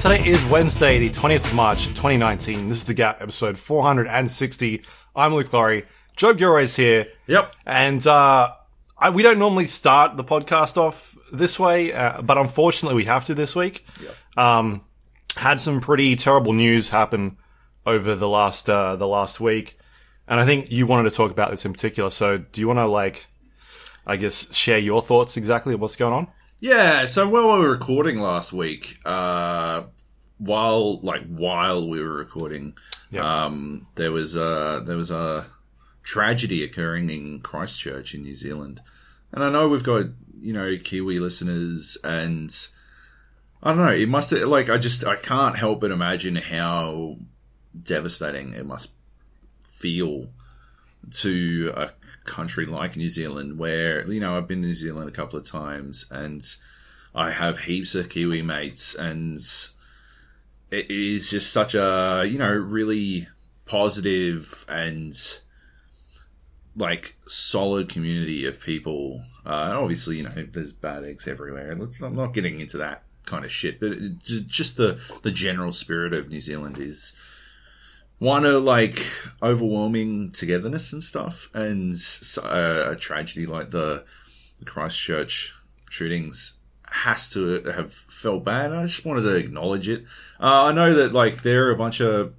Today is Wednesday, the 20th of March, 2019. This is The Gap, episode 460. I'm Luke Lawrie. Joab Gilroy is here. Yep. And, uh, I, we don't normally start the podcast off this way, uh, but unfortunately we have to this week. Um, had some pretty terrible news happen over the last, uh, the last week. And I think you wanted to talk about this in particular. So do you want to, like, I guess, share your thoughts exactly of what's going on? Yeah, so while we were recording last week, uh, while like while we were recording, um, there was a there was a tragedy occurring in Christchurch in New Zealand, and I know we've got you know Kiwi listeners, and I don't know. It must like I just I can't help but imagine how devastating it must feel to a country like New Zealand, where you know I've been to New Zealand a couple of times, and I have heaps of Kiwi mates, and it is just such a you know really positive and like solid community of people. Uh, and obviously, you know, there's bad eggs everywhere. I'm not getting into that kind of shit, but it, just the the general spirit of New Zealand is one of like overwhelming togetherness and stuff, and uh, a tragedy like the, the Christchurch shootings has to have felt bad. I just wanted to acknowledge it. Uh, I know that like there are a bunch of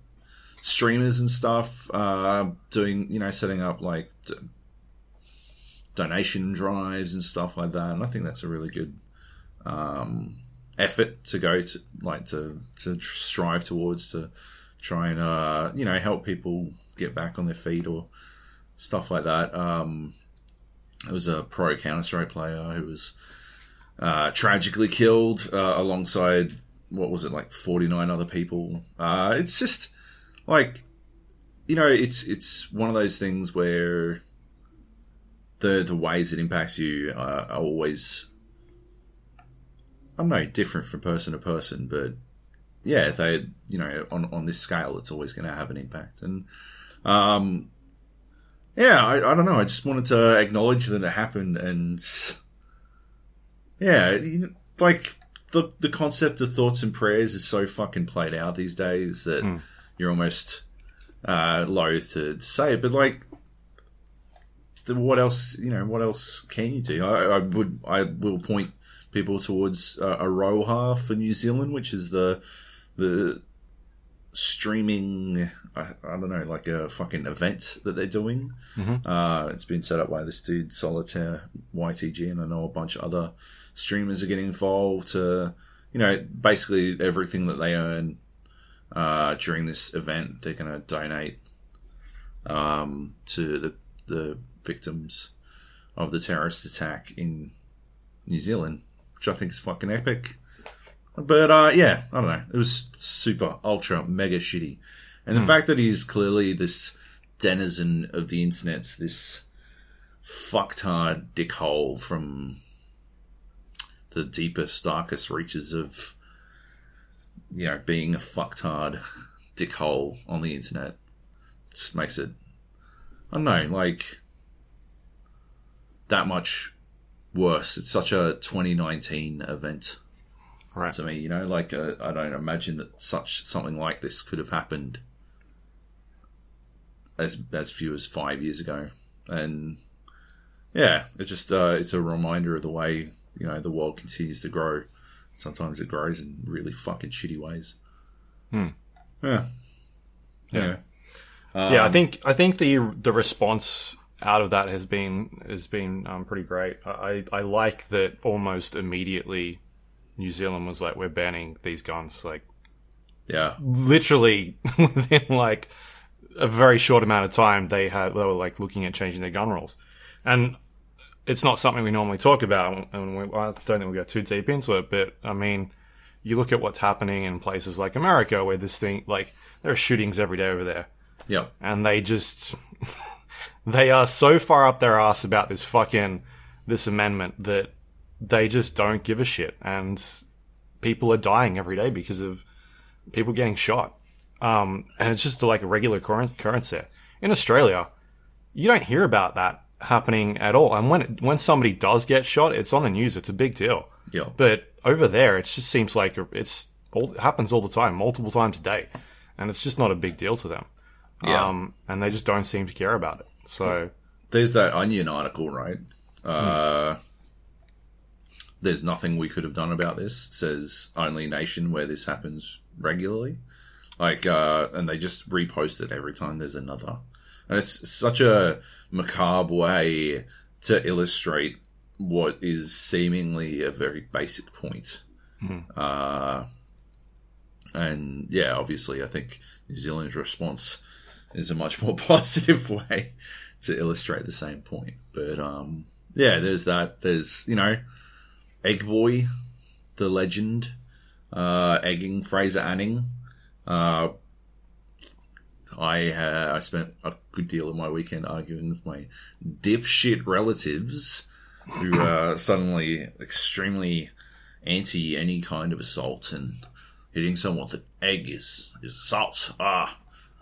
streamers and stuff uh, doing, you know, setting up like d- donation drives and stuff like that, and I think that's a really good um, effort to go to, like to to strive towards to try and uh, you know help people get back on their feet or stuff like that. Um, there was a pro Counter Strike player who was uh, tragically killed uh, alongside what was it like forty nine other people. Uh, it's just like you know it's it's one of those things where the the ways it impacts you are, are always I don't know different from person to person, but yeah, they you know on on this scale, it's always going to have an impact, and um, yeah, I, I don't know. I just wanted to acknowledge that it happened, and yeah, like the the concept of thoughts and prayers is so fucking played out these days that you're almost uh, loath to say it, but like. The, what else? You know, what else can you do? I, I would, I will point people towards uh, Aroha for New Zealand, which is the the streaming I, I don't know like a fucking event that they're doing. Uh, it's been set up by this dude solitaire ytg and i know a bunch of other streamers are getting involved to you know basically everything that they earn uh, during this event they're going to donate um, to the, the victims of the terrorist attack in new zealand which i think is fucking epic but uh, yeah, I don't know. It was super, ultra, mega shitty. And the fact that he's clearly this denizen of the internet, this fucktard dickhole from the deepest, darkest reaches of, you know, being a fucktard dickhole on the internet, just makes it, I don't know, like, that much worse. It's such a 2019 event Right. to me. You know, like uh, I don't imagine that such something like this could have happened as as few as five years ago, and yeah, it's just uh, it's a reminder of the way you know the world continues to grow. Sometimes it grows in really fucking shitty ways. Hmm. Yeah. Yeah. Yeah. yeah, I think I think the the response out of that has been has been um, pretty great. I I like that almost immediately New Zealand was like we're banning these guns like Yeah. literally within like a very short amount of time they had they were like looking at changing their gun rules and it's not something we normally talk about and we, I don't think we'll go too deep into it but I mean you look at what's happening in places like America where this thing like there are shootings every day over there Yeah. and they just they are so far up their ass about this fucking this amendment that they just don't give a shit and people are dying every day because of people getting shot um, and it's just like a regular current occurrence in australia you don't hear about that happening at all and when it, when somebody does get shot it's on the news it's a big deal Yeah. but over there it just seems like it's all, it happens all the time, multiple times a day, and it's just not a big deal to them. Yeah. Um, and they just don't seem to care about it. So There's that Onion article, right? Uh, there's nothing we could have done about this. Says only nation where this happens regularly. Like, uh, and they just repost it every time there's another. And it's such a macabre way to illustrate what is seemingly a very basic point. Uh, and yeah, obviously, I think New Zealand's response is a much more positive way to illustrate the same point. But um, yeah, there's that. There's you know, Egg Boy, the legend, uh, egging Fraser Anning. Uh, I uh, I spent a good deal of my weekend arguing with my dipshit relatives who are suddenly extremely anti any kind of assault and hitting someone with an egg is is assault. Ah,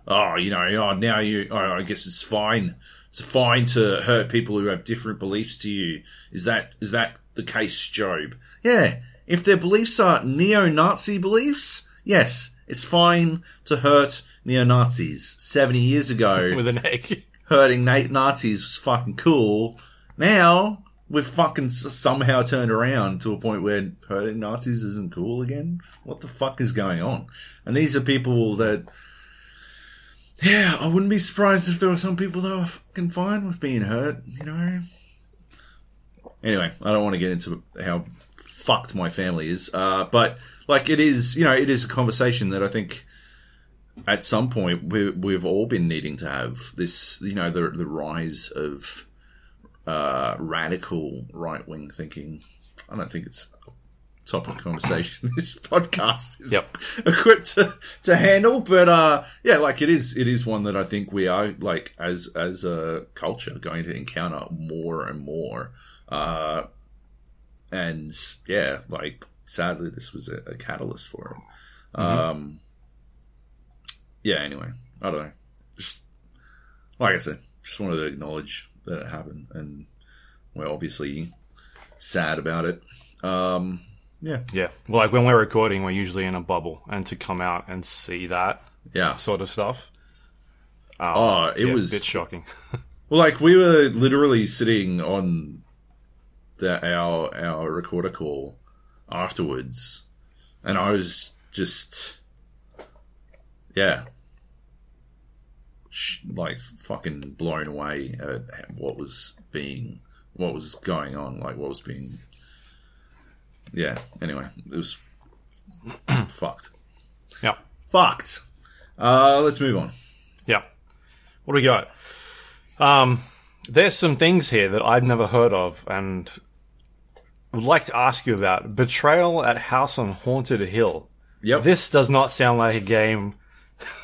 oh, you know, oh, now you, oh, I guess it's fine. It's fine to hurt people who have different beliefs to you. Is that is that the case, Joab? Yeah. If their beliefs are neo-Nazi beliefs, yes, it's fine to hurt neo-Nazis. Seventy years ago, with an egg, hurting Na- Nazis was fucking cool. Now we've fucking somehow turned around to a point where hurting Nazis isn't cool again. What the fuck is going on? And these are people that, yeah, I wouldn't be surprised if there were some people that were fucking fine with being hurt. You know. Anyway, I don't want to get into how fucked my family is, uh, but like it is, you know, it is a conversation that I think at some point we, we've all been needing to have this you know the the rise of uh, radical right wing thinking. I don't think it's a topic of conversation this podcast is Yep. equipped to, to handle, but uh, yeah, like it is it is one that I think we are like as as a culture going to encounter more and more. Uh, and yeah, like sadly, this was a, a catalyst for it. Um, yeah. Anyway, I don't know. Just like I said, just wanted to acknowledge that it happened, and we're obviously sad about it. Um, yeah, yeah. Well, like when we're recording, we're usually in a bubble, and to come out and see that yeah. sort of stuff, um, Oh, it yeah, was- a bit shocking. Well, like we were literally sitting on the our our recorder call afterwards, and I was just yeah, sh- like fucking blown away at what was being what was going on, like what was being yeah. Anyway, it was fucked, yeah, fucked. Uh, let's move on. yeah. What do we got? Um, there's some things here that I've never heard of, and would like to ask you about. Betrayal at House on Haunted Hill. Yep. This does not sound like a game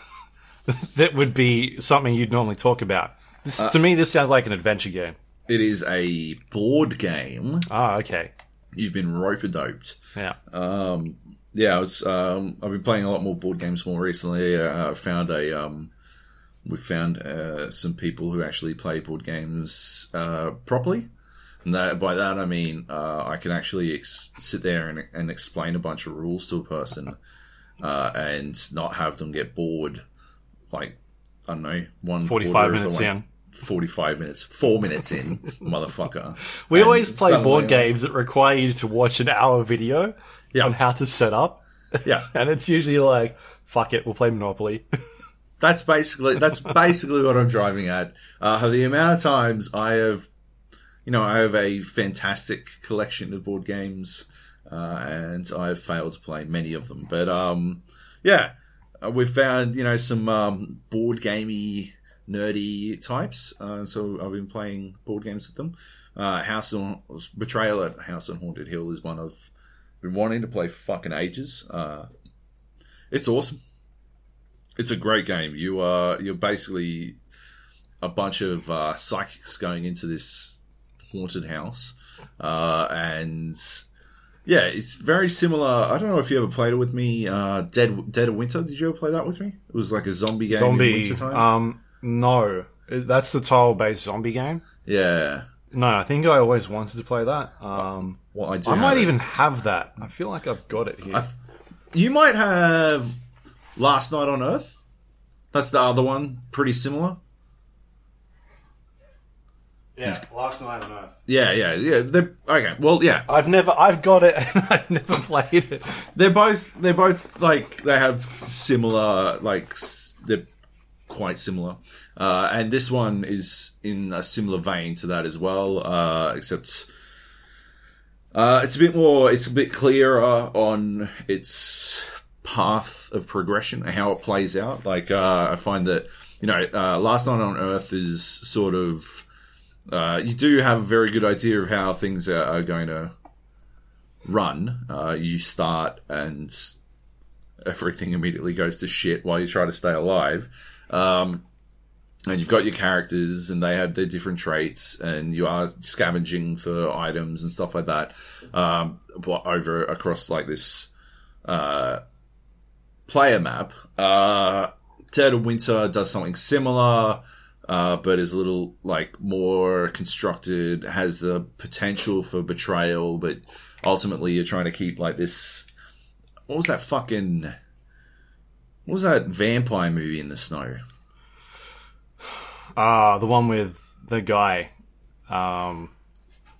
that would be something you'd normally talk about. This, to me, this sounds like an adventure game. It is a board game. Ah, okay. You've been rope doped. Yeah. Yeah, I was. Um, I've been playing a lot more board games more recently. Uh, I found a. Um, we found uh, some people who actually play board games uh, properly. And that, by that I mean uh, I can actually ex- sit there and, and explain a bunch of rules to a person, uh, and not have them get bored. Like I don't know, one 45 quarter of the minutes in. 45 minutes, four minutes in, motherfucker. We And always play board games that require you to watch an hour video Yeah. on how to set up. Yeah. And it's usually like, fuck it, we'll play Monopoly. That's basically that's basically what I'm driving at. Uh, the amount of times I have, you know, I have a fantastic collection of board games, uh, and I've failed to play many of them. But um, yeah, uh, we've found you know some um, board gamey, nerdy types. Uh, so I've been playing board games with them. Uh, House on Betrayal at House on Haunted Hill is one I've been wanting to play fucking ages. Uh, it's awesome it's a great game. You are you're basically a bunch of uh, psychics going into this haunted house, uh, and yeah, it's very similar. I don't know if you ever played it with me. Uh, Dead Dead of Winter. Did you ever play that with me? It was like a zombie game zombie. Um, no. That's the tile based zombie game. yeah. No, I think I always wanted to play that. Um, Well, I do. I might it. even have that. I feel like I've got it here. I, you might have Last Night on Earth. That's the other one, pretty similar. Yeah, last night on Earth. Yeah, yeah, yeah. They're, okay, well, yeah, I've never, I've got it, and I've never played it. they're both they're both like they have similar like they're quite similar, uh, and this one is in a similar vein to that as well, uh, except. Uh, it's a bit more. It's a bit clearer on its path of progression and how it plays out. Like uh, I find that you know, uh, Last Night on Earth is sort of uh, you do have a very good idea of how things are, are going to run. Uh, you start and everything immediately goes to shit while you try to stay alive. Um, and you've got your characters and they have their different traits and you are scavenging for items and stuff like that um, over across like this uh, player map uh, dead of winter does something similar uh, but is a little like more constructed has the potential for betrayal but ultimately you're trying to keep like this what was that fucking what was that vampire movie in the snow Ah, the one with the guy. Um,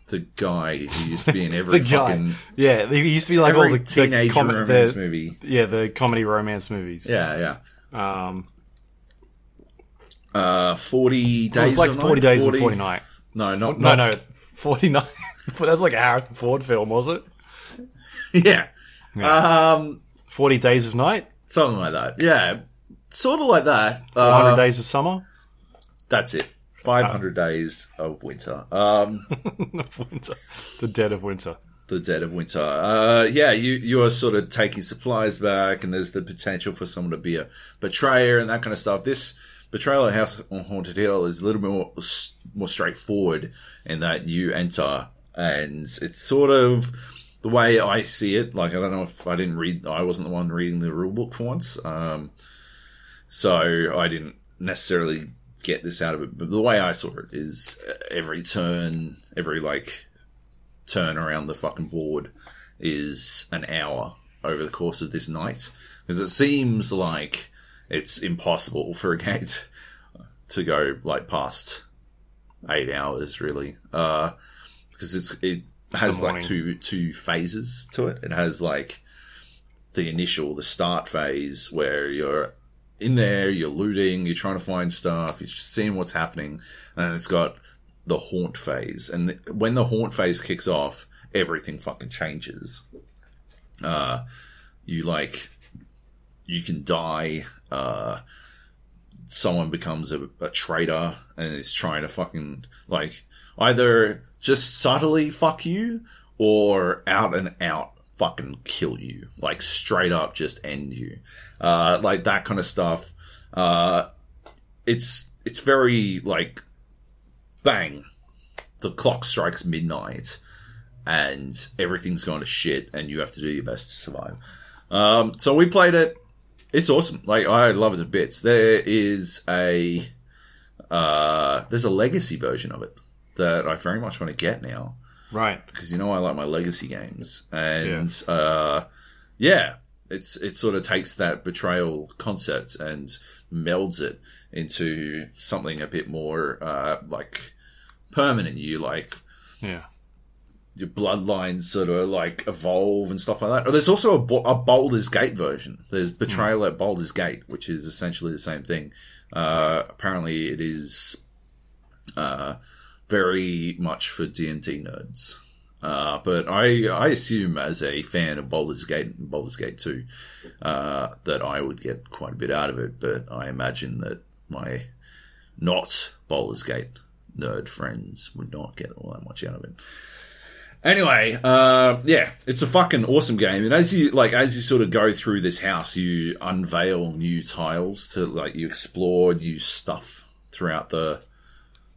the guy who used to be in every the guy. fucking Yeah, he used to be like all the teenage the com- romance the- movie. Yeah, the comedy romance movies. Yeah, yeah. Um, Uh, forty days. was like of forty night? days and forty night. No, not No, not, no, forty nine. That's like a Harrison Ford film, was it? Yeah. Um, Forty days of night, something like that. Yeah, sort of like that. one hundred Uh, days of summer. that's it. Five hundred days of winter. Um, of winter, the dead of winter. the dead of winter. Uh, yeah, you you are sort of taking supplies back, and there's the potential for someone to be a betrayer and that kind of stuff. This betrayal at House on Haunted Hill is a little bit more more straightforward in that you enter, and it's sort of the way I see it. Like I don't know if I didn't read, I wasn't the one reading the rule book for once, um, so I didn't necessarily get this out of it. But the way I saw it is uh, every turn, every like turn around the fucking board is an hour over the course of this night. Because it seems like it's impossible for a game to, go like past eight hours really. Uh because it's it has like two two phases to it. It has like the initial the start phase where you're in there you're looting you're trying to find stuff you're just seeing what's happening and it's got the haunt phase. And th- when the haunt phase kicks off everything fucking changes. Uh you like you can die uh someone becomes a, a traitor and is trying to fucking like either just subtly fuck you or out and out fucking kill you. Like straight up just end you. Uh like that kind of stuff uh it's it's very like bang. The clock strikes midnight and everything's going to shit and you have to do your best to survive. Um so we played it. It's awesome. Like I love it to bits. There is a uh, there's a legacy version of it that I very much want to get now Right. because you know I like my legacy games, and yeah. uh, yeah, it's it sort of takes that betrayal concept and melds it into something a bit more uh, like permanent. You like Yeah. your bloodlines sort of like evolve and stuff like that. Or there's also a, a Baldur's Gate version. There's Betrayal at Baldur's Gate, which is essentially the same thing. Uh, apparently, it is uh, very much for D and D nerds. Uh, but I, I assume as a fan of Baldur's Gate and Baldur's Gate 2, uh, that I would get quite a bit out of it, but I imagine that my not Baldur's Gate nerd friends would not get all that much out of it. Anyway, uh, yeah, it's a fucking awesome game, and as you like, as you sort of go through this house, you unveil new tiles to like you explore new stuff throughout the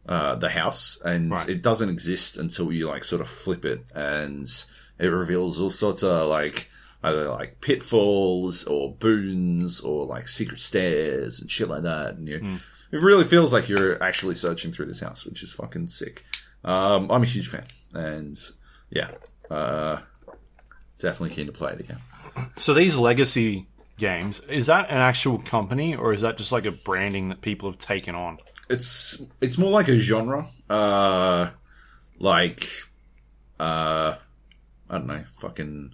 uh, the house, and Right. it doesn't exist until you like sort of flip it, and it reveals all sorts of like either like pitfalls or boons or like secret stairs and shit like that, and you. It really feels like you're actually searching through this house, which is fucking sick. Um, I'm a huge fan, and yeah, uh, definitely keen to play it again. So these legacy games is that an actual company or is that just like a branding that people have taken on? It's it's more like a genre, uh, like uh, I don't know, fucking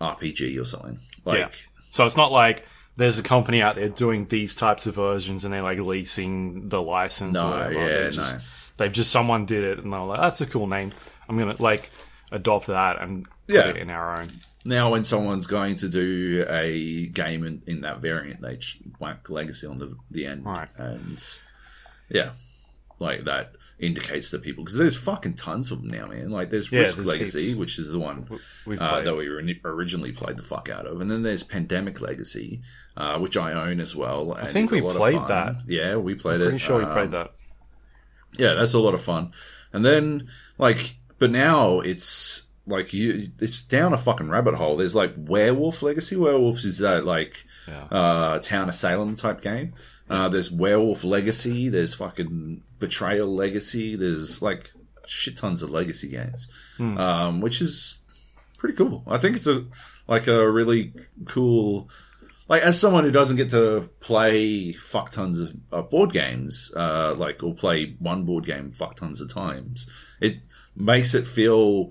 RPG or something. Like Yeah. So it's not like there's a company out there doing these types of versions and they're like leasing the license No, or whatever. yeah, just, no. They've just someone did it and they're like, that's a cool name. I'm gonna like adopt that and put Yeah. it in our own. Now when someone's going to do a game in, in that variant, they ch- whack Legacy on the the end, Right. and yeah, like that indicates to people because there's fucking tons of them now, man. Like there's Yeah, Risk there's Legacy, heaps. which is the one uh, that we ori- originally played the fuck out of, and then there's Pandemic Legacy, uh, which I own as well. And I think we played that. Yeah, we played it. Pretty sure we um, played that. yeah, that's a lot of fun. And then like, but now it's like you, it's down a fucking rabbit hole. There's like Werewolf Legacy. Werewolves is that like Yeah. uh, Town of Salem type game. Uh, there's Werewolf Legacy. There's fucking Betrayal Legacy. There's like shit tons of legacy games, um, which is pretty cool. I think it's a like a really cool. Like as someone who doesn't get to play fuck tons of uh, board games, uh, like or play one board game fuck tons of times, it makes it feel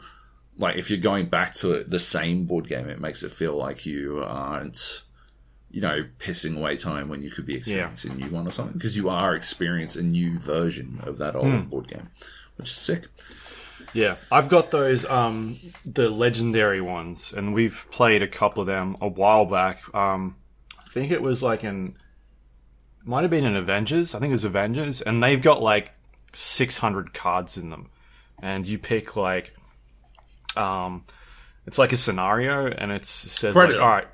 like if you're going back to it, the same board game, it makes it feel like you aren't, you know, pissing away time when you could be experiencing a new one or something because you are experiencing a new version of that old board game, which is sick. Yeah, I've got those um the legendary ones, and we've played a couple of them a while back. Um, I think it was like an might have been an Avengers. I think it was Avengers, and they've got like six hundred cards in them, and you pick like um, it's like a scenario, and it says Predator. like, all right,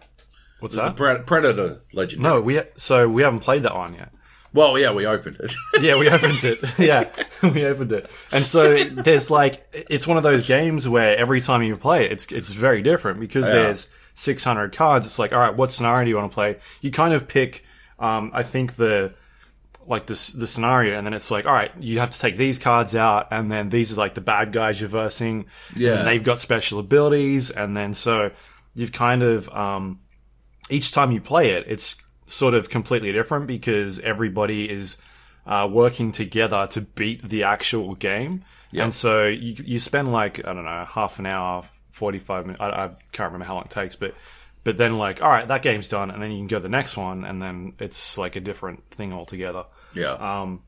what's that? Pred- Predator Legend. No, we so we haven't played that one yet. Well, yeah, we opened it. Yeah, we opened it. Yeah, we opened it. And so there's like it's one of those games where every time you play it, it's it's very different because Yeah. there's 600 cards. It's like, all right, what scenario do you want to play? You kind of pick. Um, I think the like this the scenario, and then it's like, all right, you have to take these cards out, and then these are like the bad guys you're versing. Yeah. and they've got special abilities, and then so you've kind of um, each time you play it, it's sort of completely different because everybody is uh, working together to beat the actual game. Yeah. And so you, you spend like, I don't know, half an hour, 45 minutes. I, I can't remember how long it takes, but, but then like, all right, that game's done. And then you can go to the next one and then it's like a different thing altogether. yeah. Um,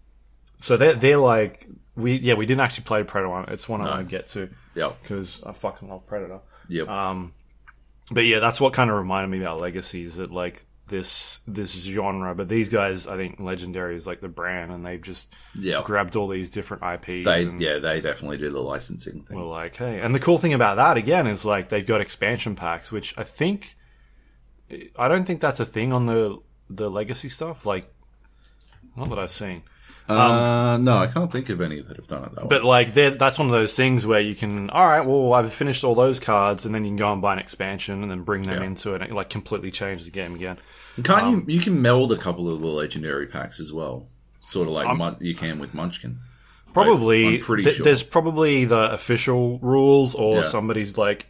So they're, they're like, we, yeah, we didn't actually play Predator one. It's one I want to get to yeah. because I fucking love Predator. Yep. Um, But yeah, that's what kind of reminded me about Legacy is that like this this genre. But these guys, I think Legendary is like the brand, and they've just Yeah. grabbed all these different IPs. they, and yeah, they definitely do the licensing thing. were like, hey. And the cool thing about that again is like they've got expansion packs, which I think I don't think that's a thing on the the Legacy stuff. Like, not that I've seen. uh, no, I can't think of any that have done it that way. But like that's one of those things where you can, all right, well, I've finished all those cards, and then you can go and buy an expansion and then bring them Yeah. into it, and it like completely change the game again. Can't um, you? You can meld a couple of the legendary packs as well, sort of like Mun- you can with Munchkin. Probably, pretty th- sure. there's probably the official rules, or Yeah. somebody's like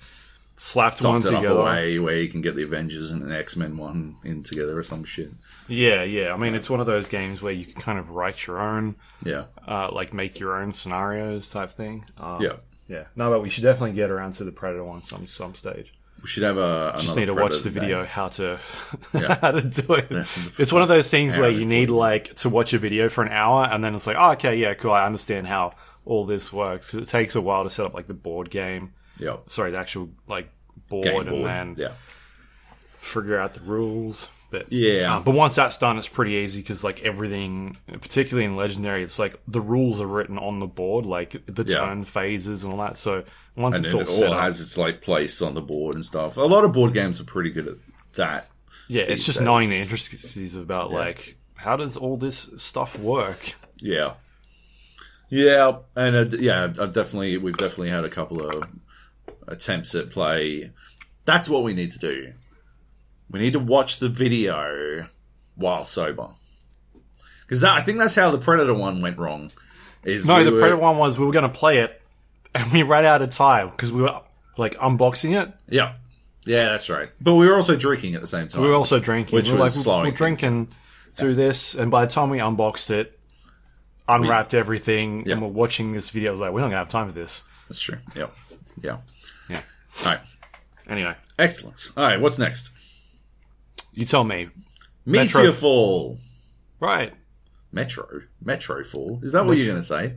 slapped one together. away where you can get the Avengers and the X Men one in together or some shit. Yeah, yeah. I mean, it's one of those games where you can kind of write your own, Yeah, uh, like make your own scenarios type thing. Um, yeah. yeah. No, but we should definitely get around to the Predator one some some stage. We should have a. Just need to watch the video game. how to Yeah. how to do it. It's one of those things where you need like to watch a video for an hour, and then it's like, oh, okay, yeah, cool. I understand how all this works because it takes a while to set up like the board game. Yeah, Sorry, the actual like board, game and then Yeah, figure out the rules. But Yeah. uh, but once that's done, it's pretty easy because like everything, particularly in Legendary, it's like the rules are written on the board, like the Yeah. turn phases and all that. So once and it's all it set all up, has its like place on the board and stuff. A lot of board games are pretty good at that. yeah, it's just days. knowing the intricacies about like how does all this stuff work. Yeah, yeah, and uh, yeah, I've definitely we've definitely had a couple of attempts at play. That's what we need to do. We need to watch the video while sober, because I think that's how the Predator one went wrong. Is No, we the were- Predator one was we were going to play it, and we ran out of time because we were like unboxing it. Yeah, yeah, that's right. But we were also drinking at the same time. We were also drinking. Which we were was like, slowing we'll drink and do this, and by the time we unboxed it, unwrapped everything, Yeah. and we're watching this video, I was like, we're not gonna have time for this. That's true. Yeah, yeah. All right, Anyway, excellent. All right, what's next? you tell me. Fall. Right. Metro. Metro Fall. Is that what you're going to say?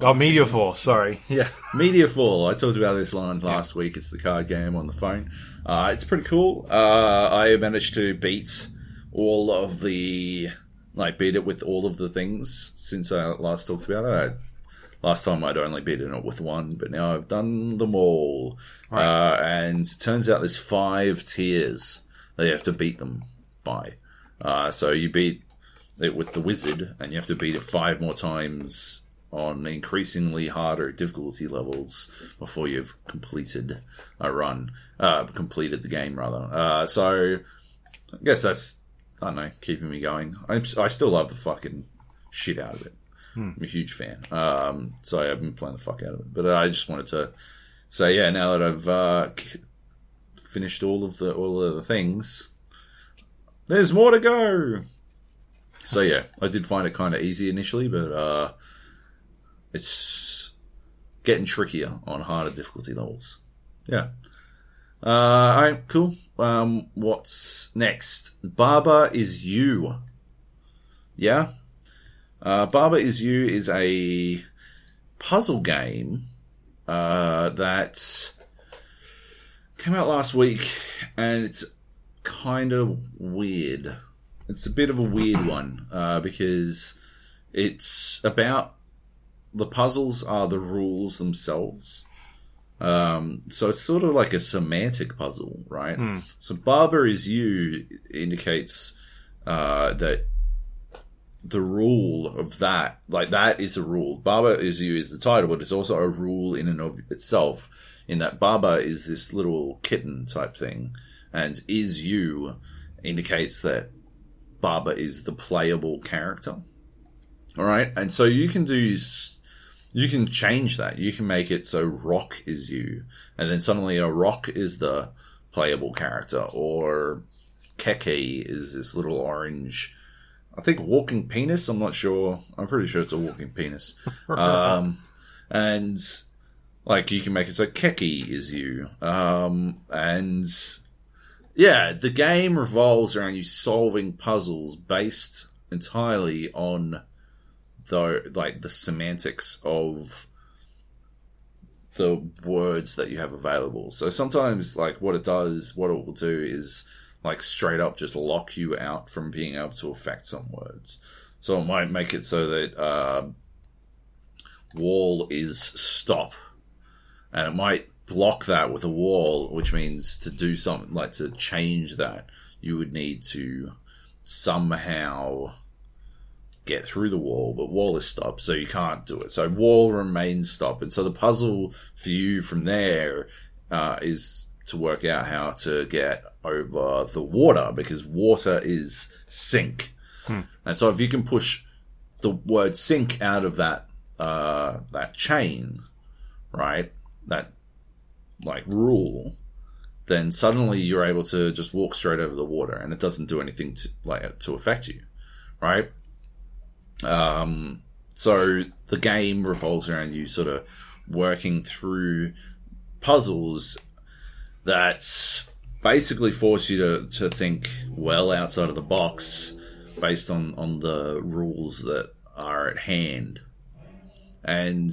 Oh, Meteor Force. Sorry. Yeah. Meteor Fall. I talked about this line last week. It's the card game on the phone. Uh, it's pretty cool. Uh, I managed to beat all of the like beat it with all of the things since I last talked about it. I, last time I'd only beaten it with one, but now I've done them all. Uh, and it turns out there's five tiers that you have to beat them by. Uh, so you beat it with the wizard, and you have to beat it five more times on increasingly harder difficulty levels before you've completed a run, uh, completed the game rather. Uh, so I guess that's I don't know, keeping me going. I'm, I still love the fucking shit out of it. I'm a huge fan. Um, so I've been playing the fuck out of it. But I just wanted to say, yeah, now that I've uh, finished all of the all of the things, there's more to go. So yeah, I did find it kind of easy initially, but uh, it's getting trickier on harder difficulty levels. Yeah. Uh, all right, cool. Um, what's next? Baba is you. Yeah. Uh, Baba is you is a puzzle game uh, that came out last week, and it's kind of weird. It's a bit of a weird one uh, because it's about the puzzles are the rules themselves. Um, so it's sort of like a semantic puzzle, right? So Baba is you indicates uh, that the rule of that, like that is a rule. Baba is you is the title, but it's also a rule in and of itself. In that Baba is this little kitten type thing, and is you indicates that Baba is the playable character. All right, and so you can do you can change that. You can make it so Rock is you, and then suddenly a Rock is the playable character, or Keke is this little orange. I think walking penis. I'm not sure. I'm pretty sure it's a walking penis. Um, and like you can make it so Keke is you. Um, and yeah, the game revolves around you solving puzzles based entirely on the like the semantics of the words that you have available. So sometimes like what it does, what it will do is like straight up just lock you out from being able to affect some words. So it might make it so that uh, wall is stop, and it might block that with a wall, which means to do something like to change that, you would need to somehow get through the wall, but wall is stopped, so you can't do it. So wall remains stopped, and so the puzzle for you from there uh, is to work out how to get over the water because water is sink, and so if you can push the word sink out of that uh, that chain, right, that like rule, then suddenly you're able to just walk straight over the water, and it doesn't do anything to like to affect you, right? Um, so the game revolves around you sort of working through puzzles that basically force you to, to think well outside of the box based on, on the rules that are at hand. And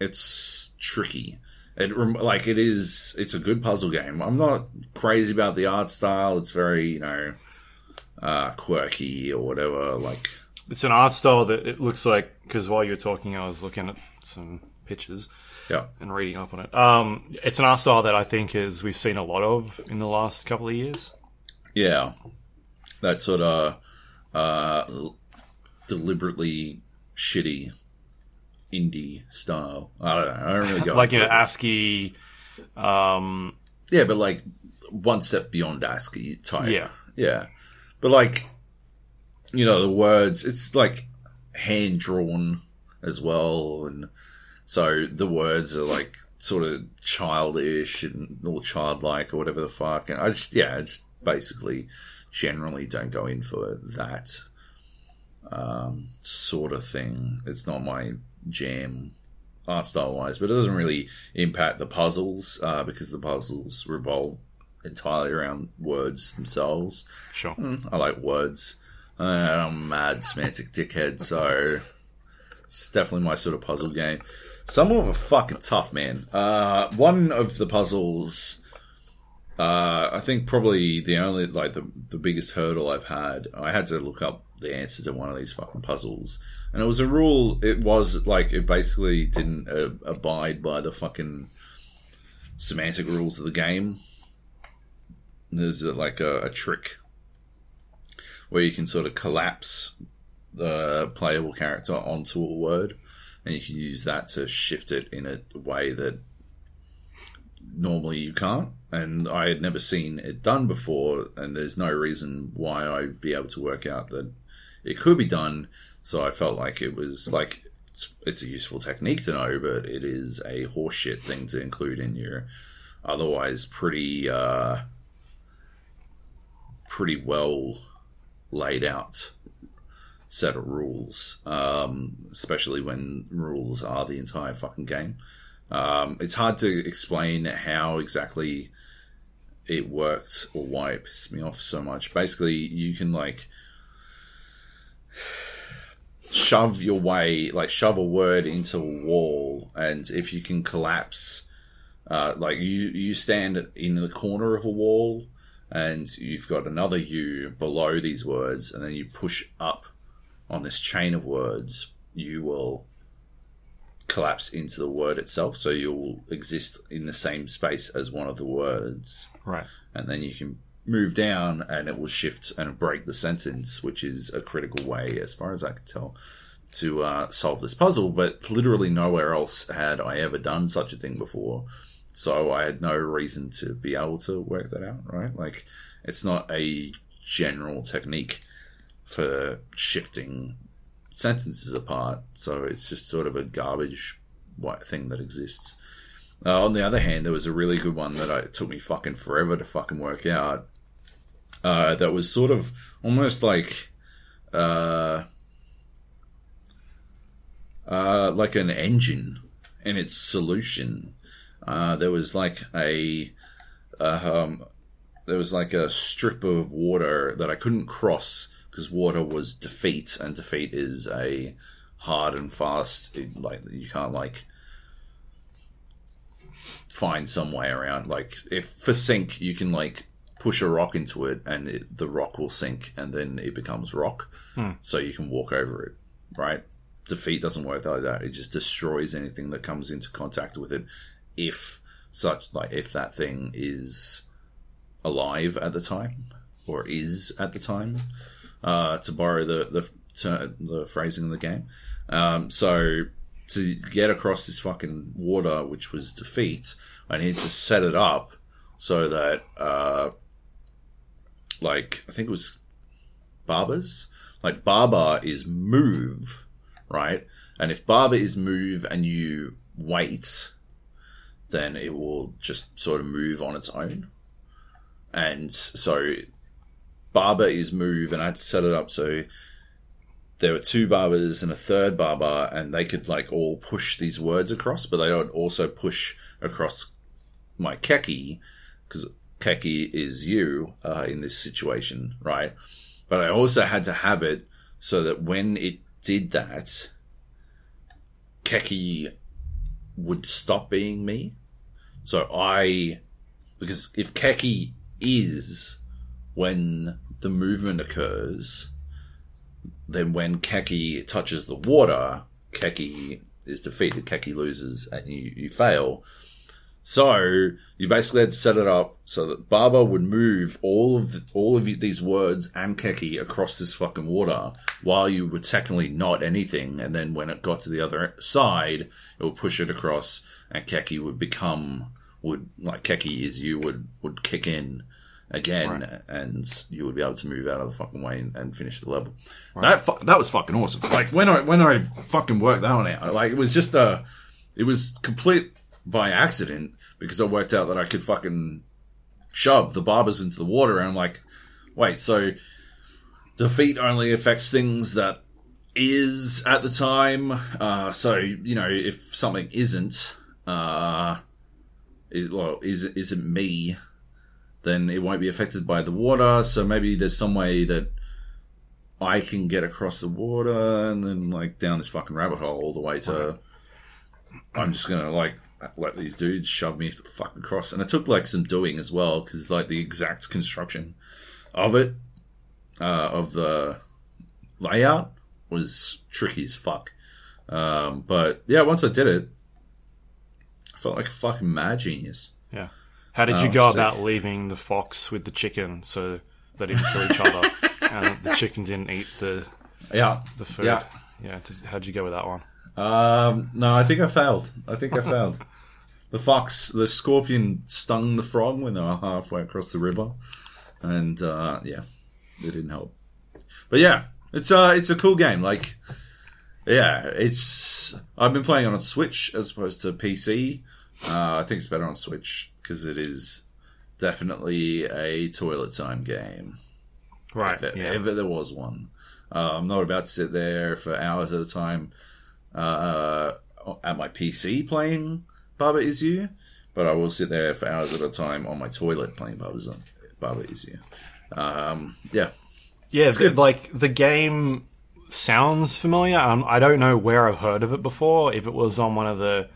it's tricky. It like it is. It's a good puzzle game. I'm not crazy about the art style. It's very you know uh, quirky or whatever. Like It's an art style that it looks like because while you were talking, I was looking at some pictures yeah, and reading up on it. Um, it's an art style that I think is we've seen a lot of in the last couple of years. yeah. That sort of uh, deliberately shitty indie style. I don't know. I don't really go Like you know. ASCII. Um, Yeah, but like one step beyond ASCII type. Yeah. Yeah. But like, you know, the words, it's like hand drawn as well. And so the words are like sort of childish and all childlike or whatever the fuck. And I just yeah, I just basically generally don't go in for that um, sort of thing. It's not my jam art style wise, but it doesn't really impact the puzzles uh, because the puzzles revolve entirely around words themselves. Sure. Mm, I like words. Uh, I'm a mad semantic dickhead, so it's definitely my sort of puzzle game. Some of are fucking tough, man. Uh, one of the puzzles, uh, I think probably the only like the the biggest hurdle I've had. I had to look up the answer to one of these fucking puzzles, and it was a rule. It was like it basically didn't uh, abide by the fucking semantic rules of the game. There's uh, like a, a trick where you can sort of collapse the playable character onto a word, and you can use that to shift it in a way that normally you can't. And I had never seen it done before, and there's no reason why I'd be able to work out that it could be done. So I felt like it was like it's, it's a useful technique to know, but it is a horseshit thing to include in your otherwise pretty uh, pretty well laid out set of rules, um, especially when rules are the entire fucking game. Um, it's hard to explain how exactly it worked or why it pissed me off so much. Basically, you can like shove your way, like shove a word into a wall, and if you can collapse, uh, like you you stand in the corner of a wall, and you've got another U below these words, and then you push up on this chain of words, you will collapse into the word itself. So you'll exist in the same space as one of the words. Right. And then you can move down and it will shift and break the sentence, which is a critical way, as far as I can tell, to uh, solve this puzzle. But literally nowhere else had I ever done such a thing before. So I had no reason to be able to work that out, right? Like, it's not a general technique for shifting sentences apart. So it's just sort of a garbage white thing that exists. Uh, on the other hand, there was a really good one that I, it took me fucking forever to fucking work out. Uh, that was sort of almost like, uh, uh, like an engine in its solution. Uh, there was like a, um, there was like a strip of water that I couldn't cross because water was defeat, and defeat is a hard and fast. It, like you can't like find some way around. Like if for sink, you can like push a rock into it, and it, the rock will sink, and then it becomes rock, hmm. so you can walk over it. Right? Defeat doesn't work like that. It just destroys anything that comes into contact with it. If such like if that thing is alive at the time or is at the time uh, to borrow the the, to, the phrasing of the game. Um, so to get across this fucking water, which was defeat, I needed to set it up so that, uh, like, I think it was Baba's. Like, Baba is move, right? And if Baba is move and you wait, then it will just sort of move on its own. And so baba is move, and I had to set it up so there were two babas and a third baba, and they could like all push these words across, but they would also push across my keke because keke is you uh, in this situation, right? But I also had to have it so that when it did that, keke would stop being me. So I, because if keke is when the movement occurs, then when Keke touches the water, Keke is defeated. Keke loses and you, you fail. So you basically had to set it up so that Baba would move all of the, all of these words and Keke across this fucking water while you were technically not anything. And then when it got to the other side, it would push it across, and Keke would become would like Keke is you would would kick in again, Right. and you would be able to move out of the fucking way and, and finish the level. That fu- that was fucking awesome. Like when I when I fucking worked that one out, like it was just a, it was complete by accident because I worked out that I could fucking shove the babas into the water, and I'm like, wait, so defeat only affects things that is at the time. Uh, so you know, if something isn't, uh, is, well, is isn't me, then it won't be affected by the water. So maybe there's some way that I can get across the water and then like down this fucking rabbit hole all the way to. I'm just gonna like let these dudes shove me fucking across, and it took like some doing as well because like the exact construction of it, uh, of the layout was tricky as fuck. Um, but yeah, once I did it, I felt like a fucking mad genius. Yeah. How did you Oh, go sick. about leaving the fox with the chicken so they didn't kill each other and the chicken didn't eat the Yeah, the food? Yeah. Yeah. How'd you go with that one? Um, no, I think I failed. I think I failed. The fox, the scorpion stung the frog when they were halfway across the river, and uh, yeah, it didn't help. But yeah, it's uh, it's a cool game. Like, yeah, it's. I've been playing on a Switch as opposed to PC. Uh, I think it's better on Switch because it is definitely a toilet time game. Right. If, it, yeah. if there was one. Uh, I'm not about to sit there for hours at a time uh, at my PC playing Baba Is You, but I will sit there for hours at a time on my toilet playing Baba's Baba Is You. Um, yeah, Yeah, it's good. Like the game sounds familiar. Um, I don't know where I've heard of it before. If it was on one of the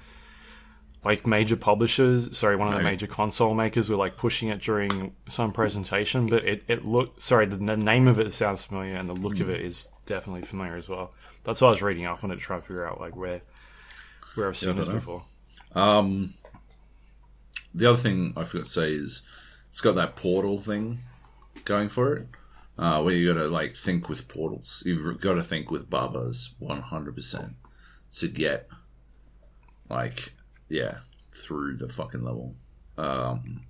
like major publishers, sorry, one of the major console makers were like pushing it during some presentation, but it it looked sorry, the, name of it sounds familiar and the look of it is definitely familiar as well. That's what I was reading up on it to try and figure out like where where I've seen I this know. before. Um, the other thing I forgot to say is it's got that portal thing going for it, uh, where you got to like think with portals. You've got to think with Babas one hundred percent to get like yeah through the fucking level. Um,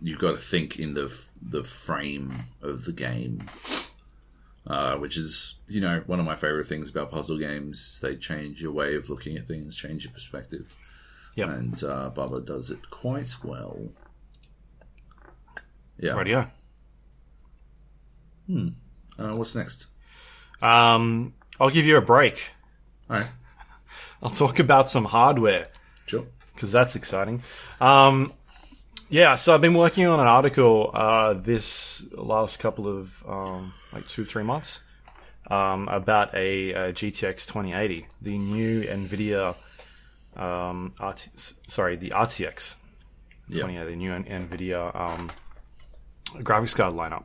you've got to think in the the frame of the game. Uh, which is, you know, one of my favorite things about puzzle games. They change your way of looking at things, change your perspective. Yep. And uh, Baba does it quite well. Yeah. Radio. Uh, what's next? Um, I'll give you a break. All right. I'll talk about some hardware. Sure. because that's exciting. Um, yeah, so I've been working on an article uh, this last couple of um, like two three months um, about a, uh GTX 2080, the new NVIDIA. Um, RT, sorry, the RTX Yeah. 2080, the new NVIDIA um, graphics card lineup,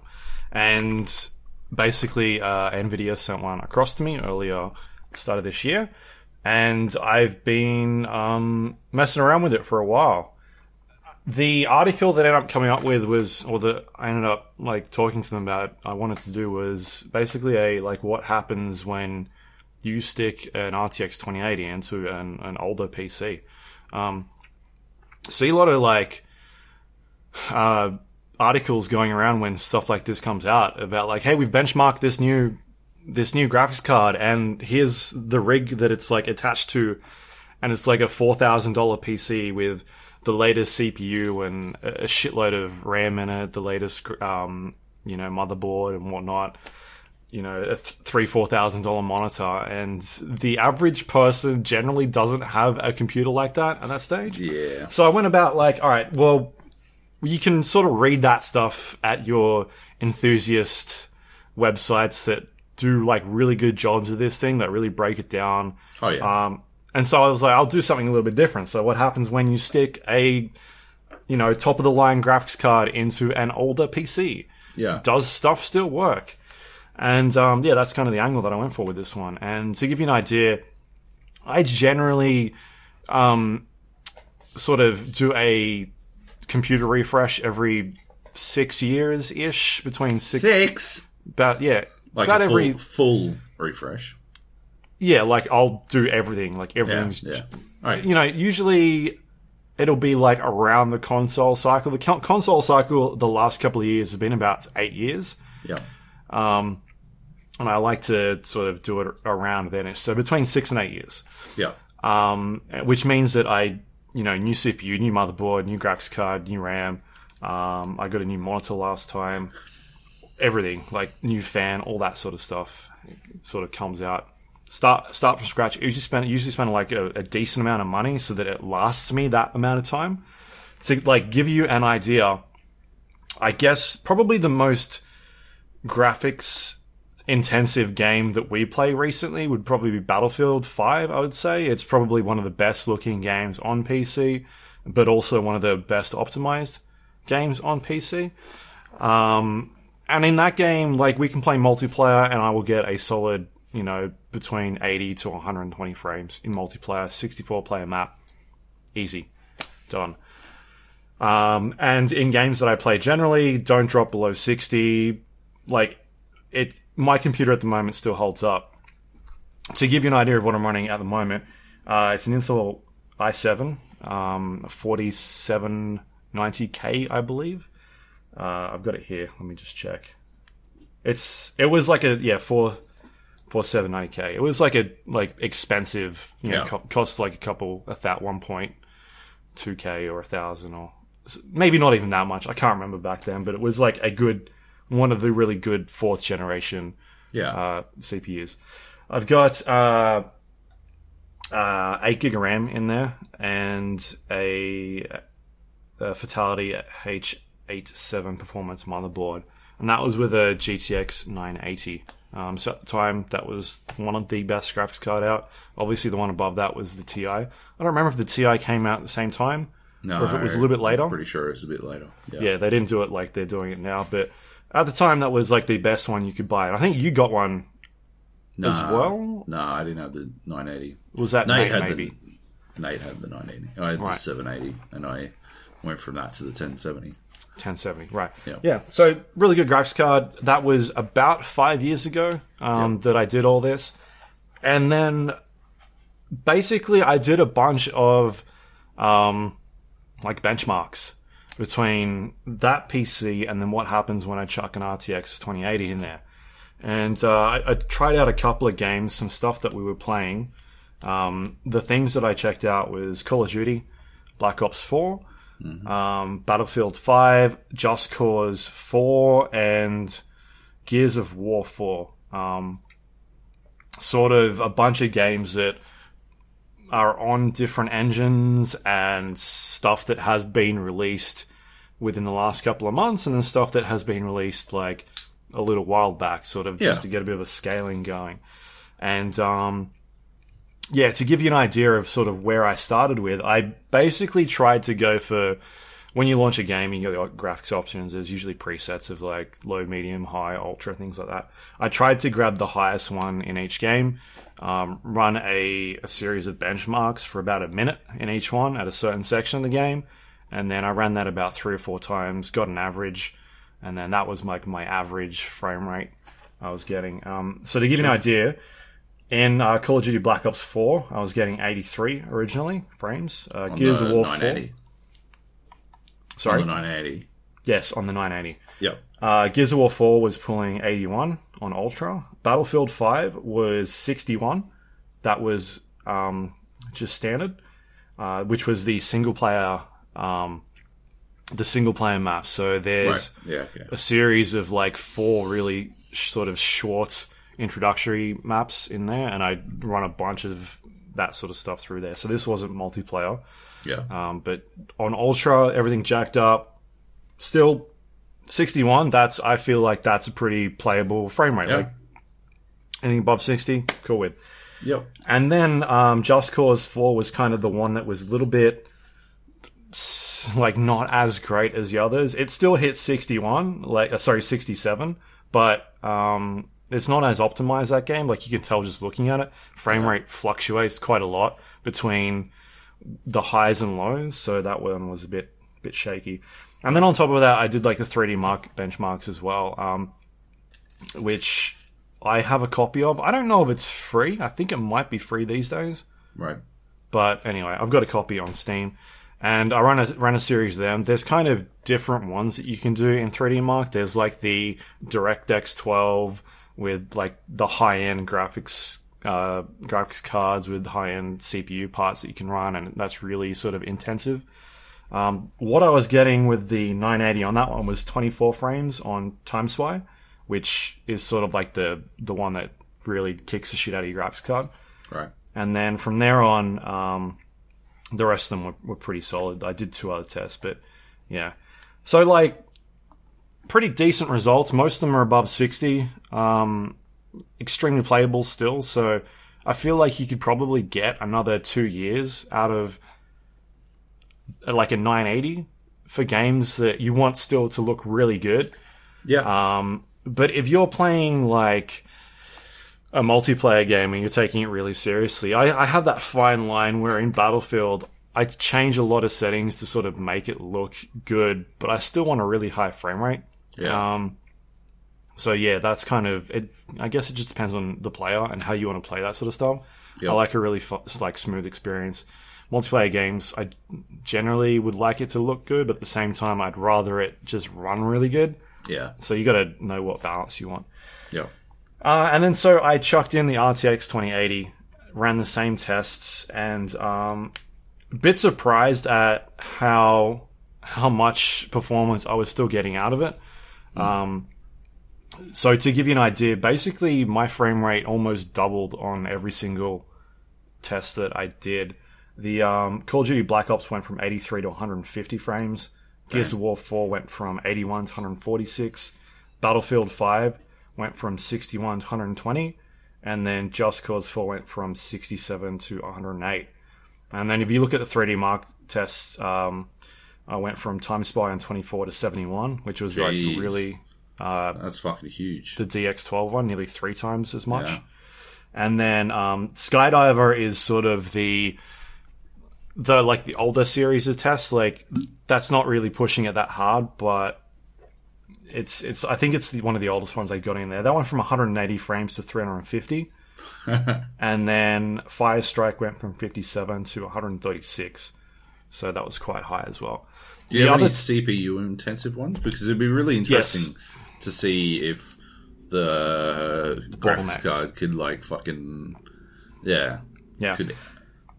and basically uh, NVIDIA sent one across to me earlier, start of this year, and I've been um, messing around with it for a while. The article that I ended up coming up with was, or that I ended up like talking to them about, I wanted to do was basically a like what happens when you stick an RTX 2080 into an, an older PC. Um, see a lot of like uh, articles going around when stuff like this comes out about like, hey, we've benchmarked this new this new graphics card, and here's the rig that it's like attached to, and it's like a four thousand dollar PC with the latest CPU and a shitload of RAM in it, the latest um, you know motherboard and whatnot. You know, a th- three four thousand dollar monitor, and the average person generally doesn't have a computer like that at that stage. Yeah. So I went about like, all right, well, you can sort of read that stuff at your enthusiast websites that do like really good jobs of this thing that really break it down. Oh yeah. Um, and so I was like, I'll do something a little bit different. So what happens when you stick a, you know, top of the line graphics card into an older PC? yeah. does stuff still work? And um, yeah, that's kind of the angle that I went for with this one. And to give you an idea, I generally um, sort of do a computer refresh every six years ish, between six, Six. about yeah, Like a full, every full refresh. yeah, like I'll do everything, like everything's Yeah. All right. you know, usually it'll be like around the console cycle. The console cycle, the last couple of years has been about eight years. Yeah. Um, and I like to sort of do it around then. So between six and eight years. Yeah. um, which means that I, you know, new CPU, new motherboard, new graphics card, new RAM. Um, I got a new monitor last time. Everything like new fan, all that sort of stuff, sort of comes out. Start start from scratch. Usually spend usually spend like a, a decent amount of money so that it lasts me that amount of time. To like give you an idea, I guess probably the most graphics intensive game that we play recently would probably be Battlefield 5, I would say. It's probably one of the best looking games on PC, but also one of the best optimized games on PC. Um, and in that game, like we can play multiplayer and I will get a solid, you know, between 80 to 120 frames in multiplayer, 64 player map. Easy. Done. Um, and in games that I play generally, don't drop below 60. Like, it, my computer at the moment still holds up. To give you an idea of what I'm running at the moment, uh, it's an Intel i7, um, 4790K, I believe. Uh, I've got it here. Let me just check. It's it was like a yeah four four seven ninety k. It was like a like expensive. You know, Yeah. co- costs like a couple a that one point two k or a thousand or maybe not even that much. I can't remember back then, but it was like a good one of the really good fourth generation Yeah. uh, CPUs. I've got uh, uh, eight gig of RAM in there and a, a Fatal1ty H87 performance motherboard, and that was with a GTX 980. Um, so at the time, that was one of the best graphics card out. Obviously, the one above that was the TI. I don't remember if the TI came out at the same time no, or if it was a little bit later. I'm pretty sure it was a bit later. Yeah. Yeah, they didn't do it like they're doing it now, but at the time, that was like the best one you could buy. And I think you got one. Nah, as well? No, I didn't have the 980. Was that Nate Nate, had maybe? the Nate had the 980. I had the 780, and I went from that to the 1070. 1070, right. Yeah. Yeah. So, really good graphics card. That was about five years ago um, that I did all this. And then basically, I did a bunch of um, like benchmarks between that PC and then what happens when I chuck an RTX 2080 in there. And uh, I, I tried out a couple of games, some stuff that we were playing. Um, the things that I checked out was Call of Duty, Black Ops 4, um, Battlefield 5, Just Cause 4, and Gears of War 4. Um, sort of a bunch of games that are on different engines and stuff that has been released within the last couple of months, and then stuff that has been released like a little while back, sort of just to get a bit of a scaling going. And um, yeah, to give you an idea of sort of where I started with, I basically tried to go for when you launch a game, and you got the graphics options. There's usually presets of like low, medium, high, ultra, things like that. I tried to grab the highest one in each game, um, run a, a series of benchmarks for about a minute in each one at a certain section of the game, and then I ran that about three or four times, got an average, and then that was like my average frame rate I was getting. Um, so to give you an idea, in uh, Call of Duty Black Ops 4, I was getting 83 originally frames. Uh, On Gears of War 980. 4. Sorry. On the 980. Yes, on the 980. Yep. Uh, Gears of War 4 was pulling 81 on Ultra. Battlefield 5 was 61. That was um, just standard, uh, which was the single player, um, the single player map. So there's Right. Yeah, okay. a series of like four really sh- sort of short introductory maps in there, and I run a bunch of that sort of stuff through there. So this wasn't multiplayer. Yeah. Um, but on Ultra, everything jacked up. Still, 61. That's I feel like that's a pretty playable frame rate. Yeah. Like anything above 60, cool with. Yep. And then um, Just Cause 4 was kind of the one that was a little bit like not as great as the others. It still hit 61, like uh, sorry, 67, but um, it's not as optimized that game. Like you can tell just looking at it, frame rate fluctuates quite a lot between the highs and lows. So that one was a bit bit shaky. And then on top of that, I did like the 3D mark benchmarks as well, um, which I have a copy of. I don't know if it's free. I think it might be free these days. Right. But anyway, I've got a copy on Steam, and I run a ran a series of them. There's kind of different ones that you can do in 3D Mark. There's like the DirectX 12 with like the high end graphics uh, graphics cards with high end CPU parts that you can run, and that's really sort of intensive. Um, what I was getting with the 980 on that one was 24 frames on TimeSpy, which is sort of like the the one that really kicks the shit out of your graphics card. Right. And then from there on, um, the rest of them were, were pretty solid. I did two other tests, but yeah. So like pretty decent results. Most of them are above 60. Um, extremely playable still. So I feel like you could probably get another two years out of uh, like a 980 for games that you want still to look really good. Yeah. Um, but if you're playing like a multiplayer game and you're taking it really seriously, I, I have that fine line where in Battlefield I change a lot of settings to sort of make it look good, but I still want a really high frame rate. Yeah. Um, so yeah, that's kind of it. I guess it just depends on the player and how you want to play that sort of stuff. Yep. I like a really fu- like smooth experience. Multiplayer games, I generally would like it to look good, but at the same time, I'd rather it just run really good. yeah. So you got to know what balance you want. Yeah. Uh, and then so I chucked in the RTX 2080, ran the same tests, and um, a bit surprised at how how much performance I was still getting out of it. Um, so to give you an idea, basically my frame rate almost doubled on every single test that I did. The um, Call of Duty Black Ops went from 83 to 150 frames. Gears of War 4 went from 81 to 146. Battlefield 5 went from 61 to 120. And then Just Cause 4 went from 67 to 108. And then if you look at the 3D Mark tests, um, I went from TimeSpy on 24 to 71, which was like Jeez. really That's fucking huge. the DX12 one, nearly three times as much. Yeah. And then um, Skydiver is sort of the the like the older series of tests. Like that's not really pushing it that hard, but it's it's. I think it's the, one of the oldest ones they got in there. That went from 180 frames to 350, and then Fire Strike went from 57 to 136. So that was quite high as well. Do you The have any CPU intensive ones? Because it'd be really interesting to see if the graphics card could like fucking yeah Yeah. could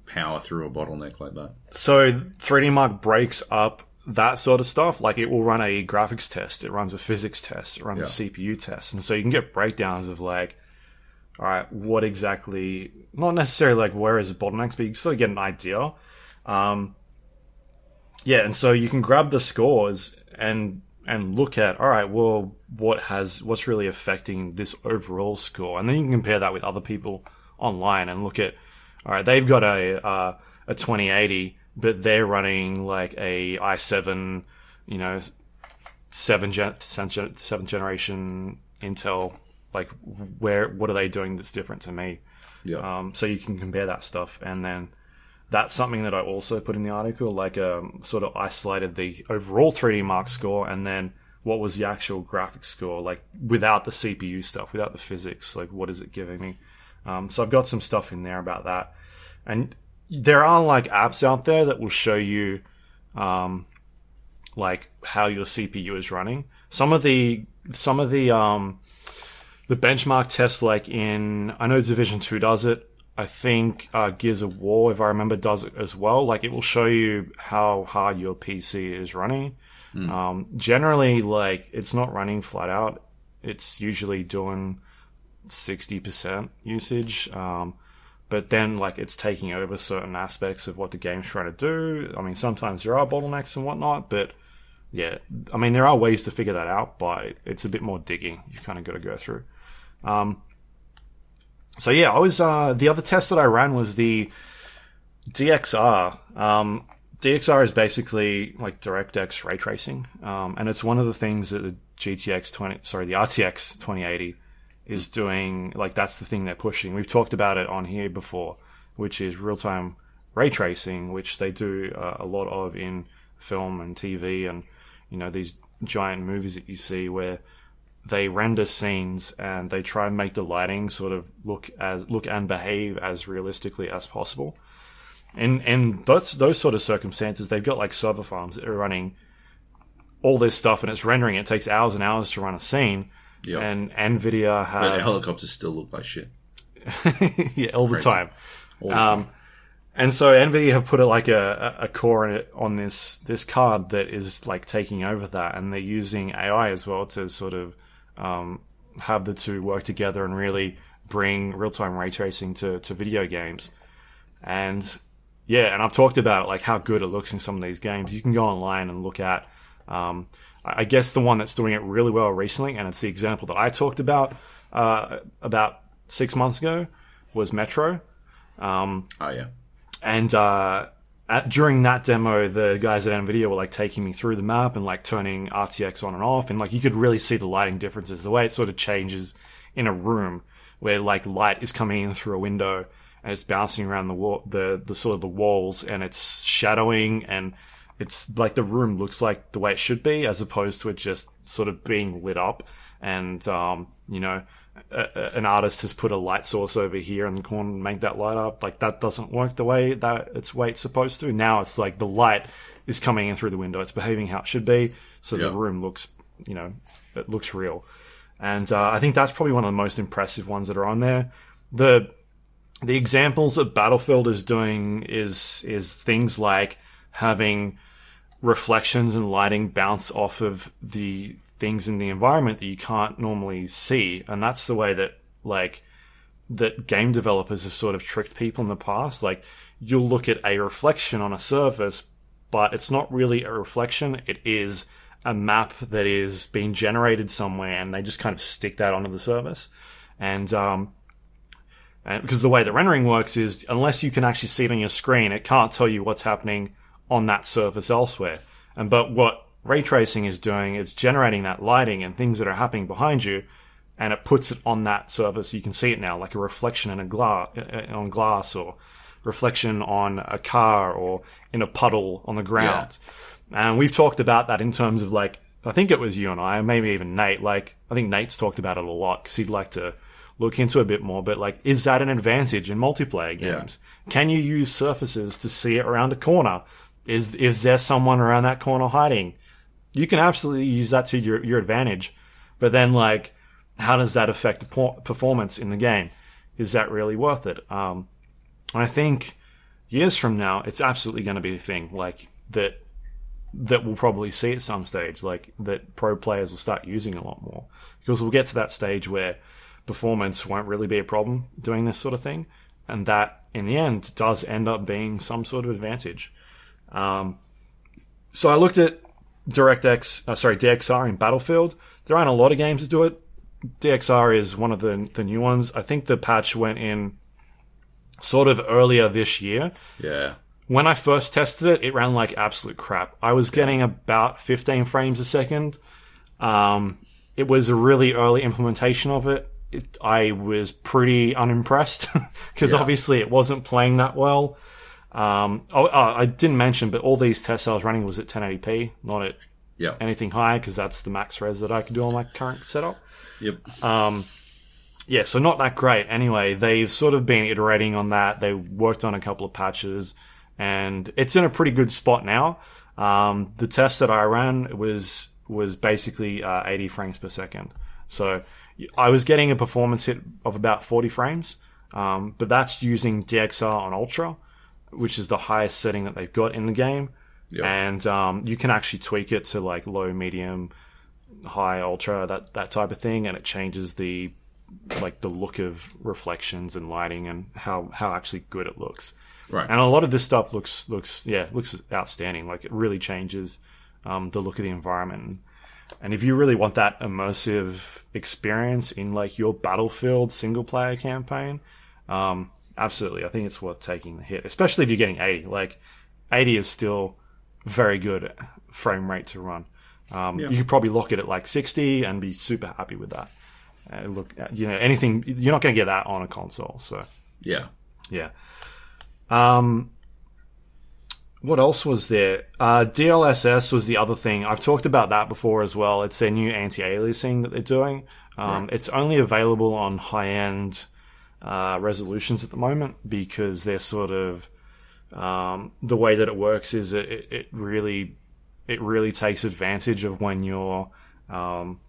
power through a bottleneck like that. So 3D Mark breaks up that sort of stuff. Like it will run a graphics test, it runs a physics test, it runs a CPU test, and so you can get breakdowns of like, all right, what exactly? Not necessarily like where is the bottlenecks, but you can sort of get an idea. Um, yeah, and so you can grab the scores and and look at all right, well, what has what's really affecting this overall score, and then you can compare that with other people online and look at all right, they've got a uh, a 2080, but they're running like a i7, you know, seven gen seven seventh generation Intel. Like, where what are they doing that's different to me? Yeah, Um, so you can compare that stuff, and then that's something that I also put in the article. Like, um, sort of isolated the overall 3D Mark score, and then what was the actual graphics score, like without the CPU stuff, without the physics. Like, what is it giving me? Um, so I've got some stuff in there about that, and there are like apps out there that will show you, um, like how your CPU is running. Some of the some of the um, the benchmark tests, like in I know Division Two does it. I think uh, Gears of War, if I remember, does it as well. Like it will show you how hard your PC is running. Um, generally, like it's not running flat out. It's usually doing sixty percent usage. Um, but then, like, it's taking over certain aspects of what the game's trying to do. I mean, sometimes there are bottlenecks and whatnot, but yeah, I mean, there are ways to figure that out, but it's a bit more digging. You've kind of got to go through. Um, so yeah, I was uh, the other test that I ran was the DXR. Um, DXR is basically like DirectX ray tracing, um, and it's one of the things that the GTX 20, sorry, the RTX 2080 is doing. Like that's the thing they're pushing. We've talked about it on here before, which is real time ray tracing, which they do uh, a lot of in film and TV, and you know these giant movies that you see where they render scenes and they try and make the lighting sort of look as look and behave as realistically as possible. In in those those sort of circumstances, they've got like server farms that are running all this stuff and it's rendering. It takes hours and hours to run a scene. Yeah. And Nvidia but have helicopters still look like shit. yeah, all the time. All the time. Um, and so Nvidia have put a, like a, a a core in it on this this card that is like taking over that, and they're using AI as well to sort of um, have the two work together and really bring real time ray tracing to to video games. And yeah, and I've talked about like how good it looks in some of these games. You can go online and look at. Um, I guess the one that's doing it really well recently, and it's the example that I talked about uh, about six months ago, was Metro. oh yeah, And uh, at, during that demo, the guys at Nvidia were like taking me through the map and like turning RTX on and off, and like you could really see the lighting differences. The way it sort of changes in a room where like light is coming in through a window and it's bouncing around the wall, the the sort of the walls, and it's shadowing and it's like the room looks like the way it should be, as opposed to it just sort of being lit up. And um, you know, a- an artist has put a light source over here in the corner and make that light up. Like that doesn't work the way that it's way it's supposed to. Now it's like the light is coming in through the window. It's behaving how it should be, so the room looks, you know, it looks real. And uh, I think that's probably one of the most impressive ones that are on there. The the examples that Battlefield is doing is is things like having reflections and lighting bounce off of the things in the environment that you can't normally see, and that's the way that like that game developers have sort of tricked people in the past. Like you'll look at a reflection on a surface, but it's not really a reflection. It is a map that is being generated somewhere, and they just kind of stick that onto the surface. And um, and because the way the rendering works is unless you can actually see it on your screen, it can't tell you what's happening on that surface elsewhere. And but what ray tracing is doing is generating that lighting and things that are happening behind you, and it puts it on that surface. You can see it now, like a reflection in a glass uh, on glass, or reflection on a car, or in a puddle on the ground. And we've talked about that in terms of like I think it was you and I, maybe even Nate. Like I think Nate's talked about it a lot because he'd like to look into a bit more. But like, is that an advantage in multiplayer Yeah. games? Can you use surfaces to see it around a corner? Is is there someone around that corner hiding? You can absolutely use that to your your advantage. But then like, how does that affect the performance in the game? Is that really worth it? Um, and I think years from now, it's absolutely going to be a thing like that that we'll probably see at some stage, like that pro players will start using a lot more because we'll get to that stage where performance won't really be a problem doing this sort of thing, and that in the end does end up being some sort of advantage. Um, so I looked at DirectX, uh, sorry, DXR in Battlefield. There aren't a lot of games that do it. DXR is one of the the new ones. I think the patch went in sort of earlier this year yeah, when I first tested it, it ran like absolute crap. I was getting about 15 frames a second. Um, it was a really early implementation of it. it I was pretty unimpressed because Yeah. obviously it wasn't playing that well. Um, oh, uh, I didn't mention, but all these tests I was running was at 1080p, not at yeah, anything higher because that's the max res that I could do on my current setup yep, Um, yeah, so not that great. Anyway, they've sort of been iterating on that. They worked on a couple of patches, and it's in a pretty good spot now. Um, the test that I ran was was basically uh, 80 frames per second. So I was getting a performance hit of about 40 frames, um, but that's using DXR on Ultra, which is the highest setting that they've got in the game. Yeah. And um, you can actually tweak it to like low, medium, high, ultra, that that type of thing, and it changes the like the look of reflections and lighting and how how actually good it looks. right, And a lot of this stuff looks looks yeah looks outstanding. Like it really changes um, the look of the environment. And if you really want that immersive experience in like your Battlefield single player campaign, um, absolutely, I think it's worth taking the hit, especially if you're getting 80. Like 80 is still very good frame rate to run. Um, You could probably lock it at like 60 and be super happy with that. Uh, look, you know, anything you're not going to get that on a console, so. yeah, Yeah. Um, what else was there? Uh, DLSS was the other thing. I've talked about that before as well. It's their new anti-aliasing that they're doing. Um, It's only available on high-end uh, resolutions at the moment because they're sort of um, the way that it works is it, it, really it really takes advantage of when you're um,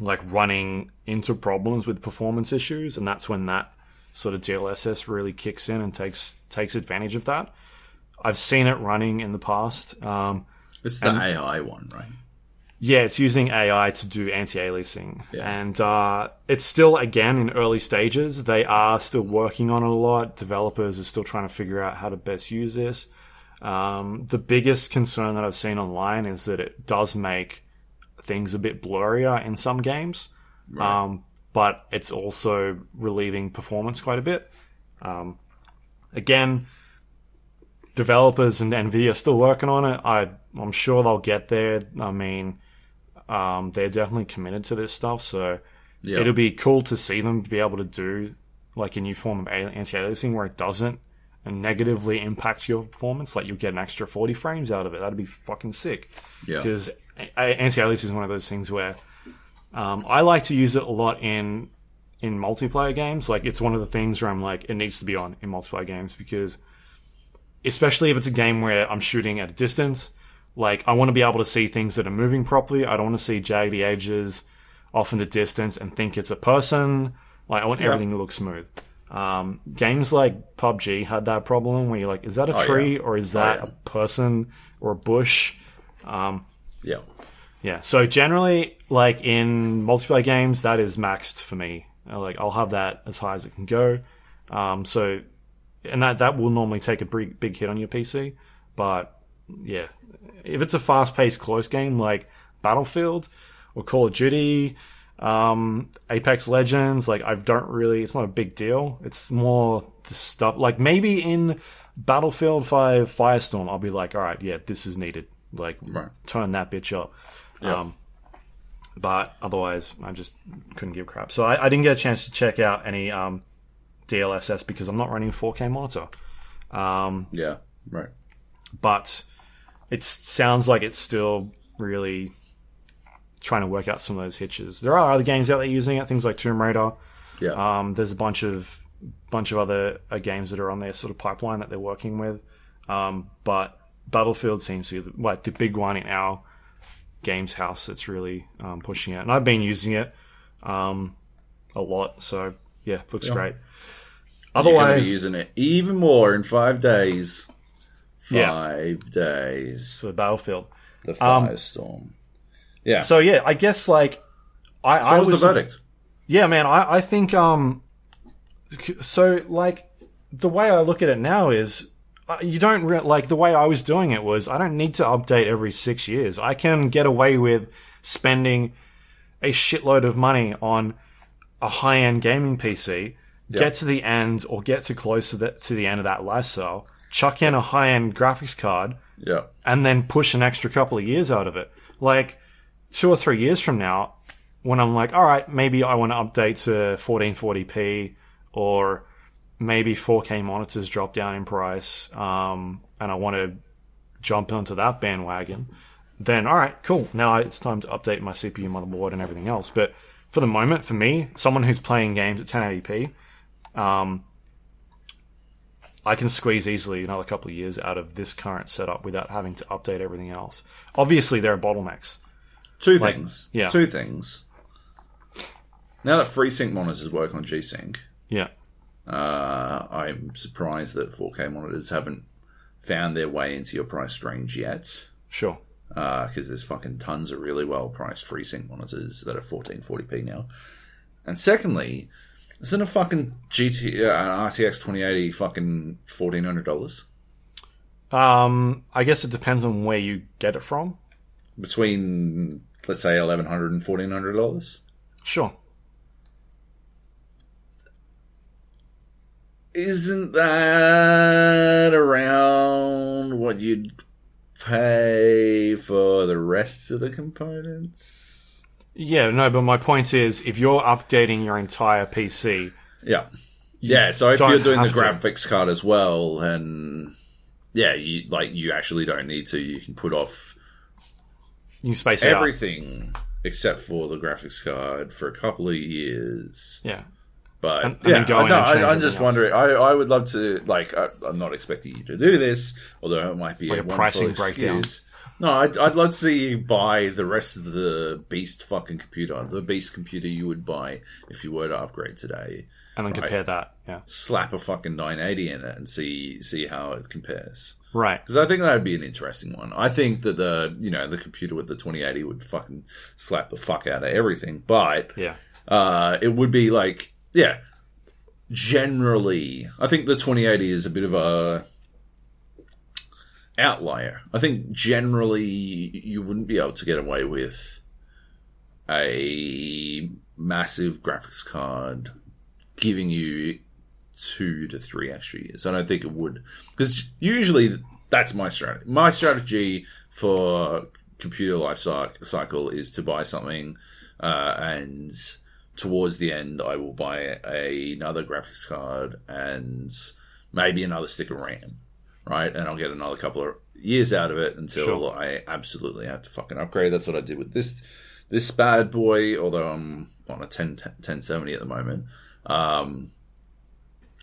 like running into problems with performance issues, and that's when that sort of DLSS really kicks in and takes takes advantage of that. I've seen it running in the past. Um, This is the AI one, right? Yeah, it's using AI to do anti-aliasing, Yeah. and uh, it's still again in early stages. They are still working on it a lot. Developers are still trying to figure out how to best use this. Um, the biggest concern that I've seen online is that it does make things a bit blurrier in some games, um, but it's also relieving performance quite a bit. Um, again, developers and Nvidia are still working on it. I I'm sure they'll get there. I mean, um, they're definitely committed to this stuff, so Yeah. it'll be cool to see them be able to do like a new form of anti-aliasing where it doesn't negatively impact your performance. Like you'll get an extra 40 frames out of it. That'd be fucking sick. Yeah. Because anti-aliasing is one of those things where um, I like to use it a lot in in multiplayer games. Like it's one of the things where I'm like, it needs to be on in multiplayer games because especially if it's a game where I'm shooting at a distance. Like I want to be able to see things that are moving properly. I don't want to see jaggedy edges off in the distance and think it's a person. Like I want everything to look smooth. Um, games like PUBG had that problem where you're like, is that a Oh, tree yeah. or is Oh, that yeah. a person or a bush? Yeah. Yeah. So generally, like in multiplayer games, that is maxed for me. Uh, Like I'll have that as high as it can go. Um, so, and that that will normally take a big big hit on your PC. But yeah, if it's a fast paced close game like Battlefield or Call of Duty, um, Apex Legends, like I don't really. It's not a big deal. It's more the stuff like maybe in Battlefield Five Firestorm, I'll be like, all right, yeah, this is needed. Like Right. turn that bitch up. Yeah. Um, but otherwise, I just couldn't give crap. So I, I didn't get a chance to check out any um, DLSS because I'm not running a 4K monitor. Um, Yeah. Right. but it sounds like it's still really trying to work out some of those hitches. There are other games out there using it, things like Tomb Raider. Yeah. Um, there's a bunch of bunch of other uh, games that are on their sort of pipeline that they're working with. Um, but Battlefield seems to be like the big one in our games house that's really um, pushing it, and I've been using it um, a lot. So yeah, looks great. You're Otherwise, be using it even more in five days. Yeah. Five days. for Battlefield. The firestorm. yeah. So yeah, I guess like I, I was, was the verdict? Yeah, man, I, I think um so like the way I look at it now is uh, you don't re- like the way I was doing it was I don't need to update every 6 years. I can get away with spending a shitload of money on a high-end gaming PC, get to the end or get to close to the, to the end of that lifestyle, chuck in a high-end graphics card Yeah. and then push an extra couple of years out of it. Like two or three years from now, when I'm like, all right, maybe I want to update to 1440p or maybe 4K monitors drop down in price, um, and I want to jump onto that bandwagon, then all right, cool. Now it's time to update my CPU, motherboard, and everything else. But for the moment, for me, someone who's playing games at 1080p, um, I can squeeze easily another couple of years out of this current setup without having to update everything else. Obviously, there are bottlenecks. Two things. yeah. Two things. Now that FreeSync monitors work on G-Sync, Yeah, uh, I'm surprised that 4K monitors haven't found their way into your price range yet. sure. because there's fucking tons of really well priced FreeSync monitors that are 1440p now. And secondly, isn't a fucking GT uh, an RTX 2080 fucking fourteen hundred dollars Um, I guess it depends on where you get it from. between let's say eleven hundred and fourteen hundred dollars? Sure. Isn't that around what you'd pay for the rest of the components? Yeah, no, but my point is, if you're updating your entire PC, Yeah. Yeah, so if you're doing the to. graphics card as well, and yeah, you like you actually don't need to. You can put off you space it out. everything except for the graphics card for a couple of years. Yeah, But And- yeah, I, no, I, I'm just else. wondering. I, I would love to like. I, I'm not expecting you to do this, although it might be Like a, a pricing breakdown. excuse. No, I'd, I'd love to see you buy the rest of the beast fucking computer, the beast computer you would buy if you were to upgrade today. and then compare that. Yeah, slap a fucking 980 in it and see see how it compares. right. Because I think that would be an interesting one. I think that the you know the computer with the 2080 would fucking slap the fuck out of everything, but Yeah, uh, it would be like yeah. Generally, I think the 2080 is a bit of a outlier. I think generally you wouldn't be able to get away with a massive graphics card giving you two to three extra years. I don't think it would because usually that's my strategy. My strategy for computer life cycle is to buy something uh, and towards the end I will buy a, another graphics card and maybe another stick of RAM, right? And I'll get another couple of years out of it until Sure. I absolutely have to fucking upgrade. That's what I did with this this bad boy. Although I'm on a 10, 1070 at the moment. Um,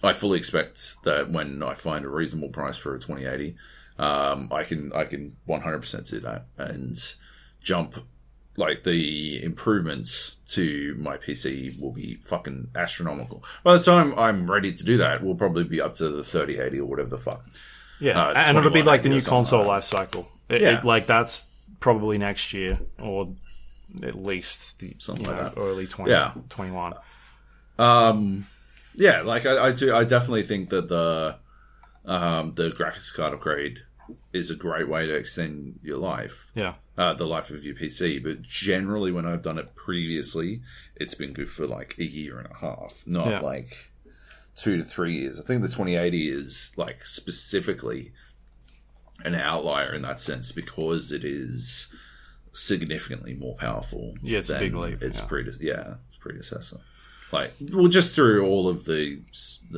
I fully expect that when I find a reasonable price for a 2080, um, I can I can 100% do that and jump like the improvements to my PC will be fucking astronomical. By the time I'm ready to do that, we'll probably be up to the 3080 or whatever the fuck. Yeah, Uh, and it'll be like the new console like life cycle. It, Yeah. it- like that's probably next year or at least the Something you like know, that. early 20, Yeah. 21. Um, yeah, like I, I do. I definitely think that the um, the graphics card upgrade is a great way to extend your life, Yeah, uh, the life of your PC. But generally, when I've done it previously, it's been good for like a year and a half, not Yeah. like two to three years. I think the 2080 is like specifically an outlier in that sense because it is significantly more powerful. Yeah, it's a big leap, Its yeah. prede- yeah, its predecessor. Like, well, just through all of the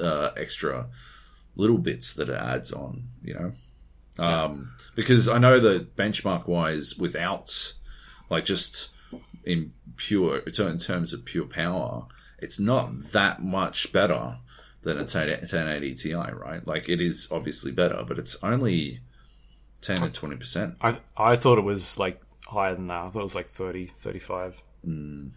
uh, extra little bits that it adds on, you know. Um, because I know that benchmark wise, without like just in pure in terms of pure power, it's not that much better than a 10 1080 Ti, right? Like it is obviously better, but it's only 10 to 20 percent. I I thought it was like higher than that. I thought it was like 30, 35. I'm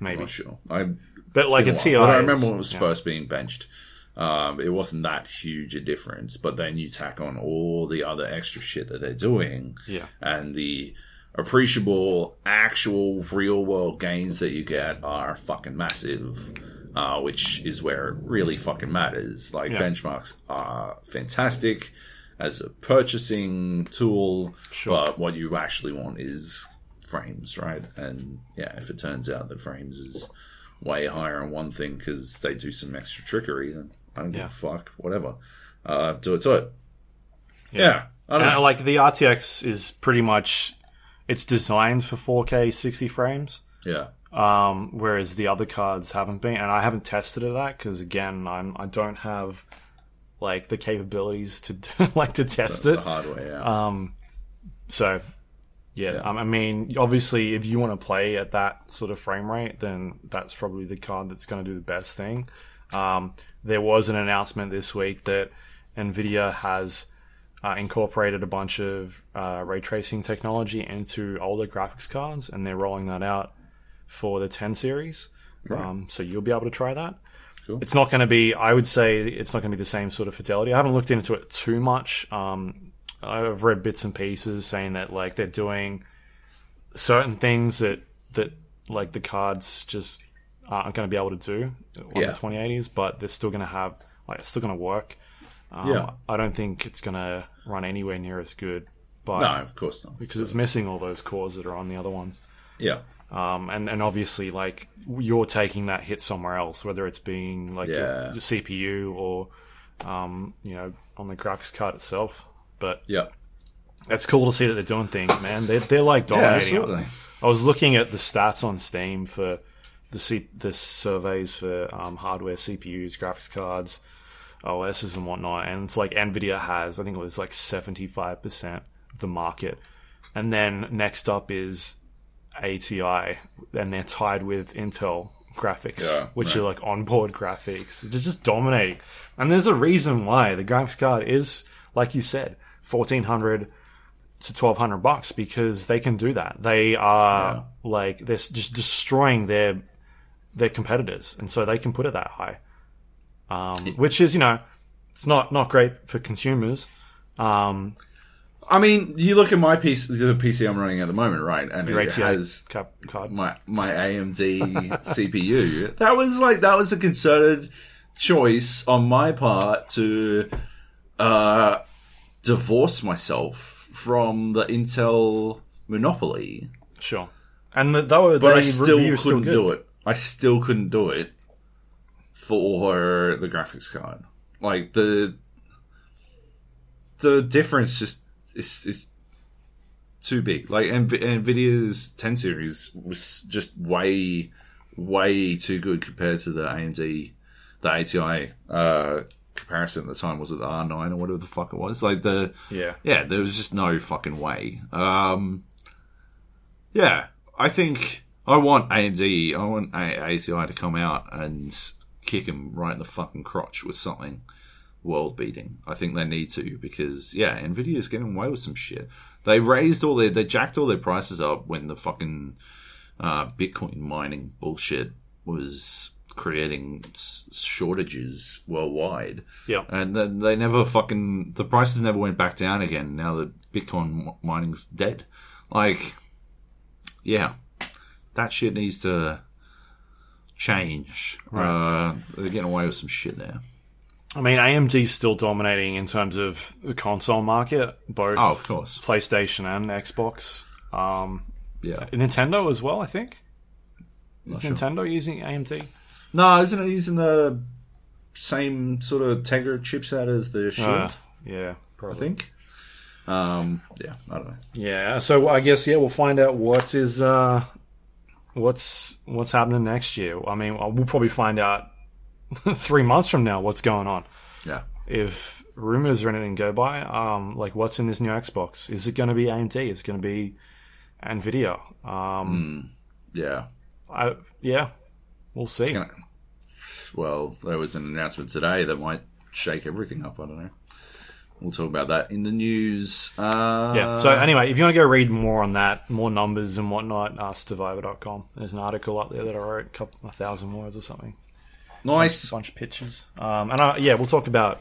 maybe. not sure. I But like a TI. But I remember when it was yeah. first being benched. Um, it wasn't that huge a difference, but then you tack on all the other extra shit that they're doing, Yeah. and the appreciable, actual, real world gains that you get are fucking massive. Uh, which is where it really fucking matters. Like Yeah. benchmarks are fantastic as a purchasing tool, Sure. but what you actually want is frames, right? And yeah, if it turns out that frames is way higher on one thing because they do some extra trickery, then I don't give a fuck. Whatever, uh, do it to it. Yeah, I don't And, know. like the RTX is pretty much it's designed for 4K 60 frames. Yeah, um, whereas the other cards haven't been, and I haven't tested it that because again, I'm I don't have like the capabilities to like to test the it. hardware. Yeah, Um, so yeah, Yeah. um, I mean, obviously, if you want to play at that sort of frame rate, then that's probably the card that's going to do the best thing. Um, there was an announcement this week that Nvidia has uh, incorporated a bunch of uh, ray tracing technology into older graphics cards, and they're rolling that out for the 10 series. Um, so you'll be able to try that. Cool. It's not going to be. I would say it's not going to be the same sort of fidelity. I haven't looked into it too much. Um, I've read bits and pieces saying that like they're doing certain things that that like the cards just aren't going to be able to do on Yeah. the 2080s, but they're still going to have like it's still going to work. Um, Yeah. I don't think it's going to run anywhere near as good, but no, of course not. because it's missing all those cores that are on the other ones. Yeah, Um, and, and obviously, like you're taking that hit somewhere else, whether it's being like your, Yeah. your CPU or um, you know on the graphics card itself. But yeah, that's cool to see that they're doing things, man. They're they're like dominating. absolutely. I was looking at the stats on Steam for the C- the surveys for um, hardware, CPUs, graphics cards, OSs, and whatnot, and it's like Nvidia has, I think it was like seventy five percent of the market, and then next up is ATI, and they're tied with Intel graphics, Yeah, which right. are like onboard graphics. They're just dominating, and there's a reason why the graphics card is, like you said, fourteen hundred to twelve hundred bucks because they can do that. They are like they're just destroying their their competitors, and so they can put it that high. um, which is you know it's not not great for consumers. Um, I mean, you look at my PC, the PC I'm running at the moment, right? And your it ATI has cap card. my my AMD CPU. That was like that was a concerted choice on my part to uh, divorce myself from the Intel monopoly, Sure. And the, though but I still couldn't still do it. I still couldn't do it for the graphics card. Like the the difference just is is too big. Like Nv- Nvidia's 10 series was just way way too good compared to the AMD the ATI uh, comparison at the time. Was it the R9 or whatever the fuck it was? Like the Yeah. yeah, there was just no fucking way. Um, yeah, I think I want AMD, I want ATI to come out and kick him right in the fucking crotch with something world beating. I think they need to because yeah, Nvidia's getting away with some shit. They raised all their, they jacked all their prices up when the fucking uh, Bitcoin mining bullshit was creating s- shortages worldwide. Yeah. And then they never fucking the prices never went back down again. Now that Bitcoin m- mining's dead, like, yeah, that shit needs to change. Uh, they're getting away with some shit there. I mean, AMD's still dominating in terms of the console market, both Oh, of course. PlayStation and Xbox. Um, Yeah. Nintendo as well, I think. Is sure. Nintendo using AMD? No, isn't it using the same sort of Tegra chipset as the Shield? Uh, yeah, I think. Um, yeah, I don't know. Yeah, so I guess yeah, we'll find out what is uh, what's what's happening next year. I mean, we'll probably find out three months from now what's going on. Yeah. If rumors or anything go by, um, like what's in this new Xbox? Is it going to be AMD? Is it going to be Nvidia? Um, Yeah. I, yeah, we'll see. Gonna- well, there was an announcement today that might shake everything up. I don't know. We'll talk about that in the news. Uh, Yeah. So anyway, if you want to go read more on that, more numbers and whatnot, uh, Stevivor.com. There's an article up there that I wrote, a couple, a thousand words or something. Nice. bunch of pictures. Um, and I, yeah, we'll talk about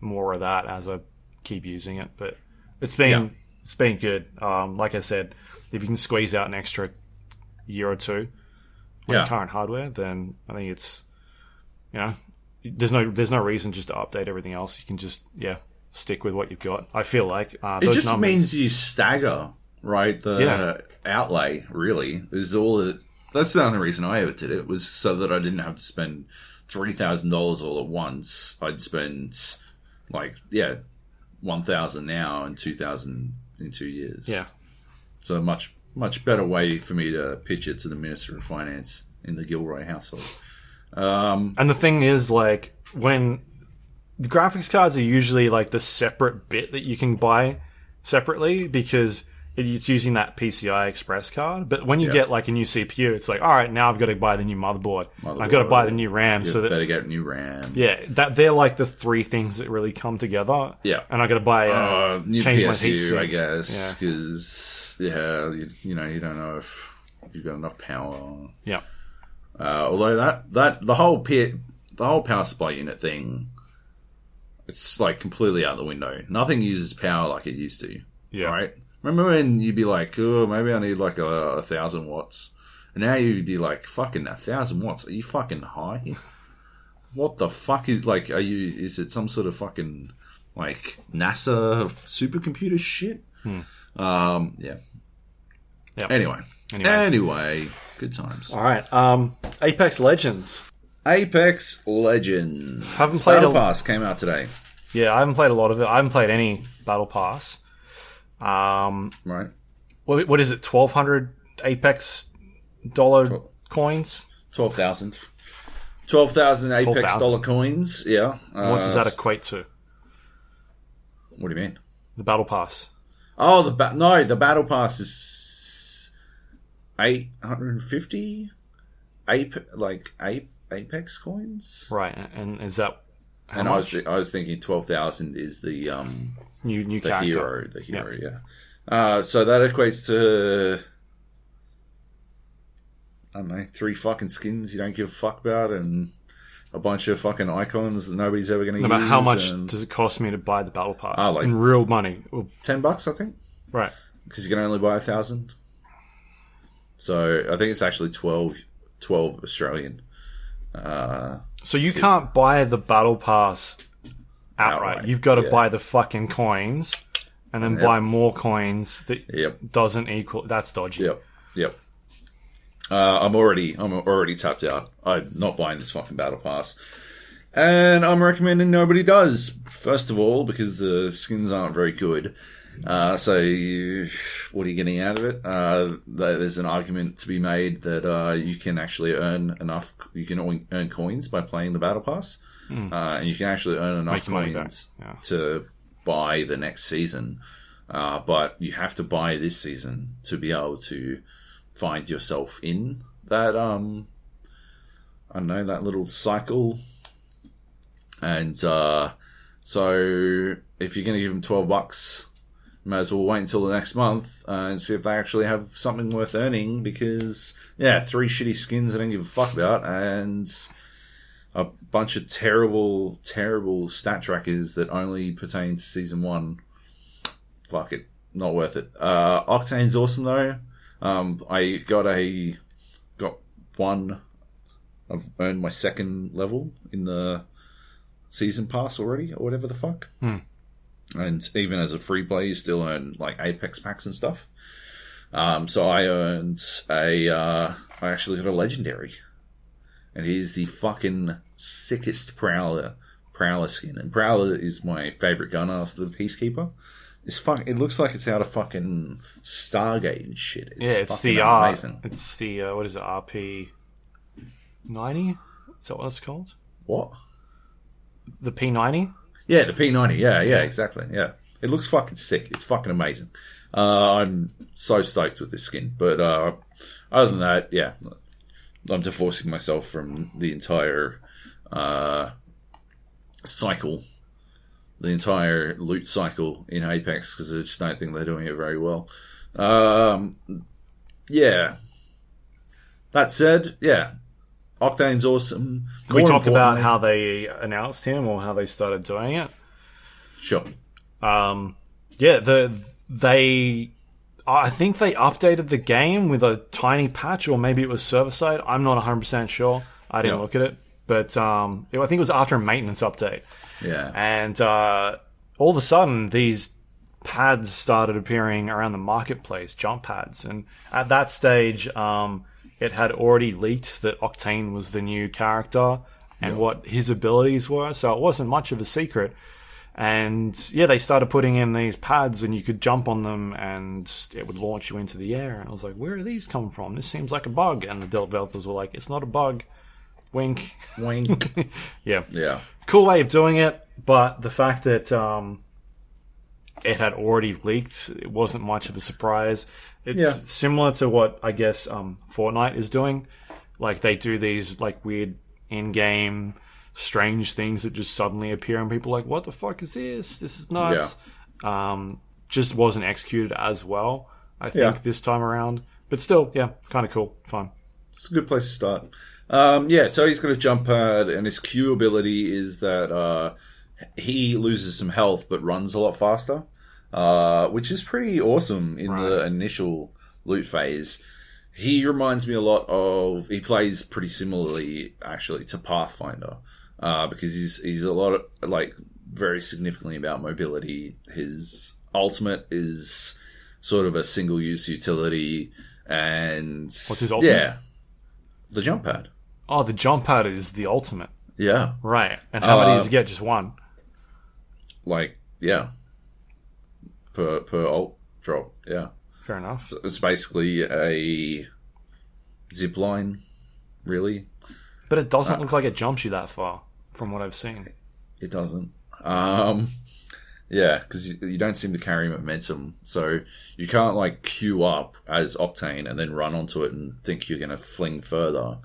more of that as I keep using it. But it's been Yeah. it's been good. Um, like I said, if you can squeeze out an extra year or two on Yeah. current hardware, then I think it's you know there's no there's no reason just to update everything else. You can just yeah stick with what you've got. I feel like uh, It just numbers, means you stagger, right? The Yeah. outlay really is all. It, that's the only reason I ever did it was so that I didn't have to spend three thousand dollars all at once. I'd spend like yeah, one thousand now and two thousand in two years. yeah a much much better way for me to pitch it to the Minister of Finance in the Gilroy household. Um, And the thing is, like, when the graphics cards are usually like the separate bit that you can buy separately because it's using that PCI Express card. But when you Yeah. get like a new CPU, it's like, all right, now I've got to buy the new motherboard. I've got to buy the new RAM. So that better get new RAM. yeah, that they're like the three things that really come together. Yeah. and I got to buy uh, Uh, new change my PSU, heatsink. I guess, Yeah. because yeah, you, you know, you don't know if you've got enough power. Yeah, Uh, although that that the whole P- the whole power supply unit thing, it's like completely out the window. Nothing uses power like it used to. yeah, Right? Remember when you'd be like, oh, maybe I need like a, a thousand watts, and now you'd be like, fucking a thousand watts? Are you fucking high? what the fuck is like? Are you? Is it some sort of fucking like NASA supercomputer shit? Um, yeah. Yeah. Anyway. Anyway. Anyway, good times. All right, um, Apex Legends. Apex Legends. Haven't played Battle a- Pass came out today, Yeah, I haven't played a lot of it. I haven't played any Battle Pass. Um, right? what, what is it? Twelve hundred Apex dollar coins. Twelve thousand. Twelve thousand Apex 12,000. dollar coins. Yeah. Uh, What does that equate to? What do you mean? The Battle Pass. Oh, the ba- no, the battle pass is eight hundred and fifty. Ape like ape apex coins. Right, and is that how and I was th- I was thinking twelve thousand is the um new new the character. hero the hero yeah. Uh, so that equates to I don't know three fucking skins you don't give a fuck about and a bunch of fucking icons that nobody's ever going to No use. how much and- does it cost me to buy the battle pass Ah, like- in real money? Ten bucks, I think, right. because you can only buy a thousand. So I think it's actually 12, 12 Australian. Uh, So you can't buy the battle pass outright. Outright, You've got to yeah. buy the fucking coins and then Yep. buy more coins that yep, doesn't equal. That's dodgy. yep, yep. Uh, I'm already, I'm already tapped out. I'm not buying this fucking battle pass, and I'm recommending nobody does. First of all, because the skins aren't very good. Uh, so, you, what are you getting out of it? Uh, there's an argument to be made that uh, you can actually earn enough. You can earn coins by playing the battle pass, uh, and you can actually earn enough Make your money back, coins yeah. to buy the next season. Uh, but you have to buy this season to be able to find yourself in that. Um, I don't know that little cycle. And uh, so, if you're going to give them twelve bucks, might as well wait until the next month uh, and see if they actually have something worth earning. Because yeah, three shitty skins I don't give a fuck about, and a bunch of terrible, terrible stat trackers that only pertain to season one. Fuck it, not worth it. Uh, Octane's awesome though. Um, I got a got one. I've earned my second level in the season pass already, or whatever the fuck. And even as a free player, you still earn like Apex packs and stuff. Um, so I earned a. Uh, I actually got a legendary, and he's the fucking sickest Prowler Prowler skin. And Prowler is my favorite gun after the Peacekeeper. It's fuck. It looks like it's out of fucking Stargate and shit. It's Yeah, it's the uh, amazing. it's the uh, what is it? RP ninety? Is that what it's called? What? The P ninety? Yeah, the P90. Yeah, yeah, exactly. Yeah. It looks fucking sick. It's fucking amazing. Uh, I'm so stoked with this skin. But uh, other than that, yeah, I'm divorcing myself from the entire uh, cycle, the entire loot cycle in Apex because I just don't think they're doing it very well. Um, yeah. That said, yeah, Octane's awesome. Can we talk about how they announced him or how they started doing it? Sure. Um, yeah, the they. I think they updated the game with a tiny patch, or maybe it was server side. I'm not 100 percent sure. I didn't Yeah. look at it, but um, I think it was after a maintenance update, Yeah. and uh, all of a sudden these pads started appearing around the marketplace, jump pads, and at that stage, um, it had already leaked that Octane was the new character and what his abilities were, so it wasn't much of a secret. And yeah, they started putting in these pads, and you could jump on them, and it would launch you into the air. And I was like, "Where are these coming from? This seems like a bug." And the developers were like, "It's not a bug." Wink. Wink. yeah, yeah. cool way of doing it, but the fact that um, it had already leaked, it wasn't much of a surprise. It's Yeah. similar to what I guess um, Fortnite is doing. Like they do these like weird in-game strange things that just suddenly appear, and people are like, "What the fuck is this? This is nuts." Um, just wasn't executed as well, I think, Yeah. this time around. But still, yeah, kind of cool, fun. It's a good place to start. Um, yeah, so he's got a jump pad, and his Q ability is that uh, he loses some health but runs a lot faster, uh, which is pretty awesome in the initial loot phase. He reminds me a lot of. He plays pretty similarly, actually, to Pathfinder, uh, because he's he's a lot of like very significantly about mobility. His ultimate is sort of a single use utility, and What's his ultimate? Yeah, the jump pad. Oh, the jump pad is the ultimate, Yeah, right? And how many Uh, does he get? Just one. like yeah, per per alt drop. Yeah, Fair enough. So it's basically a zip line, really. But it doesn't Uh, look like it jumps you that far, from what I've seen. It doesn't. Um, yeah, because you, you don't seem to carry momentum, so you can't like queue up as Octane and then run onto it and think you're going to fling further.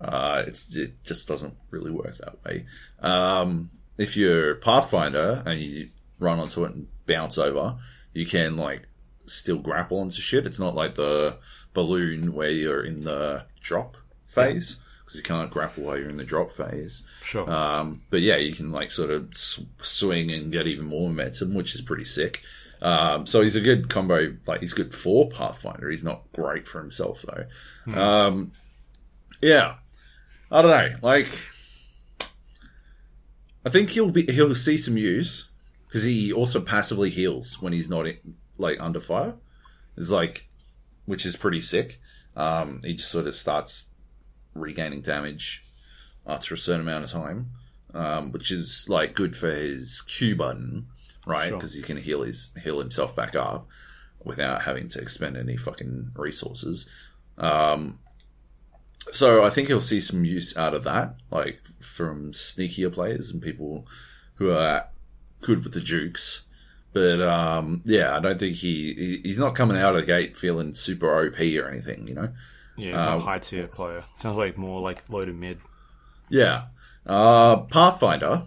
Uh, it's it just doesn't really work that way. Um, if you're Pathfinder and you run onto it and bounce over, you can like still grapple onto shit. It's not like the balloon where you're in the drop phase. because you can't grapple while you're in the drop phase. Sure. Um, but yeah, you can like sort of s- swing and get even more momentum, which is pretty sick. Um, so he's a good combo. Like he's good for Pathfinder. He's not great for himself though. Um, yeah, I don't know. Like, I think he'll be he'll see some use because he also passively heals when he's not in, like under fire. It's like, which is pretty sick. Um, he just sort of starts regaining damage after a certain amount of time, um, which is like good for his Q button, right? Sure. Because he can heal his heal himself back up without having to expend any fucking resources. Um, so I think he'll see some use out of that, like from sneakier players and people who are good with the jukes. But um, yeah, I don't think he, he he's not coming out of the gate feeling super OP or anything, you know. yeah, he's um, a high tier player. Sounds like more like low to mid. Yeah. Uh, Pathfinder,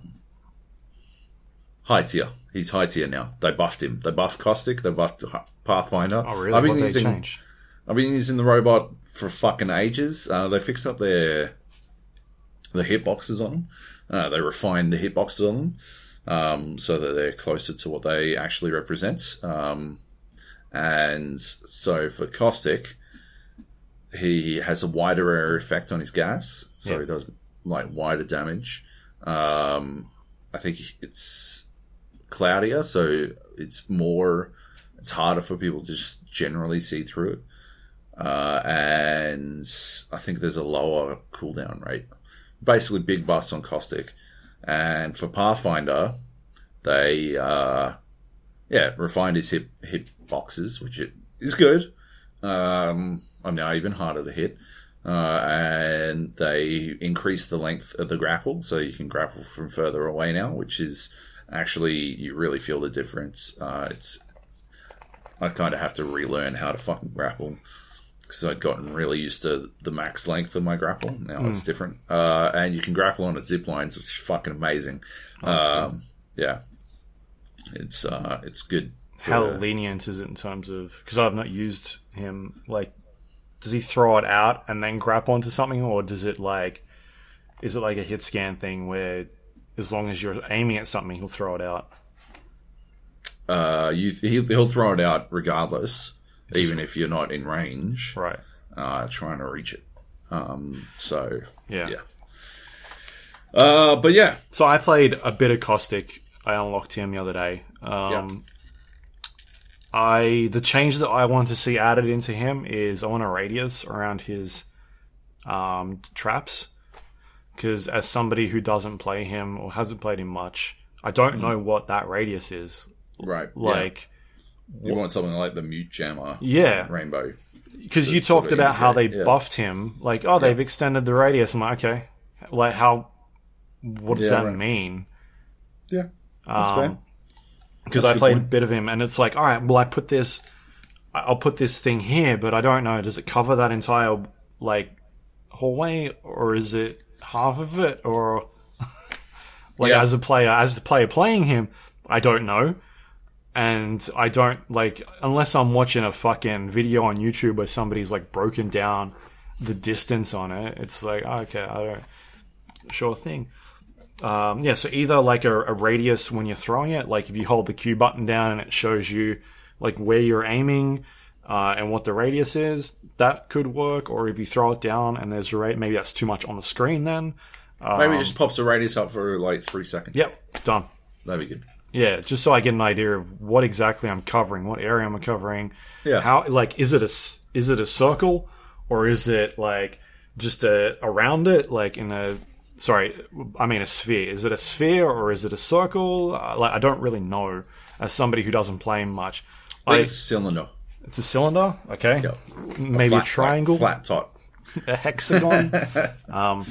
high tier. He's high tier now. They buffed him. They buffed Caustic. They buffed Pathfinder. Oh, really? I've been What using. change? I've been using the robot for fucking ages. Uh, they fixed up their the hitboxes on them. Uh, they refined the hitboxes on them um, so that they're closer to what they actually represent. Um, and so for Caustic, he has a wider area effect on his gas, so Yeah. he does like wider damage. Um, I think it's cloudier, so it's more. It's harder for people to just generally see through it. Uh, and I think there's a lower cooldown rate. Basically, big buffs on Caustic. And for Pathfinder, they, uh, yeah, refined his hit, hit boxes, which it is good. Um, I'm now even harder to hit. Uh, and they increased the length of the grapple, so you can grapple from further away now, which is actually, you really feel the difference. Uh, it's, I kind of have to relearn how to fucking grapple because I'd gotten really used to the max length of my grapple. Now it's different. Uh, and you can grapple on at zip lines, which is fucking amazing. um, yeah. It's, uh, it's good. for- How lenient is it in terms of because I've not used him? Like, does he throw it out and then grab onto something, or does it like, is it like a hit scan thing where as long as you're aiming at something, he'll throw it out? uh, you, he'll, he'll throw it out regardless, even if you're not in range, Right. uh, trying to reach it. Um, so, Yeah. yeah. Uh, but yeah, So I played a bit of Caustic. I unlocked him the other day. Um, I the change that I want to see added into him is I want a radius around his um, traps because as somebody who doesn't play him or hasn't played him much, I don't know what that radius is. right. Like, you want something like the mute jammer yeah, rainbow. because you talked about how they yeah. buffed him. Like, oh, they've extended the radius. I'm like, okay, like how? What does Yeah, that right. mean? Yeah, that's um, fair. because a I played point. a bit of him, and it's like, all right, well, I put this, I'll put this thing here, but I don't know, does it cover that entire like hallway, or is it half of it, or like Yeah. as a player, as the player playing him, I don't know, and I don't like unless I'm watching a fucking video on YouTube where somebody's like broken down the distance on it. It's like oh, okay, I don't, sure thing. Um, yeah, so either like a, a radius when you're throwing it, like if you hold the Q button down and it shows you like where you're aiming uh, and what the radius is, that could work. Or if you throw it down and there's a rate, maybe that's too much on the screen. Then, Maybe it just pops the radius up for like three seconds. yep, done. That'd be good. Yeah, just so I get an idea of what exactly I'm covering, what area I'm covering. Yeah. How like is it a is it a circle or is it like just a around it like in a sorry, I mean a sphere. Is it a sphere or is it a circle? Uh, like I don't really know as somebody who doesn't play much. I it's cylinder. it's a cylinder, okay? Yeah. Maybe a, Flat- like, triangle, flat top. a hexagon.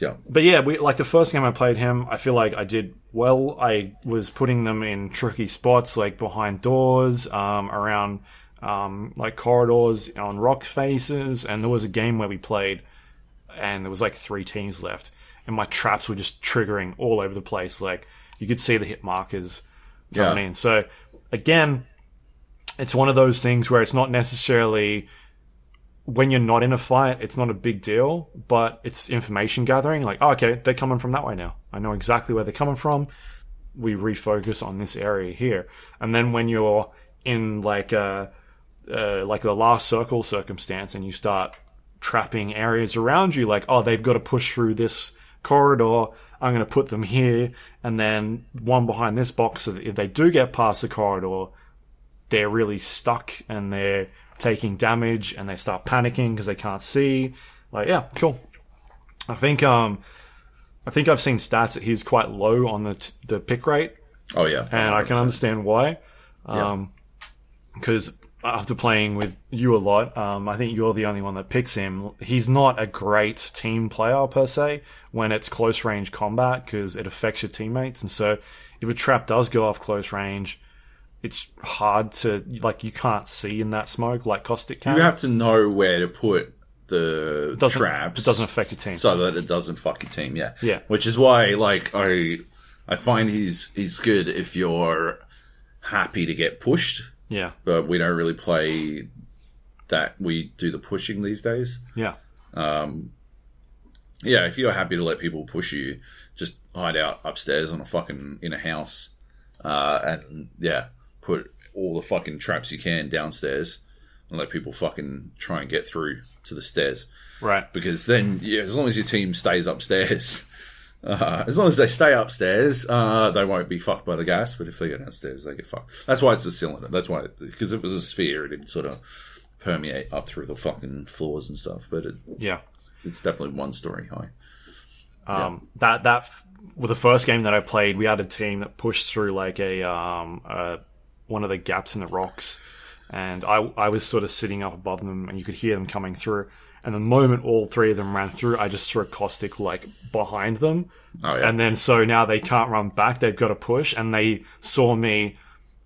Yeah. But yeah, we like the first game I played him. I feel like I did well. I was putting them in tricky spots, like behind doors, um, around um, like corridors, on rock faces. And there was a game where we played, and there was like three teams left, and my traps were just triggering all over the place. Like you could see the hit markers coming Yeah. in. So again, it's one of those things where it's not necessarily when you're not in a fight, it's not a big deal, but it's information gathering. Like, oh, okay, they're coming from that way now. I know exactly where they're coming from. We refocus on this area here, and then when you're in like a uh, like the last circle circumstance, and you start trapping areas around you, like, oh, they've got to push through this corridor. I'm going to put them here, and then one behind this box, so if they do get past the corridor, they're really stuck and they're taking damage and they start panicking because they can't see. Like, yeah, cool. I think um, I think I've seen stats that he's quite low on the t- the pick rate, Oh yeah, and I can understand why. Um, because after playing with you a lot, um, I think you're the only one that picks him. He's not a great team player per se when it's close range combat because it affects your teammates, and so if a trap does go off close range, it's hard to like you can't see in that smoke like caustic can. You have to know where to put the Doesn't- traps. it doesn't affect your team. so that it doesn't fuck your team. Yeah, Yeah. Which is why, like, I I find he's he's good if you're happy to get pushed, yeah, but we don't really play that. We do the pushing these days. yeah, Um. Yeah, if you're happy to let people push you, just hide out upstairs on a fucking in a house, uh, and yeah, put all the fucking traps you can downstairs, and let people fucking try and get through to the stairs. right. Because then, yeah, as long as your team stays upstairs, uh, as long as they stay upstairs, uh, they won't be fucked by the gas. But if they go downstairs, they get fucked. That's why it's a cylinder. That's why, because if it was a sphere, it'd sort of permeate up through the fucking floors and stuff. But it, Yeah. it's definitely one story high. Um, that that f- with the first game that I played, we had a team that pushed through like a um uh, one of the gaps in the rocks, and I I was sort of sitting up above them, and you could hear them coming through. And the moment all three of them ran through, I just threw a caustic like behind them, Oh yeah. and then so now they can't run back; they've got to push. And they saw me,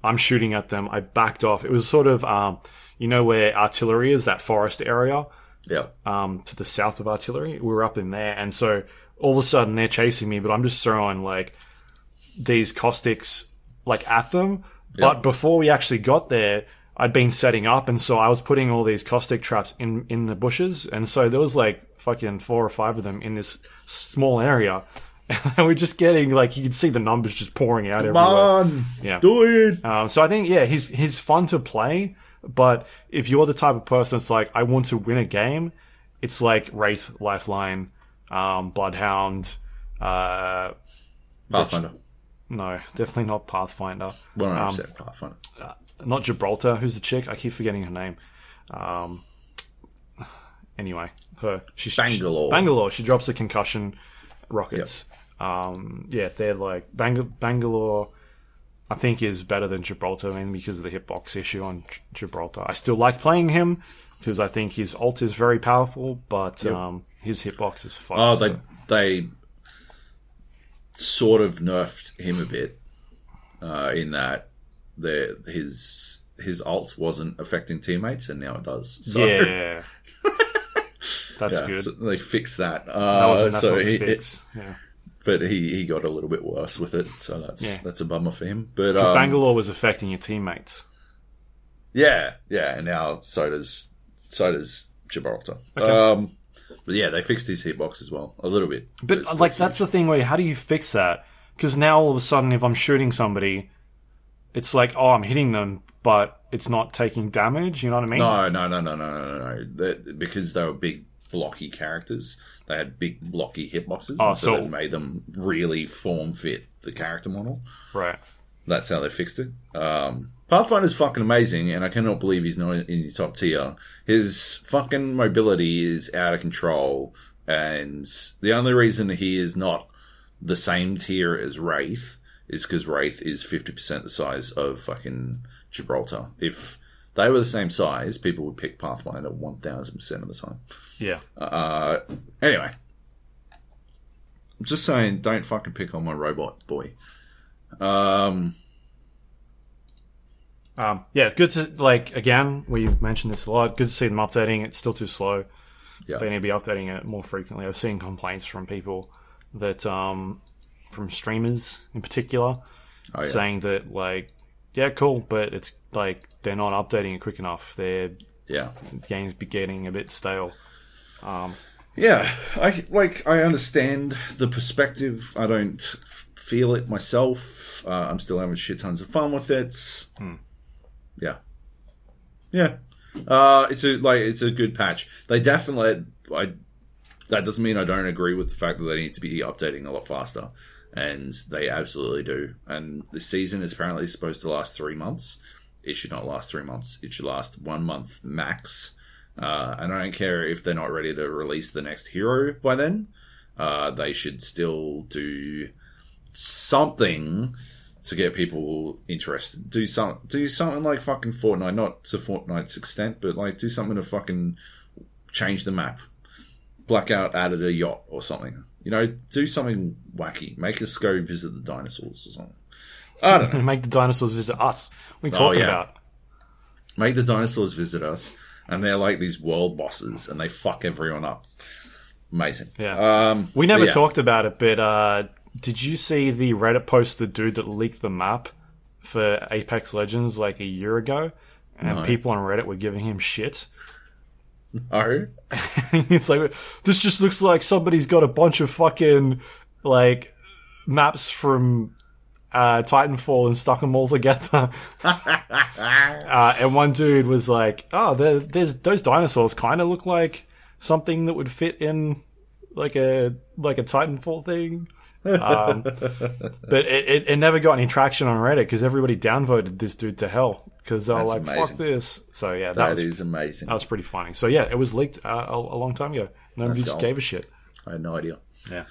I'm shooting at them. I backed off. It was sort of um, you know where artillery is, that forest area yeah. um, to the south of artillery. We were up in there, and so all of a sudden they're chasing me, but I'm just throwing like these caustics like at them. But before we actually got there, I'd been setting up, and so I was putting all these caustic traps in in the bushes, and so there was like fucking four or five of them in this small area. And we're just getting like you could see the numbers just pouring out everywhere. on, Yeah. do it. Um, so I think yeah, he's he's fun to play, but if you're the type of person that's like I want to win a game, it's like Wraith, Lifeline, um, Bloodhound. Uh, Pathfinder. No, definitely not Pathfinder. Well, no, Um, said Pathfinder. Not Gibraltar. Who's the chick? I keep forgetting her name. Um, anyway, her. She's Bangalore. She, Bangalore. She drops the concussion rockets. Um, yeah, they're like Bang- Bangalore. I think is better than Gibraltar, mainly because of the hitbox issue on G- Gibraltar. I still like playing him because I think his ult is very powerful, but um, his hitbox is fucked. Oh, they so- they sort of nerfed him a bit uh, in that the his his ult wasn't affecting teammates, and now it does. So, yeah, that's yeah, good. so they fixed that. that Uh, was a nice so he, fix. yeah. but he, he got a little bit worse with it, so that's Yeah. that's a bummer for him. But um, Bangalore was affecting your teammates. yeah, yeah, and now so does so does Gibraltar. Okay. Um, but yeah, they fixed his hitbox as well a little bit. But it's like that's the thing where how do you fix that? Because now all of a sudden, if I'm shooting somebody, it's like oh I'm hitting them, but it's not taking damage. You know what I mean? No, no, no, no, no, no, no, no. They- because they were big, blocky characters, they had big, blocky hitboxes. Oh, so, so- that made them really form fit the character model. Right. That's how they fixed it. Um, Pathfinder's fucking amazing, and I cannot believe he's not in your top tier. His fucking mobility is out of control, and the only reason he is not the same tier as Wraith is because Wraith is 50% the size of fucking Gibraltar. If they were the same size, people would pick Pathfinder 1000% of the time. Yeah. Uh, anyway, I'm just saying, don't fucking pick on my robot boy. Um, Um, yeah. Good to like again. We mentioned this a lot. Good to see them updating. It's still too slow. Yeah. They need to be updating it more frequently. I've seen complaints from people that um, from streamers in particular oh, yeah. saying that like yeah cool but it's like they're not updating it quick enough they're Yeah. games be getting a bit stale. Um, Yeah, I like. I understand the perspective. I don't feel it myself. Uh, I'm still having shit tons of fun with it. Yeah, yeah. Uh, it's a like it's a good patch. They definitely. I. That doesn't mean I don't agree with the fact that they need to be updating a lot faster, and they absolutely do. And the season is apparently supposed to last three months. It should not last three months. It should last one month max. Uh, and I don't care if they're not ready to release the next hero by then. Uh, they should still do something to get people interested. Do some, do something like fucking Fortnite, not to Fortnite's extent, but like do something to fucking change the map. Blackout added a yacht or something. You know, do something wacky. Make us go visit the dinosaurs or something. I don't know. Make the dinosaurs visit us. What are you talking yeah. about? Make the dinosaurs visit us, and they're like these world bosses, and they fuck everyone up. Amazing. Yeah. Um, We never yeah. talked about it, but uh, did you see the Reddit post, the dude that leaked the map for Apex Legends like a year ago? And No. people on Reddit were giving him shit. Oh, it's like, this just looks like somebody's got a bunch of fucking, like, maps from uh, Titanfall and stuck them all together. uh, and one dude was like, oh, there's those dinosaurs kind of look like something that would fit in like a like a Titanfall thing. Um, but it, it, it never got any traction on Reddit because everybody downvoted this dude to hell because they were like, amazing. "Fuck this." So yeah, that, that was is amazing. that was pretty funny. So yeah, it was leaked uh, a, a long time ago. Nobody just gave a shit. I had no idea. Yeah.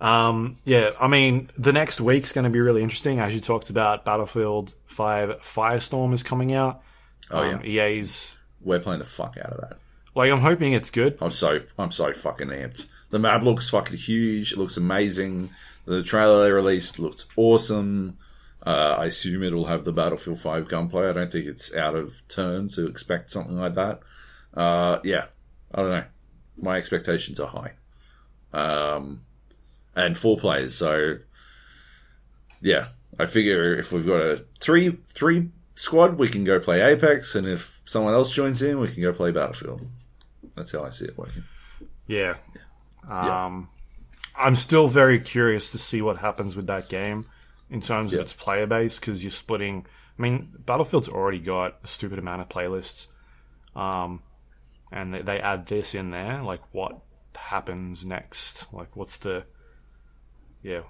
Um, yeah, I mean, the next week's going to be really interesting. As you talked about, Battlefield 5 Firestorm is coming out. Oh Um, EA's, We're playing the fuck out of that. like, I'm hoping it's good. I'm so I'm so fucking amped. The map looks fucking huge. It looks amazing. The trailer they released looks awesome. Uh, I assume it'll have the Battlefield 5 gunplay. I don't think it's out of turn to expect something like that. Uh, yeah, I don't know. My expectations are high. Um, and four players, so yeah, I figure if we've got a three three squad, we can go play Apex, and if someone else joins in, we can go play Battlefield. That's how I see it working. Yeah. Um, I'm still very curious to see what happens with that game in terms Yeah. of its player base because you're splitting. I mean, Battlefield's already got a stupid amount of playlists, um, and they, they add this in there. Like, what happens next? Like, what's the yeah?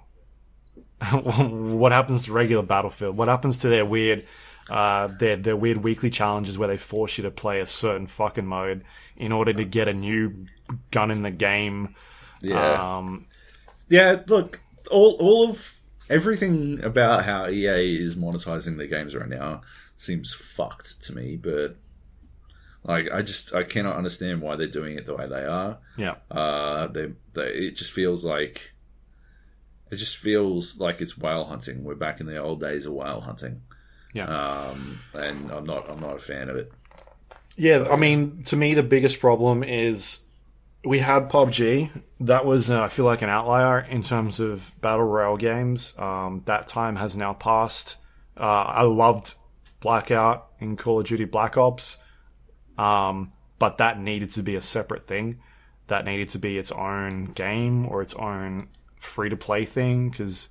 what happens to regular Battlefield? What happens to their weird? Uh, their their weird weekly challenges where they force you to play a certain fucking mode in order to get a new gun in the game. Yeah, Um, yeah. Look, all all of everything about how EA is monetizing their games right now seems fucked to me. But like, I just I cannot understand why they're doing it the way they are. yeah, Uh, they, they it just feels like it just feels like it's whale hunting. We're back in the old days of whale hunting. Yeah. Um, and I'm not I'm not a fan of it. Yeah, I mean, to me, the biggest problem is we had PUBG. That was, uh, I feel like, an outlier in terms of battle royale games. Um, that time has now passed. Uh, I loved Blackout in Call of Duty Black Ops, um, but that needed to be a separate thing. That needed to be its own game or its own free to play thing because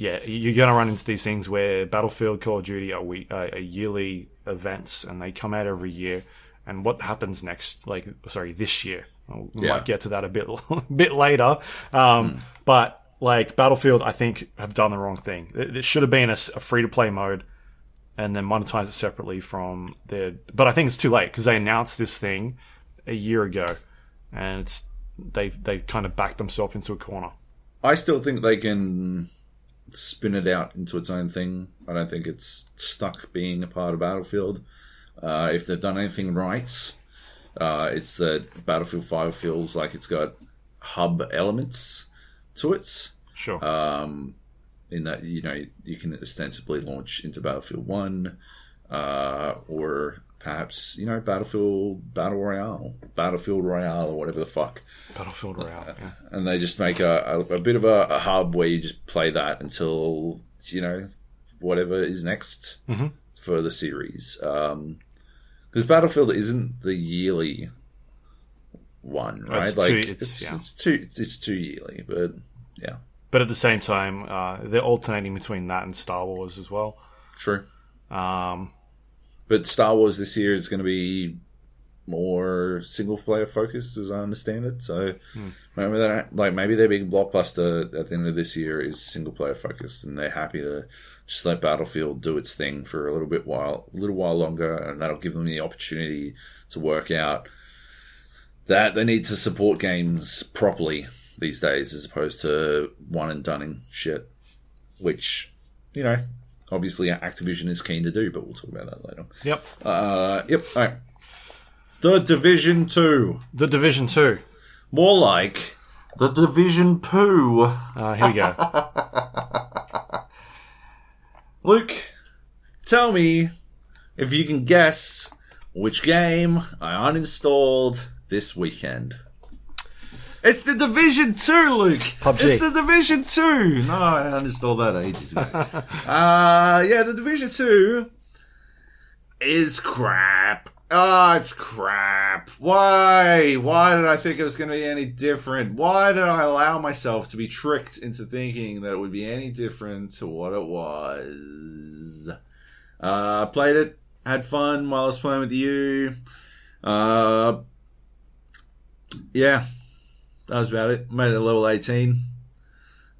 yeah, you're going to run into these things where Battlefield, Call of Duty are, we, uh, are yearly events and they come out every year. And what happens next? Like, sorry, this year. We Yeah. might get to that a bit, a bit later. Um, But like Battlefield, I think have done the wrong thing. It, it should have been a, free to play mode and then monetize it separately from their. But I think it's too late because they announced this thing a year ago, and it's they they kind of backed themselves into a corner. I still think they can spin it out into its own thing. I don't think it's stuck being a part of Battlefield. Uh, if they've done anything right, uh, it's that Battlefield 5 feels like it's got hub elements to it. Sure. Um, in that, you know, you can ostensibly launch into Battlefield 1 uh, or perhaps, you know, Battlefield Battle Royale, Battlefield Royale, or whatever the fuck Battlefield Royale. Yeah. and they just make a, a, a bit of a, a hub where you just play that until you know whatever is next Mhm. for the series. Um, because Battlefield isn't the yearly one, right? It's like too- it's it's- yeah. it's too it's too yearly, but yeah, But at the same time, uh, they're alternating between that and Star Wars as well. true. Um, But Star Wars this year is going to be more single player focused, as I understand it. So hmm. maybe that, like maybe their big blockbuster at the end of this year is single player focused, and they're happy to just let Battlefield do its thing for a little bit while, a little while longer, and that'll give them the opportunity to work out that they need to support games properly these days, as opposed to one and dunning shit, which you know. Obviously, Activision is keen to do, but we'll talk about that later. yep. Uh, yep. All right. The Division Two, The Division 2. more like the Division Poo. Uh, here we go. Luke, tell me if you can guess which game I uninstalled this weekend. It's the Division 2, Luke. PUBG. It's the Division 2. No, I uninstalled that ages ago. uh, yeah, the Division 2 is crap. Oh, it's crap. Why? Why did I think it was going to be any different? Why did I allow myself to be tricked into thinking that it would be any different to what it was? Uh, played it, had fun while I was playing with you. Uh, yeah, that was about it. Made it level 18.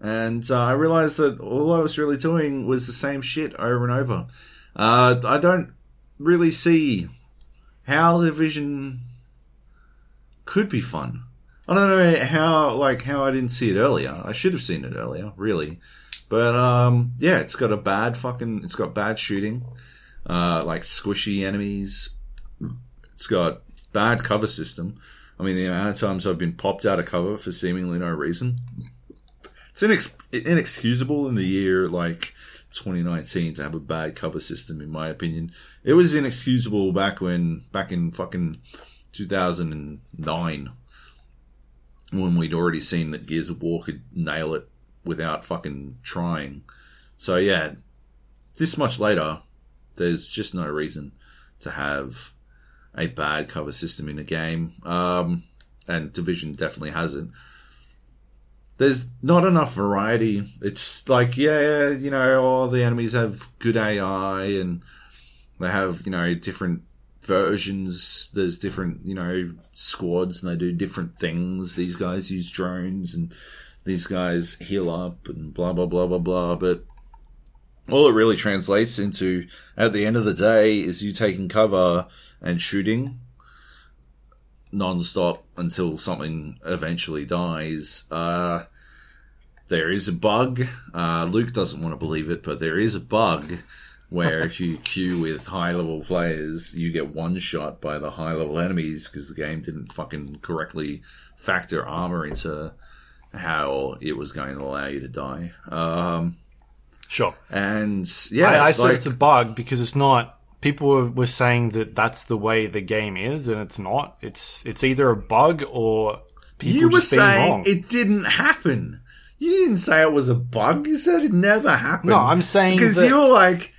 And uh, I realized that all I was really doing was the same shit over and over. Uh, I don't really see how Division could be fun. I don't know how like how I didn't see it earlier. I should have seen it earlier, really. But um, yeah, it's got a bad fucking. It's got bad shooting, uh, like squishy enemies. It's got bad cover system. I mean, the amount of times I've been popped out of cover for seemingly no reason. It's inex- inexcusable in the year like 2019 to have a bad cover system, in my opinion. It was inexcusable back when, back in fucking 2009, when we'd already seen that Gears of War could nail it without fucking trying. So yeah, this much later, there's just no reason to have a bad cover system in a game. Um, and Division definitely hasn't. There's not enough variety. It's like, yeah, you know, all the enemies have good AI and they have, you know, different versions. There's different, you know, squads and they do different things. These guys use drones and these guys heal up and blah, blah, blah, blah, blah. But all it really translates into at the end of the day is you taking cover and shooting non-stop until something eventually dies. Uh, there is a bug. Uh, Luke doesn't want to believe it, but there is a bug where if you queue with high-level players, you get one shot by the high-level enemies because the game didn't fucking correctly factor armor into how it was going to allow you to die. Um, Sure. and yeah, I, I said like- it's a bug because it's not. People were, were saying that that's the way the game is, and it's not. It's it's either a bug or people You were saying wrong. it didn't happen. You didn't say it was a bug. You said it never happened. No, I'm saying because that- you were like,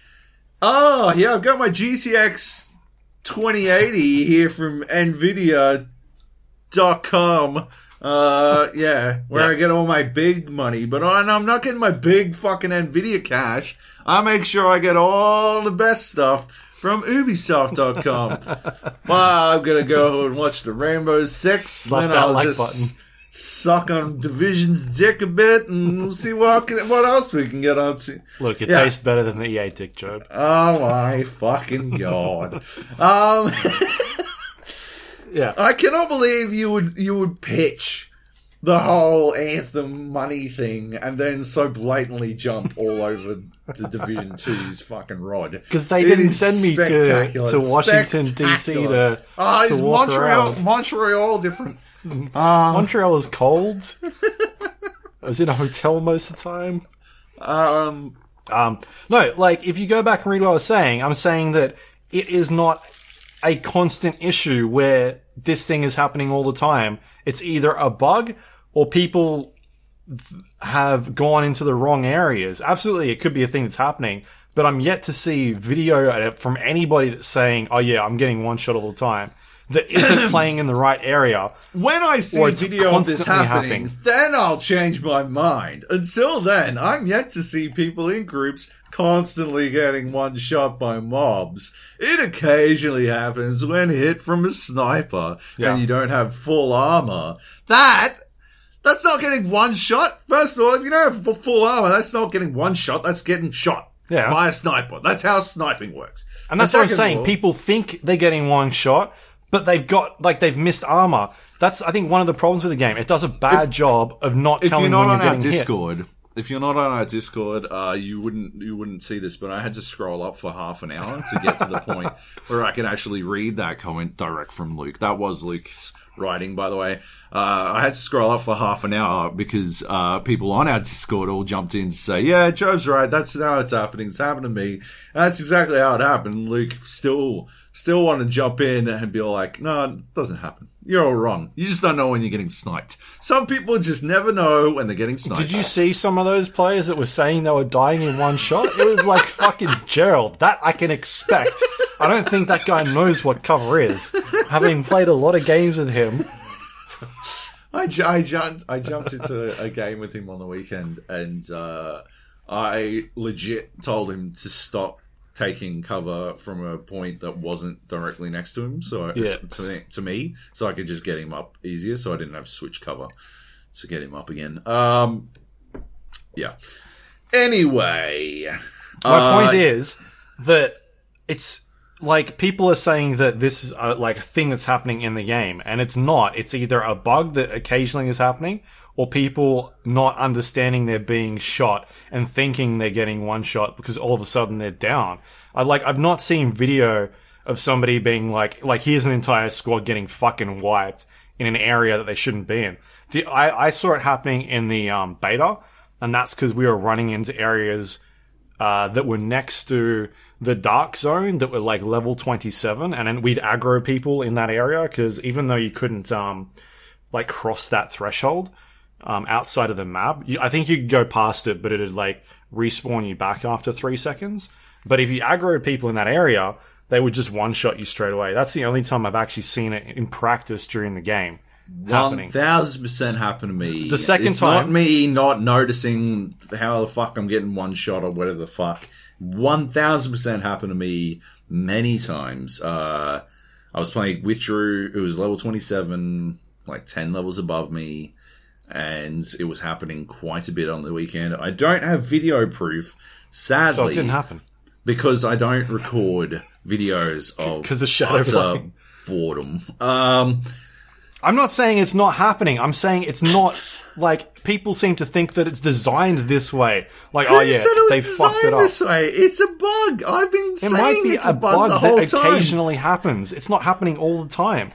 "Oh, yeah, I've got my GTX 2080 here from Nvidia.com. Uh, yeah, where Yeah. I get all my big money, but I, I'm not getting my big fucking Nvidia cash. I make sure I get all the best stuff from Ubisoft.com. well, I'm gonna go and watch the Rainbow Six, Slap then I'll like just button. suck on Division's dick a bit, and we'll see what can, what else we can get up to. Look, it Yeah. tastes better than the EA dick joke. Oh my fucking god! Um, Yeah. I cannot believe you would you would pitch the whole anthem money thing and then so blatantly jump all over the Division 2's fucking rod. Because they It didn't send me to, to Washington, D.C. To, Ah, to is walk Montreal around. Montreal different? Montreal is cold. I was in a hotel most of the time. Um, Um, no, like if you go back and read what I was saying, I'm saying that it is not a constant issue where this thing is happening all the time. It's either a bug or people have gone into the wrong areas. Absolutely, it could be a thing that's happening, but I'm yet to see video from anybody that's saying, "Oh yeah, I'm getting one shot all the time." That isn't playing in the right area. When I see video of this happening, happening. then I'll change my mind. Until then, I'm yet to see people in groups constantly getting one shot by mobs. It occasionally happens when hit from a sniper Yeah. and you don't have full armor. That that's not getting one shot. First of all, if you don't have full armor, that's not getting one shot. That's getting shot Yeah. by a sniper. That's how sniping works. And that's what I'm saying. all- People think they're getting one shot, but they've got like they've missed armor. That's I think one of the problems with the game. It does a bad job of not telling not when you're our getting hit. Discord, if you're not on our Discord, uh, you wouldn't you wouldn't see this, but I had to scroll up for half an hour to get to the point where I could actually read that comment direct from Luke. That was Luke's writing, by the way. Uh, I had to scroll up for half an hour because uh, people on our Discord all jumped in to say, "Yeah, Joab's right. That's how it's happening. It's happened to me. And that's exactly how it happened." Luke still still want to jump in and be like, "No, it doesn't happen." You're all wrong. You just don't know when you're getting sniped. Some people just never know when they're getting sniped. Did you see some of those players that were saying they were dying in one shot? It was like fucking Gerald. That I can expect. I don't think that guy knows what cover is. Having played a lot of games with him, I, I jumped I jumped into a game with him on the weekend, and uh, I legit told him to stop taking cover from a point that wasn't directly next to him, so I, Yeah. to, me, to me, so I could just get him up easier, so I didn't have to switch cover to get him up again. Um, yeah. Anyway, my uh, point is that it's like people are saying that this is a, like a thing that's happening in the game, and it's not. It's either a bug that occasionally is happening, or people not understanding they're being shot and thinking they're getting one shot because all of a sudden they're down. I like I've not seen video of somebody being like like here's an entire squad getting fucking wiped in an area that they shouldn't be in. The, I, I saw it happening in the um, beta, and that's because we were running into areas uh, that were next to the dark zone that were like level 27 and then we'd aggro people in that area because even though you couldn't um like cross that threshold um outside of the map you, i think you could go past it but it'd like respawn you back after three seconds but if you aggro people in that area they would just one shot you straight away that's the only time i've actually seen it in practice during the game thousand percent happened to me. The second it's not me not noticing how the fuck I'm getting one shot or whatever the fuck. One thousand percent happened to me many times. Uh, I was playing with Drew. It was level twenty seven, like ten levels above me, and it was happening quite a bit on the weekend. I don't have video proof, sadly, so it didn't happen because I don't record videos of 'Cause of shadow boredom. Um. I'm not saying it's not happening. I'm saying it's not like people seem to think that it's designed this way. Like, oh yeah, said it was they fucked it up. This way? It's a bug. I've been It saying might be it's a bug, bug the whole that time. occasionally happens. It's not happening all the time.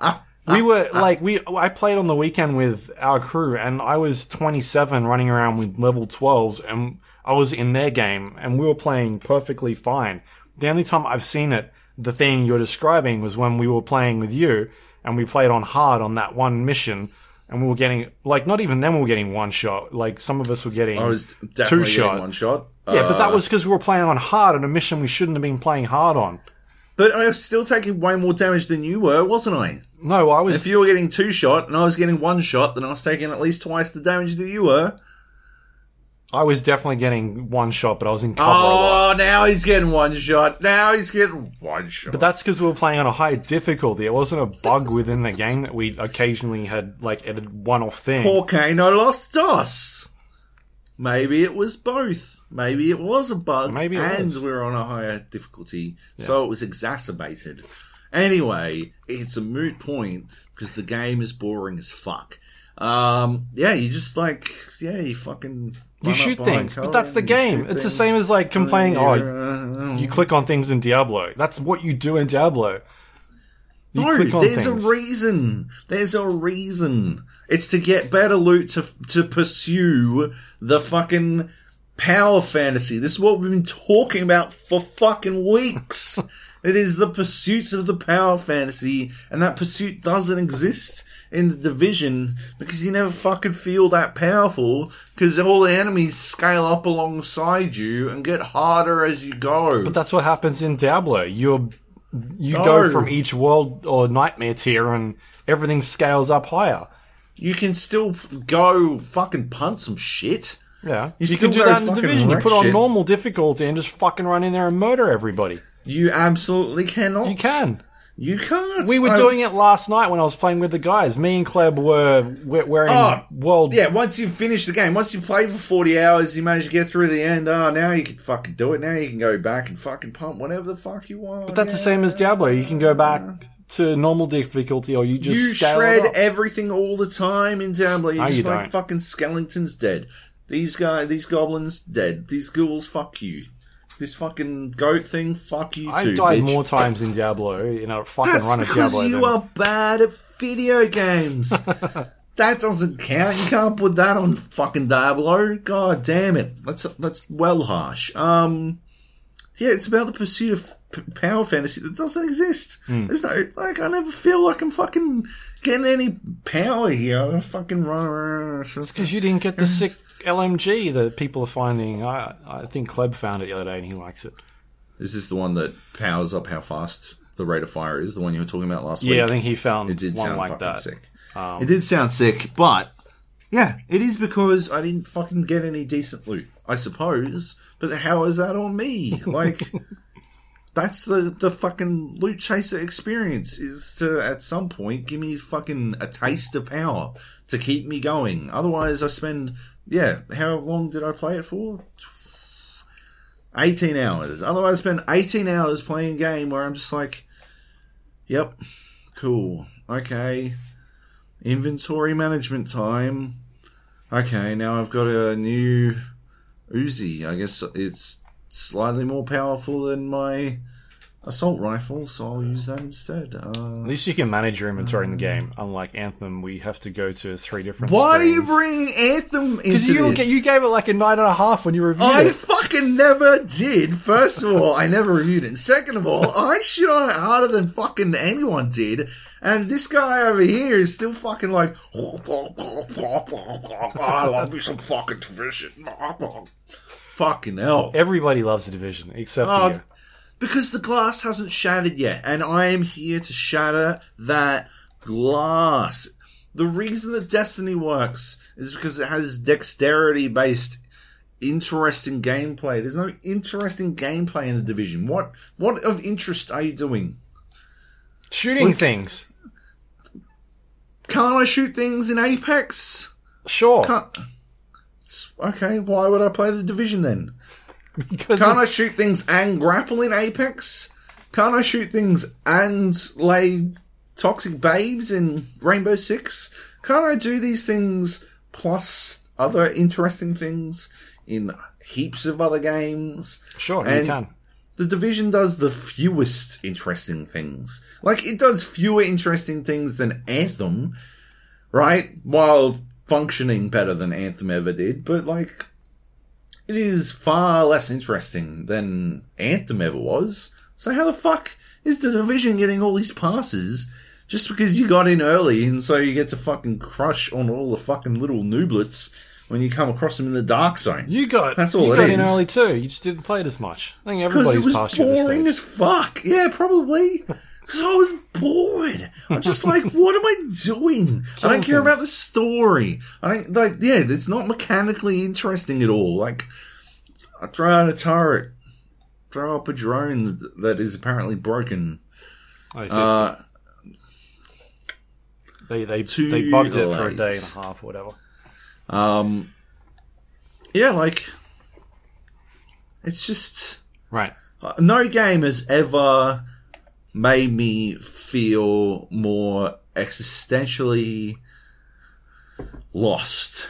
Ah, we were like we I played on the weekend with our crew and I was 27 running around with level 12s and I was in their game and we were playing perfectly fine. The only time I've seen it the thing you're describing was when we were playing with you and we played on hard on that one mission and we were getting like not even then we were getting one shot. Like some of us were getting I was definitely two shot. one shot. Yeah, but that Uh, was because we were playing on hard on a mission we shouldn't have been playing hard on. But I was still taking way more damage than you were, wasn't I? No, I was If you were getting two shot and I was getting one shot, then I was taking at least twice the damage that you were. I was definitely getting one shot, but I was in cover a oh, lot. Oh, now he's getting one shot. Now he's getting one shot. But that's because we were playing on a high difficulty. It wasn't a bug within the game that we occasionally had like a one-off thing. Poor Kano lost us. Maybe it was both. Maybe it was a bug. Maybe it and was. we were on a higher difficulty, so it was exacerbated. Anyway, it's a moot point because the game is boring as fuck. Um, yeah, you just like yeah, you fucking You shoot things, but that's the game. It's the same as like complaining. Oh, Uh, you click on things in Diablo. That's what you do in Diablo. You No, there's things. a reason. There's a reason. It's to get better loot to to pursue the fucking power fantasy. This is what we've been talking about for fucking weeks. It is the pursuits of the power fantasy, and that pursuit doesn't exist in the division because you never fucking feel that powerful because all the enemies scale up alongside you and get harder as you go. But that's what happens in Diablo. You're you No. go from each world or nightmare tier, and everything scales up higher. you can still go fucking punt some shit. Yeah, You you, can do that in the division. You put on shit. normal difficulty and just fucking run in there and murder everybody. You absolutely cannot. You can. You can't. We were I doing was- it last night when I was playing with the guys. Me and Kleb were we- wearing Oh, world. Yeah, once you finish the game, once you play for 40 hours, you manage to get through the end. Oh, now you can fucking do it. Now you can go back and fucking pump whatever the fuck you want. But that's the same as Diablo. You can go back to normal difficulty, or you just You shred everything all the time in Diablo. You're No, just you like don't. fucking skeletons dead. These guys, these goblins dead. These ghouls, fuck you. This fucking goat thing, fuck you too. I too. died bitch. more times in Diablo in a fucking That's run of because Diablo. you than- are bad at video games. that doesn't count. You can't put that on fucking Diablo. God damn it. That's that's well harsh. Um, yeah, it's about the pursuit of p- power fantasy that doesn't exist. Hmm. There's no like. I never feel like I'm fucking getting any power here. I fucking run around. because you didn't get the sick LMG that people are finding. I I think Kleb found it the other day and he likes it. Is this the one that powers up how fast the rate of fire is? The one you were talking about last week? Yeah, I think he found It did one sound like that. sick. Um, it did sound sick, but yeah, it is because I didn't fucking get any decent loot, I suppose. But how is that on me? Like, that's the the fucking loot chaser experience is to at some point give me fucking a taste of power to keep me going. Otherwise, I spend yeah. How long did I play it for? 18 hours. Otherwise, I spend 18 hours playing a game where I'm just like, yep, cool, okay. Inventory management time. Okay, now I've got a new Uzi. I guess it's slightly more powerful than my assault rifle, so I'll use that instead. Uh, At least you can manage your inventory in the game. Unlike Anthem, we have to go to three different. why are you bringing Anthem Because into you, this? you gave it like a nine and a half when you reviewed I it. fucking never did. First of all, I never reviewed it. Second of all, I shit on it harder than fucking anyone did. And this guy over here is still fucking like, I love me some fucking division. fucking hell. Everybody loves the division except Oh, for you. Because the glass hasn't shattered yet, and I am here to shatter that glass. The reason that Destiny works is because it has dexterity based interesting gameplay. There's no interesting gameplay in the division. What what of interest are you doing? Shooting Look- things. Can't I shoot things in Apex? Sure. Can't. Okay, why would I play the division then? because Can't I shoot things and grapple in Apex? Can't I shoot things and lay toxic babes in Rainbow Six? Can't I do these things plus other interesting things in heaps of other games? sure, and- you can. The Division does the fewest interesting things. Like, it does fewer interesting things than Anthem, right? While functioning better than Anthem ever did, but like, it is far less interesting than Anthem ever was. So how the fuck is the Division getting all these passes just because you got in early and so you get to fucking crush on all the fucking little nooblets when you come across them in the dark zone? You got That's all you it got in early too. You just didn't play it as much. I think everybody's it was past you at this boring stage. as fuck. Yeah, probably. Because I was bored. I'm just like, what am I doing? I don't care about the story. I don't like. Yeah, it's not mechanically interesting at all. Like, I throw out a turret, throw up a drone that is apparently broken. I Uh. They they they bugged it for a day and a half or whatever. um, yeah, like, it's just. Right. Uh, no game has ever made me feel more existentially lost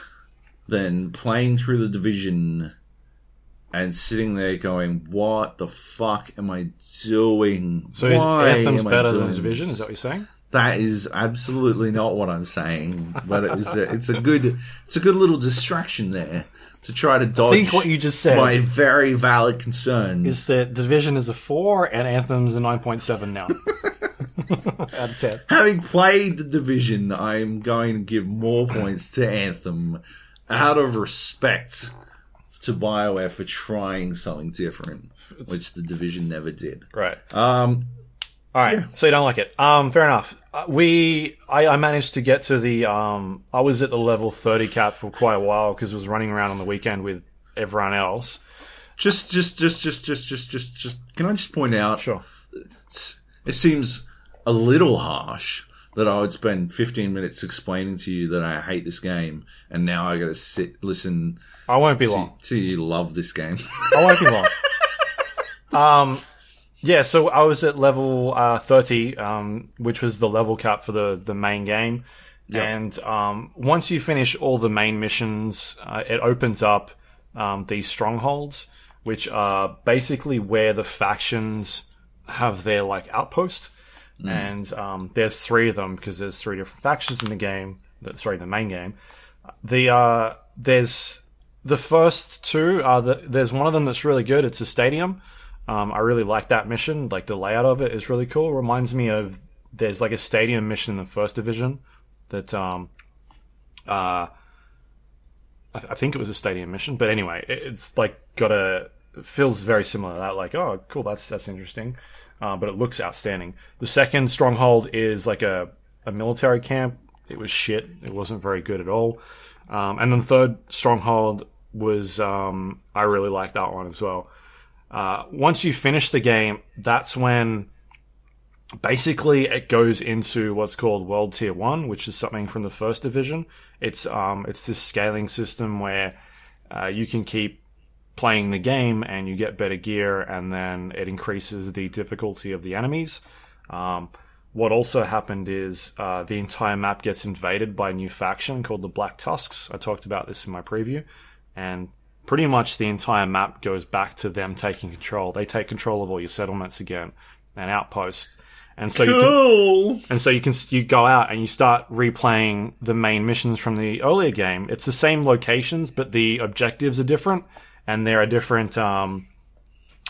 than playing through the division and sitting there going, "What the fuck am I doing? So Why Anthem's better than division? Is that what you're saying? That is absolutely not what I'm saying, but a, it's a good it's a good little distraction there. To try to dodge think what you just said my very valid concerns. is that Division is a four and Anthem's a nine point seven now. Out of ten. Having played the division, I'm going to give more points to Anthem out of respect to BioWare for trying something different, which the division never did. Right. Um, All right. So you don't like it. Um, fair enough. Uh, we, I, I managed to get to the, um, I was at the level 30 cap for quite a while because I was running around on the weekend with everyone else. just, just, just, just, just, just, just, just. Can I just point out? Sure. It seems a little harsh that I would spend 15 minutes explaining to you that I hate this game, and now I got to sit, listen I won't be to, long. to you love this game. I won't be long. Um, yeah, so I was at level uh, 30, um, which was the level cap for the, the main game. And um, once you finish all the main missions, uh, it opens up um, these strongholds, which are basically where the factions have their like outpost. And um, there's three of them because there's three different factions in the game. Sorry, the main game. The uh, there's the first two are the, there's one of them that's really good. It's a stadium. Um, I really like that mission. Like the layout of it is really cool. Reminds me of there's like a stadium mission in the first division that um uh I, I think it was a stadium mission, but anyway, it, it's like got a feels very similar to that. Like oh cool, that's that's interesting, uh, but it looks outstanding. The second stronghold is like a a military camp. It was shit. It wasn't very good at all. Um, and then the third stronghold was um, I really liked that one as well. Uh, once you finish the game, that's when basically it goes into what's called World Tier One, which is something from the first division. It's um, it's this scaling system where uh, you can keep playing the game and you get better gear, and then it increases the difficulty of the enemies. Um, what also happened is uh, the entire map gets invaded by a new faction called the Black Tusks. I talked about this in my preview, and pretty much the entire map goes back to them taking control. They take control of all your settlements again and outposts, and so you can, and so you can you go out and you start replaying the main missions from the earlier game. It's the same locations, but the objectives are different, and there are different um,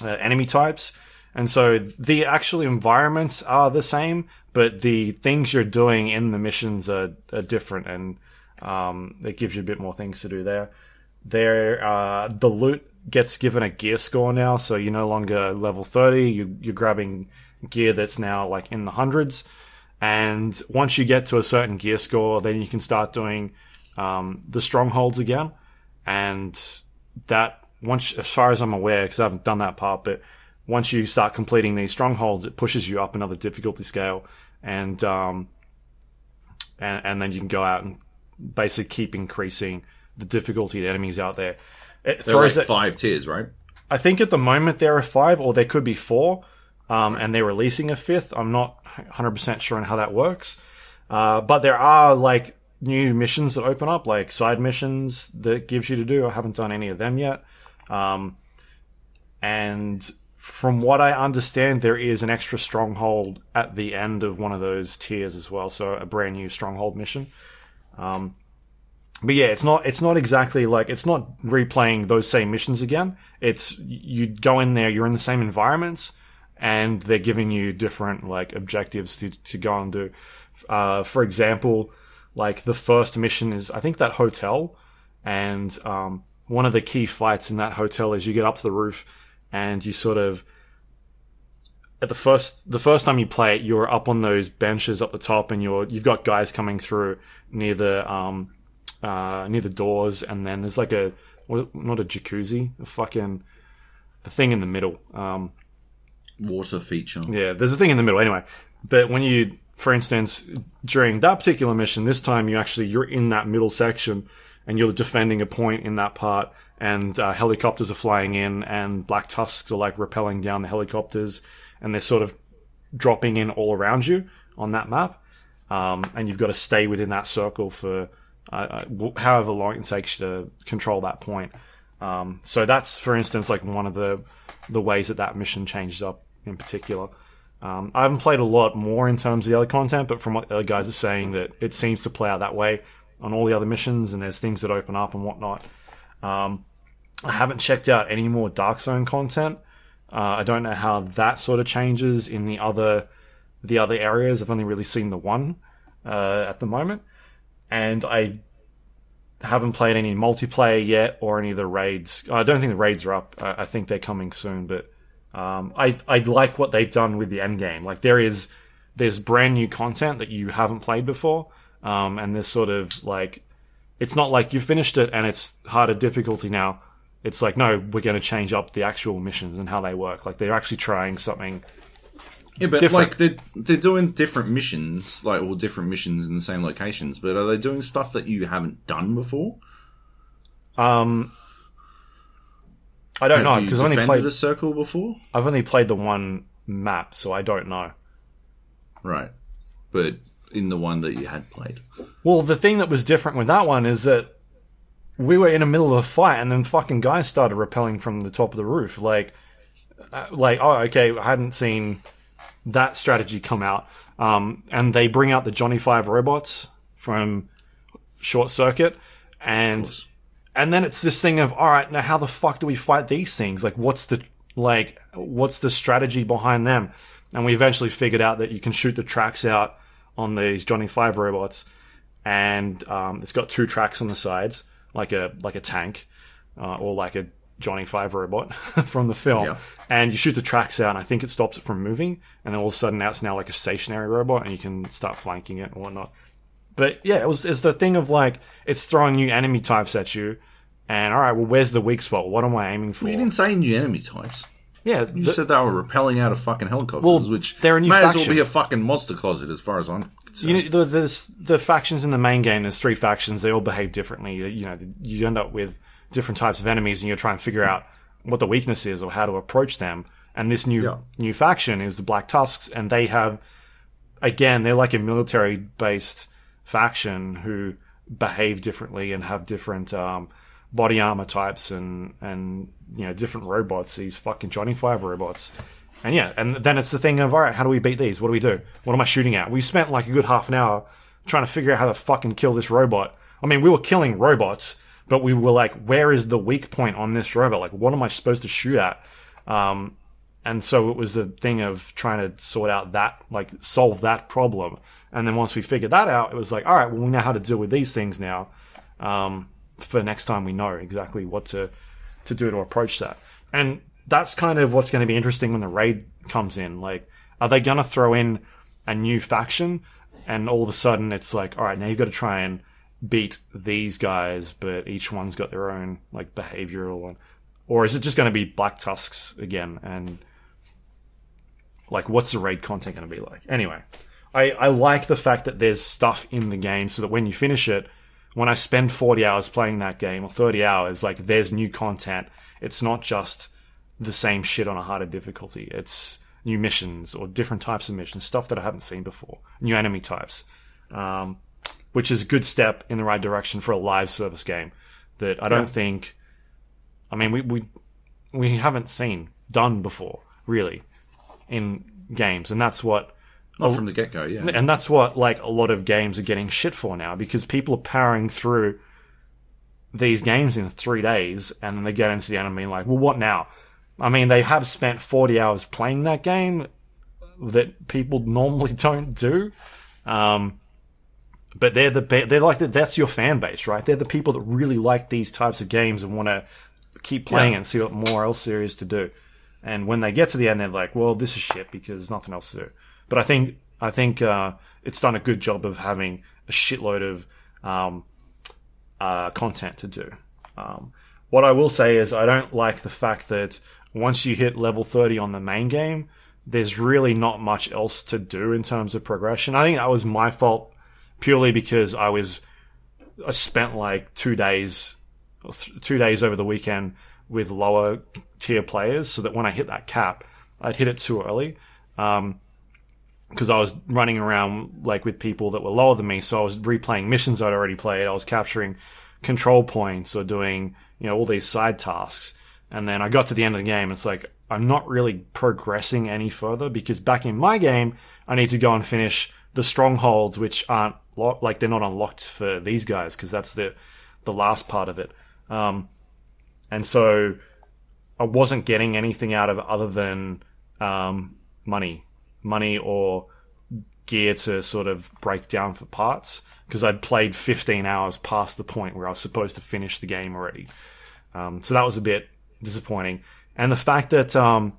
uh, enemy types. And so the actual environments are the same, but the things you're doing in the missions are, are different, and um, it gives you a bit more things to do there. There, uh, the loot gets given a gear score now, so you're no longer level 30. You, you're grabbing gear that's now like in the hundreds, and once you get to a certain gear score, then you can start doing um, the strongholds again, and that once, as far as I'm aware, because I haven't done that part, but once you start completing these strongholds, it pushes you up another difficulty scale, and um, and, and then you can go out and basically keep increasing the difficulty of the enemies out there. It There are throws like it, five tiers, right? I think at the moment there are five, or there could be four, um, and they're releasing a fifth. I'm not 100% sure on how that works. Uh, but there are like new missions that open up, like side missions that gives you to do. I haven't done any of them yet. Um, and from what I understand, there is an extra stronghold at the end of one of those tiers as well. So a brand new stronghold mission. Um, but yeah, it's not it's not exactly like it's not replaying those same missions again. It's you go in there, you're in the same environments, and they're giving you different like objectives to to go and do. Uh, for example, like the first mission is I think that hotel, and um, one of the key fights in that hotel is you get up to the roof and you sort of at the first the first time you play it, you're up on those benches up the top, and you're you've got guys coming through near the um uh near the doors, and then there's like a not a jacuzzi, a fucking the thing in the middle. Um, Water feature. yeah, there's a thing in the middle anyway. But when you, for instance, during that particular mission, this time you actually you're in that middle section and you're defending a point in that part, and uh, helicopters are flying in, and black tusks are like rappelling down the helicopters, and they're sort of dropping in all around you on that map, um, and you've got to stay within that circle for however long it takes you to control that point. Um, so that's, for instance, like one of the the ways that that mission changes up in particular. Um, I haven't played a lot more in terms of the other content, but from what the other guys are saying, that it seems to play out that way on all the other missions, and there's things that open up and whatnot. Um, I haven't checked out any more Dark Zone content. Uh, I don't know how that sort of changes in the other the other areas. I've only really seen the one uh, at the moment, and I haven't played any multiplayer yet or any of the raids. I don't think the raids are up. I, I think they're coming soon, but um, I I like what they've done with the end game. Like there is there's brand new content that you haven't played before, um, and there's sort of like it's not like you've finished it and it's harder difficulty now. It's like no, we're going to change up the actual missions and how they work. Like they're actually trying something. Yeah, but Different. like they're they're doing different missions, like all different missions in the same locations. But are they doing stuff that you haven't done before? Um, I don't know Have you because I've only played a circle before, I've only played the one map, so I don't know. right? But in the one that you had played, Well, the thing that was different with that one is that we were in the middle of a fight, and then fucking guys started rappelling from the top of the roof. Like, uh, like oh, okay, I hadn't seen that strategy come out. Um, and they bring out the Johnny Five robots from Short Circuit, and and then it's this thing of all right, now how the fuck do we fight these things? Like, what's the like, what's the strategy behind them? And we eventually figured out that you can shoot the tracks out on these Johnny Five robots, and um, it's got two tracks on the sides, like a like a tank, uh, or like a Johnny Five robot from the film. Yeah. And you shoot the tracks out, and I think it stops it from moving, and then all of a sudden now it's now like a stationary robot, and you can start flanking it and whatnot. But yeah, it was it's the thing of like it's throwing new enemy types at you, and all right, well, where's the weak spot? What am I aiming for? you didn't say new enemy types. yeah, You the- said they were repelling out of fucking helicopters, Well, which they're a new may as well be a fucking monster closet as far as I'm concerned. you know, the, there's the factions in the main game. There's three factions. They all behave differently. You know, you end up with different types of enemies, and you try and figure out what the weakness is or how to approach them. And this new Yeah. new faction is the Black Tusks, and they have again they're like a military based faction who behave differently and have different um, body armor types and and you know different robots. These fucking Johnny Five robots. And yeah, and then it's the thing of all right, how do we beat these? What do we do? What am I shooting at? We spent like a good half an hour trying to figure out how to fucking kill this robot. I mean, we were killing robots, but we were like, where is the weak point on this robot? Like, what am I supposed to shoot at? Um, and so it was a thing of trying to sort out that, like, solve that problem. And then once we figured that out, it was like, all right, well, we know how to deal with these things now. Um, for next time, we know exactly what to to do to approach that. And that's kind of what's going to be interesting when the raid comes in. Like, are they going to throw in a new faction? And all of a sudden, it's like, all right, now you've got to try and beat these guys, but each one's got their own like behavioral one. Or is it just going to be Black Tusks again? And like, what's the raid content going to be like? Anyway, I, I like the fact that there's stuff in the game so that when you finish it, when I spend 40 hours playing that game or 30 hours, like there's new content. It's not just the same shit on a harder difficulty. It's new missions or different types of missions, stuff that I haven't seen before, new enemy types, um, which is a good step in the right direction for a live service game that I don't think. I mean, we we we haven't seen done before really in games, and that's what Not from the get go, yeah. and that's what like a lot of games are getting shit for now because people are powering through these games in three days and then they get into the end and being like, well, what now? I mean, they have spent 40 hours playing that game that people normally don't do. Um, but they're the they're like the, that's your fan base, right? They're the people that really like these types of games and want to keep playing Yeah. and see what more else there is to do. And when they get to the end, they're like, "Well, this is shit because there's nothing else to do." But I think I think uh, it's done a good job of having a shitload of um, uh, content to do. Um, what I will say is I don't like the fact that once you hit level 30 on the main game, there's really not much else to do in terms of progression. I think that was my fault purely because I was I spent like two days two days over the weekend with lower tier players so that when I hit that cap, I'd hit it too early. Um, because I was running around like with people that were lower than me, so I was replaying missions I'd already played. I was capturing control points or doing you know all these side tasks, and then I got to the end of the game. And it's like I'm not really progressing any further because back in my game, I need to go and finish the strongholds, which aren't lo- like they're not unlocked for these guys because that's the the last part of it. Um, and so I wasn't getting anything out of other than um, money, money or gear to sort of break down for parts because I'd played 15 hours past the point where I was supposed to finish the game already. Um, so that was a bit disappointing. And the fact that um,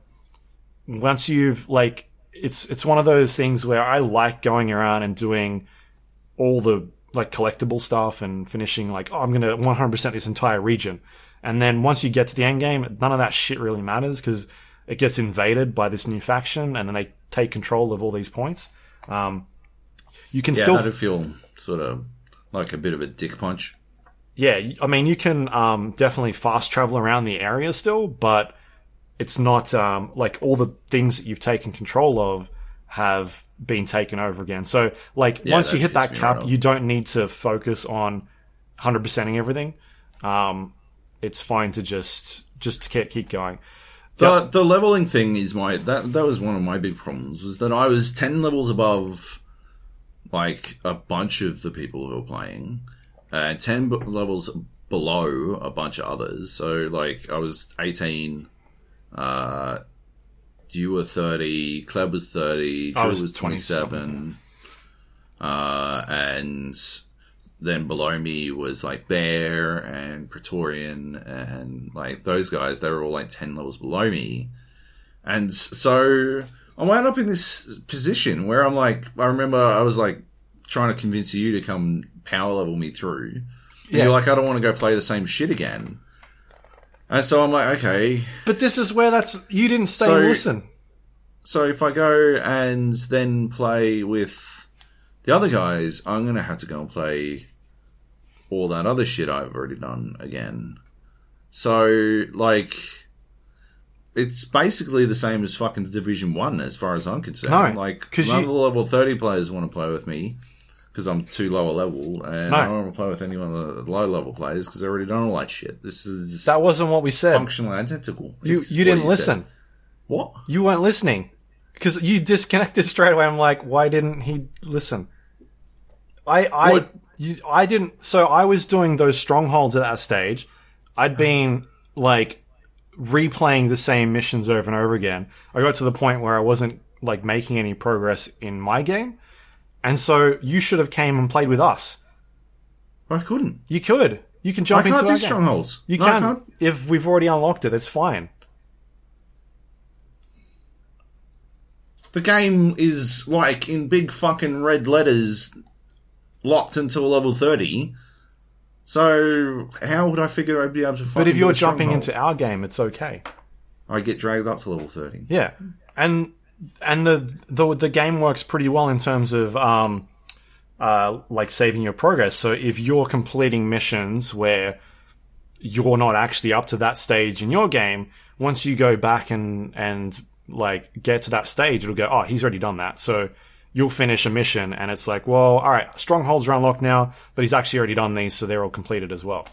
once you've like, it's it's one of those things where I like going around and doing all the like collectible stuff and finishing like, oh, I'm gonna 100% this entire region. And then once you get to the end game, none of that shit really matters because it gets invaded by this new faction, and then they take control of all these points. Um, you can Yeah, still that'd feel sort of like a bit of a dick punch. Yeah, I mean, you can um, definitely fast travel around the area still, but it's not um, like all the things that you've taken control of have been taken over again. So, like, Yeah, once you hit that cap, right you don't need to focus on 100%ing everything. Um, it's fine to just just to keep, keep going. The the leveling thing is my that that was one of my big problems was that I was ten levels above like a bunch of the people who were playing, and ten b- levels below a bunch of others. So like I was eighteen, uh, you were thirty, Kleb was thirty, I was was twenty seven, uh, and then below me was like Bear and Praetorian and like those guys. They were all like ten levels below me, and so I wound up in this position where I'm like, I remember I was like trying to convince you to come power level me through. And Yeah. You're like, I don't want to go play the same shit again. And so I'm like, okay, But this is where that's you didn't stay So- and listen. so if I go and then play with the other guys, I'm gonna have to go and play all that other shit I've already done again. So like, it's basically the same as fucking Division One as far as I'm concerned. No, like none you- of the level thirty players want to play with me because I'm too lower level, and No. I don't want to play with any of the low level players because they already done all that shit. This is That wasn't what we said. functionally identical. You It's you didn't said. listen. What? You weren't listening because you disconnected straight away. I'm like, why didn't he listen? I I you, I didn't. So I was doing those strongholds at that stage. I'd been like replaying the same missions over and over again. I got to the point where I wasn't like making any progress in my game, and so you should have came and played with us. I couldn't. You could. You can jump into. I can't into do strongholds. You No, I can can't. if we've already unlocked it. It's fine. The game is like in big fucking red letters, locked until level thirty. So how would I figure I'd be able to? But if you're jumping into our game, it's okay. I get dragged up to level thirty. Yeah, and and the the the game works pretty well in terms of um, uh, like saving your progress. So if you're completing missions where you're not actually up to that stage in your game, once you go back and and like get to that stage, it'll go, oh, he's already done that. So you'll finish a mission, and it's like, well, all right, strongholds are unlocked now, but he's actually already done these, so they're all completed as well.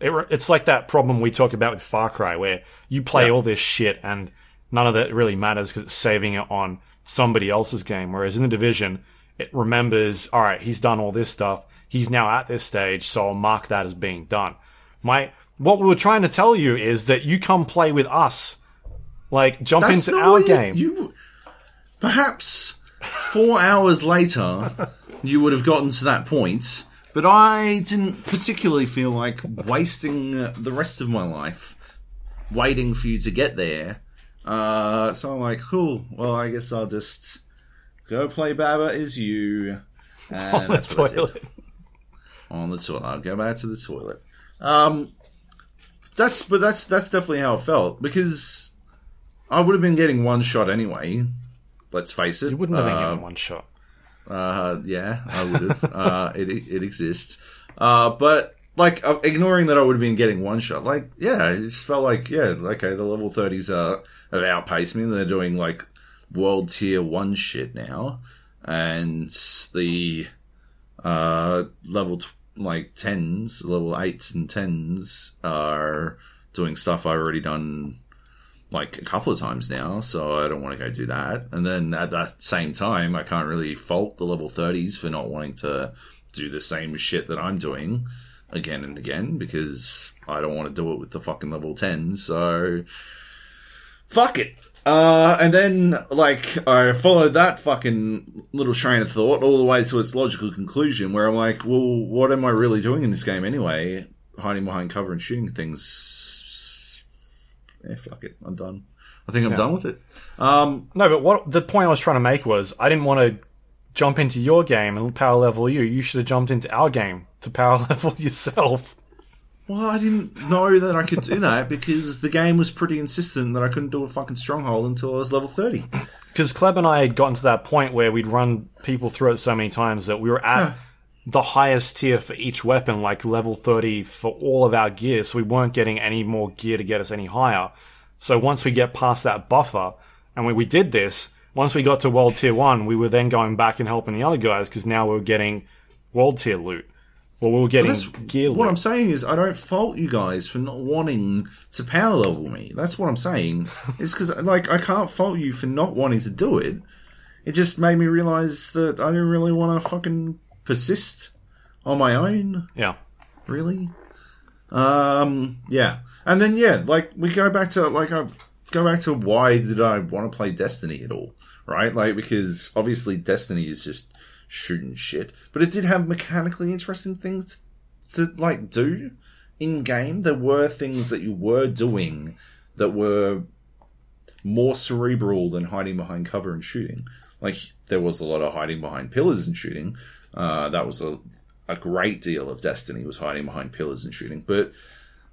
It, it's like that problem we talk about with Far Cry, where you play all this shit and none of that really matters because it's saving it on somebody else's game. Whereas in the division, it remembers, all right, he's done all this stuff. He's now at this stage, so I'll mark that as being done. My what we were trying to tell you is that you come play with us, like jump That's into our you- game. You, perhaps four hours later, you would have gotten to that point. But I didn't particularly feel like wasting the rest of my life waiting for you to get there. Uh, so I'm like, cool. Well, I guess I'll just go play Baba is you. And on the that's what I did. toilet. on the toilet. I'll go back to the toilet. Um, that's but that's that's definitely how it felt because I would have been getting one shot anyway. Let's face it. You wouldn't have been Uh, given one shot. uh, yeah, I would have. uh, it it exists. Uh, but like uh, ignoring that, I would have been getting one shot. Like, yeah, it just felt like yeah, okay, the level thirties are have outpaced me. and They're doing like world tier one shit now, and the uh, level t- like tens, level eights and tens are doing stuff I've already done like a couple of times now, so I don't want to go do that. And then at that same time, I can't really fault the level 30s for not wanting to do the same shit that I'm doing. Again and again because I don't want to do it with the fucking level 10. So fuck it. Uh, and then, like, I followed that fucking little train of thought all the way to its logical conclusion, where I'm like, well, what am I really doing in this game anyway? Hiding behind cover and shooting things. Yeah, fuck it. I'm done. I think I'm done with it. Um, No, but what the point I was trying to make was I didn't want to jump into your game and power level you. You should have jumped into our game to power level yourself. well, I didn't know that I could do that because the game was pretty insistent that I couldn't do a fucking stronghold until I was level 30. Because Kleb and I had gotten to that point where we'd run people through it so many times that we were at the highest tier for each weapon, like level 30 for all of our gear, so we weren't getting any more gear to get us any higher. So once we get past that buffer, and when we did this, once we got to world tier 1, we were then going back and helping the other guys because now we were getting world tier loot. Well, we were getting gear What. I'm saying is, I don't fault you guys for not wanting to power level me. That's what I'm saying. It's because, like, I can't fault you for not wanting to do it. It just made me realize that I didn't really want to fucking persist on my own. yeah. Really? Um, yeah. And then, yeah, like, we go back to, like, I go back to why did I want to play Destiny at all, right? Like, because obviously Destiny is just shooting shit, but it did have mechanically interesting things to, like, do in game. There were things that you were doing that were more cerebral than hiding behind cover and shooting. Like, there was a lot of hiding behind pillars and shooting. Uh, that was a, a great deal of Destiny was hiding behind pillars and shooting. But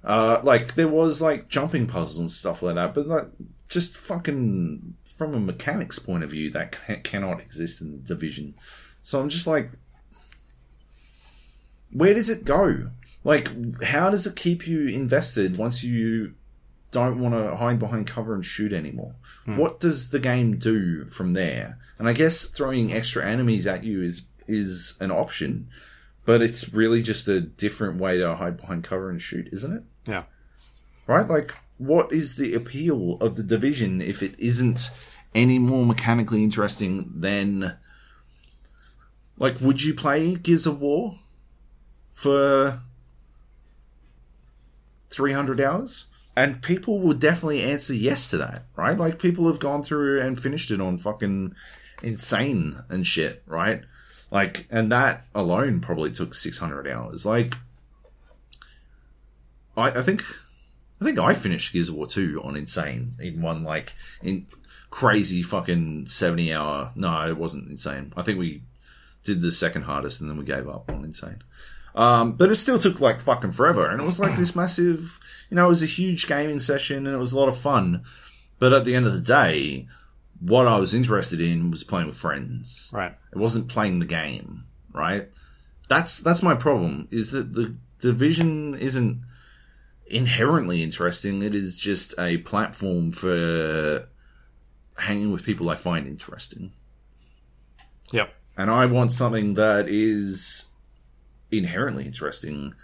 uh, like there was like jumping puzzles and stuff like that. But like just fucking from a mechanics point of view, that ca- cannot exist in the division. So I'm just like, where does it go? Like, how does it keep you invested once you don't want to hide behind cover and shoot anymore? Hmm. What does the game do from there? And I guess throwing extra enemies at you is is an option, but it's really just a different way to hide behind cover and shoot, isn't it? Yeah. Right? Like, what is the appeal of the division if it isn't any more mechanically interesting than. Like, would you play Gears of War for 300 hours? And people will definitely answer yes to that, right? Like, people have gone through and finished it on fucking insane and shit, right? Like, and that alone probably took 600 hours. Like, I, I think I think I finished Gears of War 2 on Insane in one, like, in crazy fucking 70 hour. No, it wasn't Insane. I think we did the second hardest and then we gave up on Insane. Um, but it still took, like, fucking forever. And it was like this massive, you know, it was a huge gaming session and it was a lot of fun. But at the end of the day, what I was interested in was playing with friends. Right. It wasn't playing the game, right? That's that's my problem. Is that the division isn't inherently interesting. It is just a platform for hanging with people I find interesting, Yep. and I want something that is inherently interesting,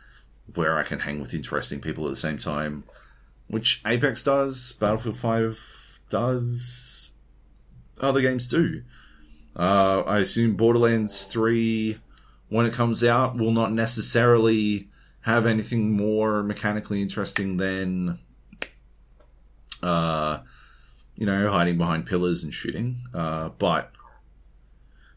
where I can hang with interesting people at the same time, which Apex does, Battlefield Five does, other games do. Uh, I assume Borderlands 3, when it comes out, will not necessarily have anything more mechanically interesting than, uh, you know, hiding behind pillars and shooting. Uh, but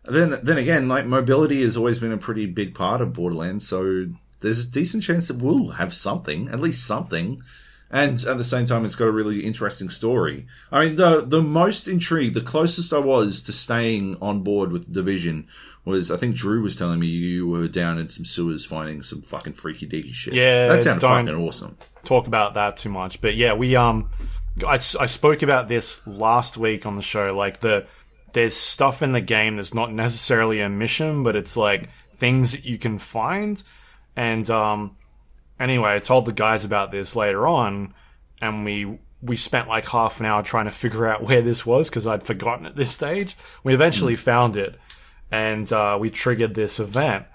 then, then again, like mobility has always been a pretty big part of Borderlands, so there's a decent chance that we'll have something, at least something. And at the same time, it's got a really interesting story. I mean, the the most intrigued, the closest I was to staying on board with the division was, I think Drew was telling me you were down in some sewers finding some fucking freaky deaky shit. Yeah, that sounded don't- fucking awesome. talk about that too much. But yeah, we um, I, I spoke about this last week on the show. Like the there's stuff in the game that's not necessarily a mission, but it's like things that you can find. And um, anyway, I told the guys about this later on, and we we spent like half an hour trying to figure out where this was because I'd forgotten at this stage. We eventually found it, and uh, we triggered this event,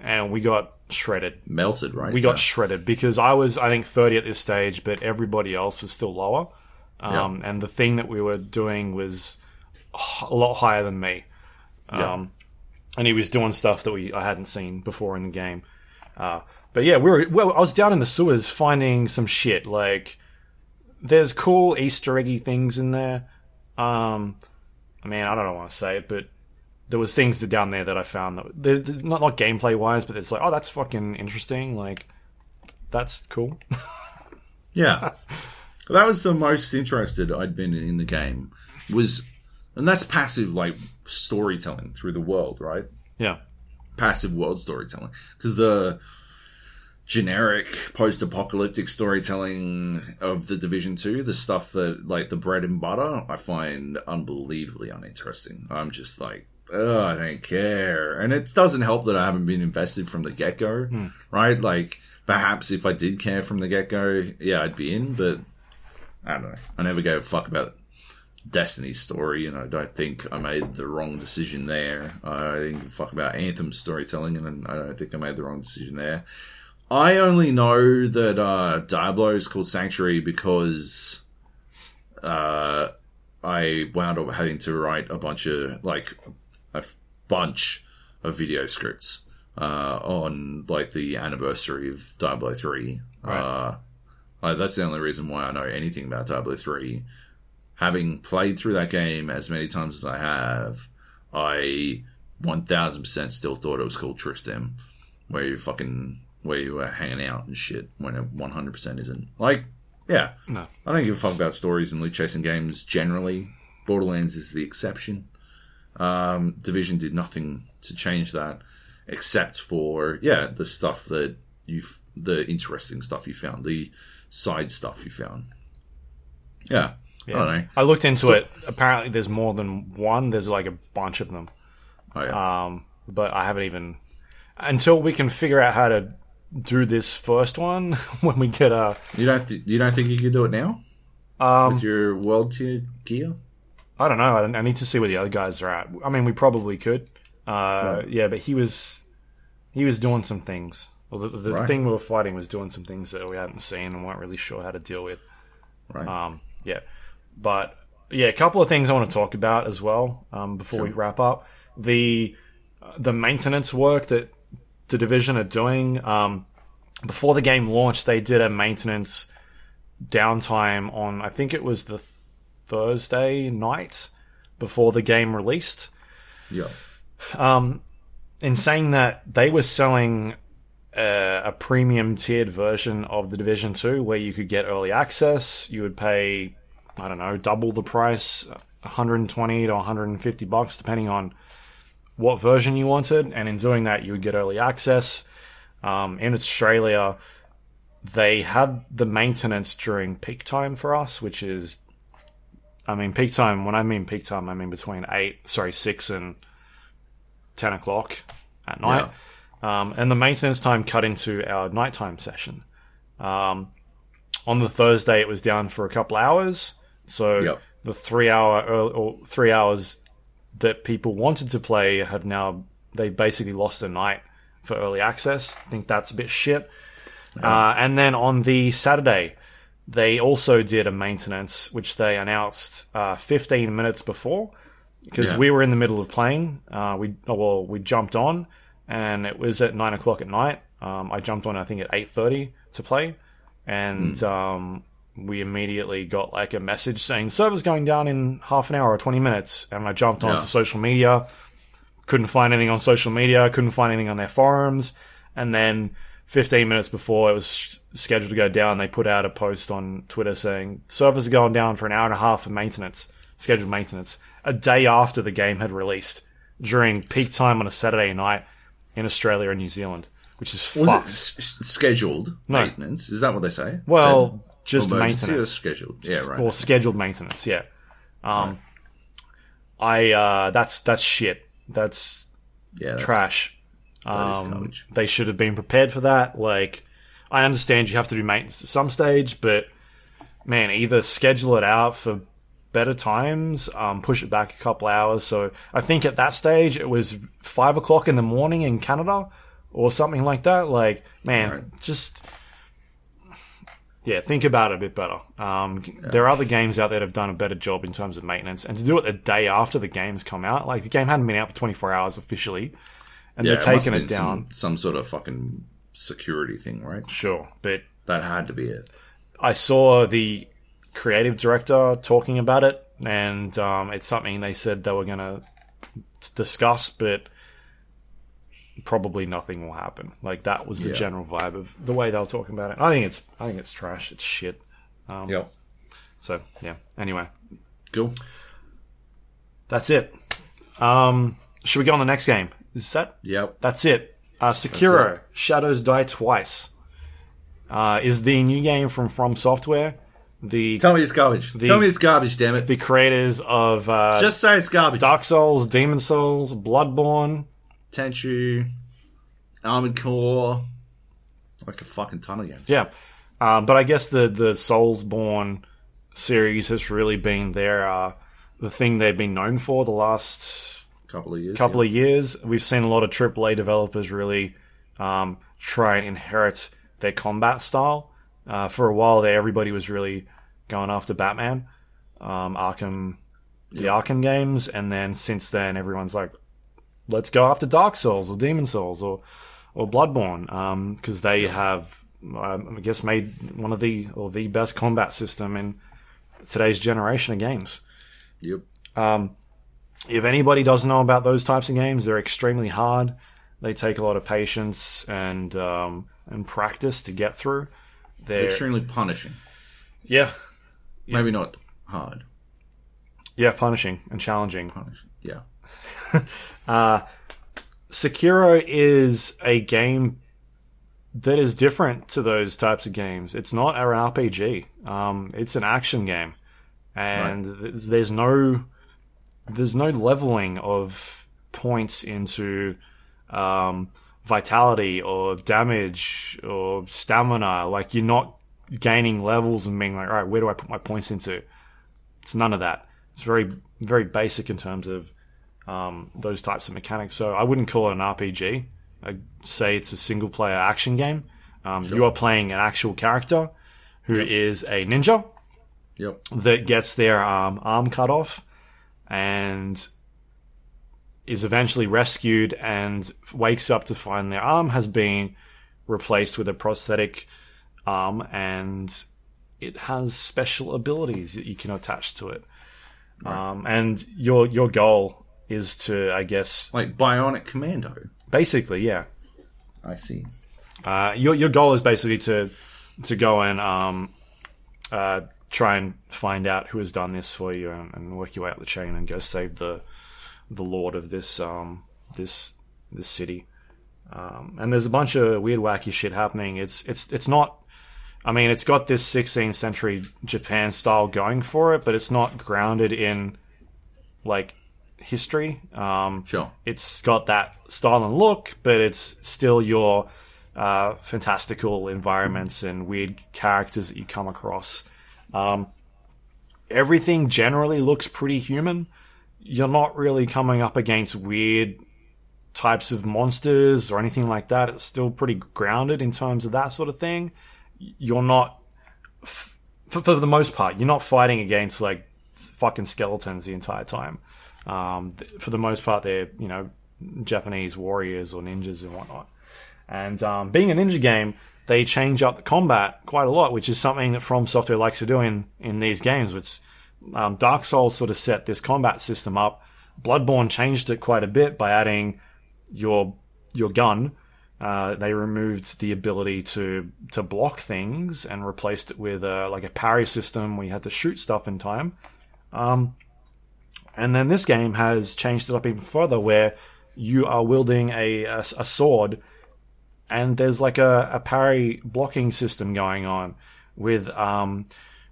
and we got shredded Melted, right? we got Yeah. shredded because I was, I think, 30 at this stage, but everybody else was still lower. Um, And the thing that we were doing was a lot higher than me. Um, Yeah. And he was doing stuff that we I hadn't seen before in the game. Uh, but yeah, we were. Well, I was down in the sewers finding some shit. Like, there's cool Easter eggy things in there. Um, I mean, I don't want to say it, but there was things that down there that I found that they're, they're not not gameplay wise, but it's like, oh, that's fucking interesting. Like, that's cool. Yeah. that was the most interested I'd been in the game. Was and that's passive like storytelling through the world, right? yeah, Passive world storytelling. Because the generic post-apocalyptic storytelling of the Division 2, the stuff that like the bread and butter, I find unbelievably uninteresting. I'm just like Oh, I don't care. And it doesn't help that I haven't been invested from the get go, right? Like, perhaps if I did care from the get go, yeah, I'd be in, but I don't know. I never gave a fuck about Destiny's story, and I don't think I made the wrong decision there. I didn't give a fuck about Anthem's storytelling, and I don't think I made the wrong decision there. I only know that uh, Diablo is called Sanctuary because uh, I wound up having to write a bunch of like a bunch of video scripts uh, on like the anniversary of Diablo three. Right. Uh, like, that's the only reason why I know anything about Diablo three. Having played through that game as many times as I have, I one thousand percent still thought it was called Tristram, where you fucking where you were hanging out and shit when it one hundred percent isn't. Like, yeah, no, I don't give a fuck about stories and loot chasing games generally. Borderlands is the exception. Um, Division did nothing to change that, except for yeah, the stuff that you, the interesting stuff you found, the side stuff you found. Yeah, I don't know. I looked into it. Apparently, there's more than one. There's like a bunch of them. Oh, yeah. Um, but I haven't even until we can figure out how to do this first one when we get a. you don't th- you don't think you could do it now Um, with your world tier gear? I don't know. I, I need to see where the other guys are at. I mean, we probably could. Uh, Yeah, but he was he was doing some things. Well, the, the Right. thing we were fighting was doing some things that we hadn't seen and weren't really sure how to deal with. Right. Um, yeah, but yeah, a couple of things I want to talk about as well um, before we wrap up. The the maintenance work that the division are doing. Um, before the game launched, they did a maintenance downtime on I think it was the Thursday night before the game released. yeah. Um, in saying that, they were selling uh, a premium tiered version of the Division 2 where you could get early access. You would pay, I don't know, double the price, 120 to 150 bucks, depending on what version you wanted. And in doing that, you would get early access. Um, in Australia, they had the maintenance during peak time for us, which is, I mean, peak time. When I mean peak time, I mean between eight, sorry, six and ten o'clock at night. Um, and the maintenance time cut into our nighttime session. Um, on the Thursday, it was down for a couple hours. So Yep. the three hour or three hours that people wanted to play have now they basically lost a night for early access. I think that's a bit shit. Uh, and then on the Saturday, they also did a maintenance, which they announced uh, 15 minutes before, because Yeah. we were in the middle of playing. Uh, we oh, well, we jumped on, and it was at nine o'clock at night. Um, I jumped on, I think, at 8:30 to play, and um, we immediately got like a message saying server's going down in half an hour or 20 minutes, and I jumped onto Yeah. social media couldn't find anything on social media, couldn't find anything on their forums, and then 15 minutes before it was scheduled to go down, they put out a post on Twitter saying servers are going down for an hour and a half for maintenance, scheduled maintenance, a day after the game had released during peak time on a Saturday night in Australia and New Zealand, which is Was fucked. it s- scheduled No. maintenance? Is that what they say? well, Said just maintenance. scheduled. Yeah, right. or scheduled maintenance. Yeah. Um, I uh, that's that's shit. That's yeah, that's- trash. Um, they should have been prepared for that. Like, I understand you have to do maintenance at some stage, but man, either schedule it out for better times, um, push it back a couple hours. So I think at that stage it was five o'clock in the morning in Canada or something like that. Like, man, Right. just yeah, think about it a bit better. Um, There are other games out there that have done a better job in terms of maintenance, and to do it the day after the game's come out, like the game hadn't been out for 24 hours officially, and Yeah, they're it must taking have it down. Some, some sort of fucking security thing, right? Sure, but That had to be it. I saw the creative director talking about it, and um, it's something they said they were going to discuss, but probably nothing will happen. Like that was the Yeah. general vibe of the way they were talking about it. I think it's I think it's trash. It's shit. Yep. So yeah. Anyway, Cool. that's it. Um, should we go on the next game? Is that Yep. That's it. Uh, Sekiro That's Shadows Die Twice uh, is the new game from From Software, the Tell me it's garbage. Tell me it's garbage, damn it. the creators of uh, Just say it's garbage. Dark Souls, Demon Souls, Bloodborne. Tenchu, Armored Core, like a fucking ton of games. Yeah, uh, but I guess the the Soulsborne series has really been their uh, the thing they've been known for the last couple of years. couple of years. We've seen a lot of AAA developers really um, try and inherit their combat style. Uh, for a while there, everybody was really going after Batman, um, Arkham, the Arkham games, and then since then, everyone's like, let's go after Dark Souls or Demon Souls or or Bloodborne because they have, um, I guess, made one of the or the best combat system in today's generation of games. Yep. If anybody doesn't know about those types of games, they're extremely hard. They take a lot of patience and um, and practice to get through. They're Extremely punishing. yeah, Maybe not hard. yeah, punishing and challenging. Punishing. Yeah. Sekiro is a game that is different to those types of games. It's not an RPG. Um, it's an action game, and th- there's no there's no leveling of points into um, vitality or damage or stamina. Like you're not gaining levels and being like, all right, where do I put my points into? It's none of that. It's very very basic in terms of um, those types of mechanics. So I wouldn't call it an RPG. I'd say it's a single player action game. Um, You are playing an actual character who is a ninja Yep. that gets their um, arm cut off and is eventually rescued and wakes up to find their arm has been replaced with a prosthetic arm and it has special abilities that you can attach to it. Um, and your your goal is to, I guess, Like Bionic Commando. basically, yeah, I see. uh, your your goal is basically to to go and um, uh, try and find out who has done this for you and, and work your way up the chain and go save the the lord of this um, this this city. Um, and there's a bunch of weird, wacky shit happening. It's it's it's not. I mean, it's got this 16th century Japan style going for it, but it's not grounded in like history. Um, Sure. it's got that style and look, but it's still your uh, fantastical environments and weird characters that you come across. Um, everything generally looks pretty human. You're not really coming up against weird types of monsters or anything like that. It's still pretty grounded in terms of that sort of thing. You're not, f- for, the most part, you're not fighting against like fucking skeletons the entire time. Um, th- for the most part, they're you know Japanese warriors or ninjas and whatnot. And um, being a ninja game, they change up the combat quite a lot, which is something that From Software likes to do in in these games. Which um, Dark Souls sort of set this combat system up. Bloodborne changed it quite a bit by adding your your gun. Uh, they removed the ability to to block things and replaced it with a, like a parry system where you had to shoot stuff in time. Um, and then this game has changed it up even further, where you are wielding a, a, a sword, and there's like a, a parry blocking system going on with um,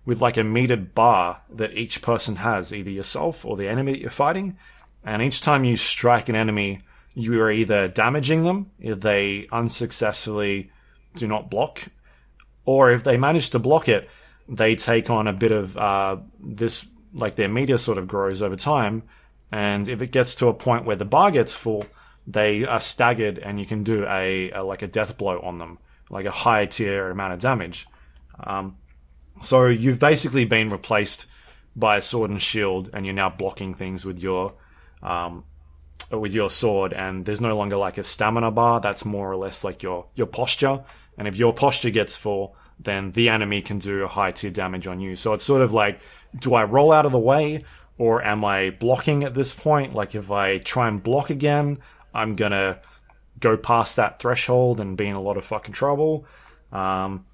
with like a metered bar that each person has, either yourself or the enemy that you're fighting. And each time you strike an enemy, you are either damaging them if they unsuccessfully do not block, or if they manage to block it, they take on a bit of uh, this, like their meter sort of grows over time. And if it gets to a point where the bar gets full, they are staggered, and you can do a, a like a death blow on them, like a high tier amount of damage. Um, so you've basically been replaced by a sword and shield, and you're now blocking things with your um, with your sword, and there's no longer like a stamina bar. That's more or less like your your posture. And if your posture gets full, then the enemy can do a high tier damage on you. So it's sort of like, do I roll out of the way or am I blocking at this point? Like if I try and block again, I'm gonna go past that threshold and be in a lot of fucking trouble. Um,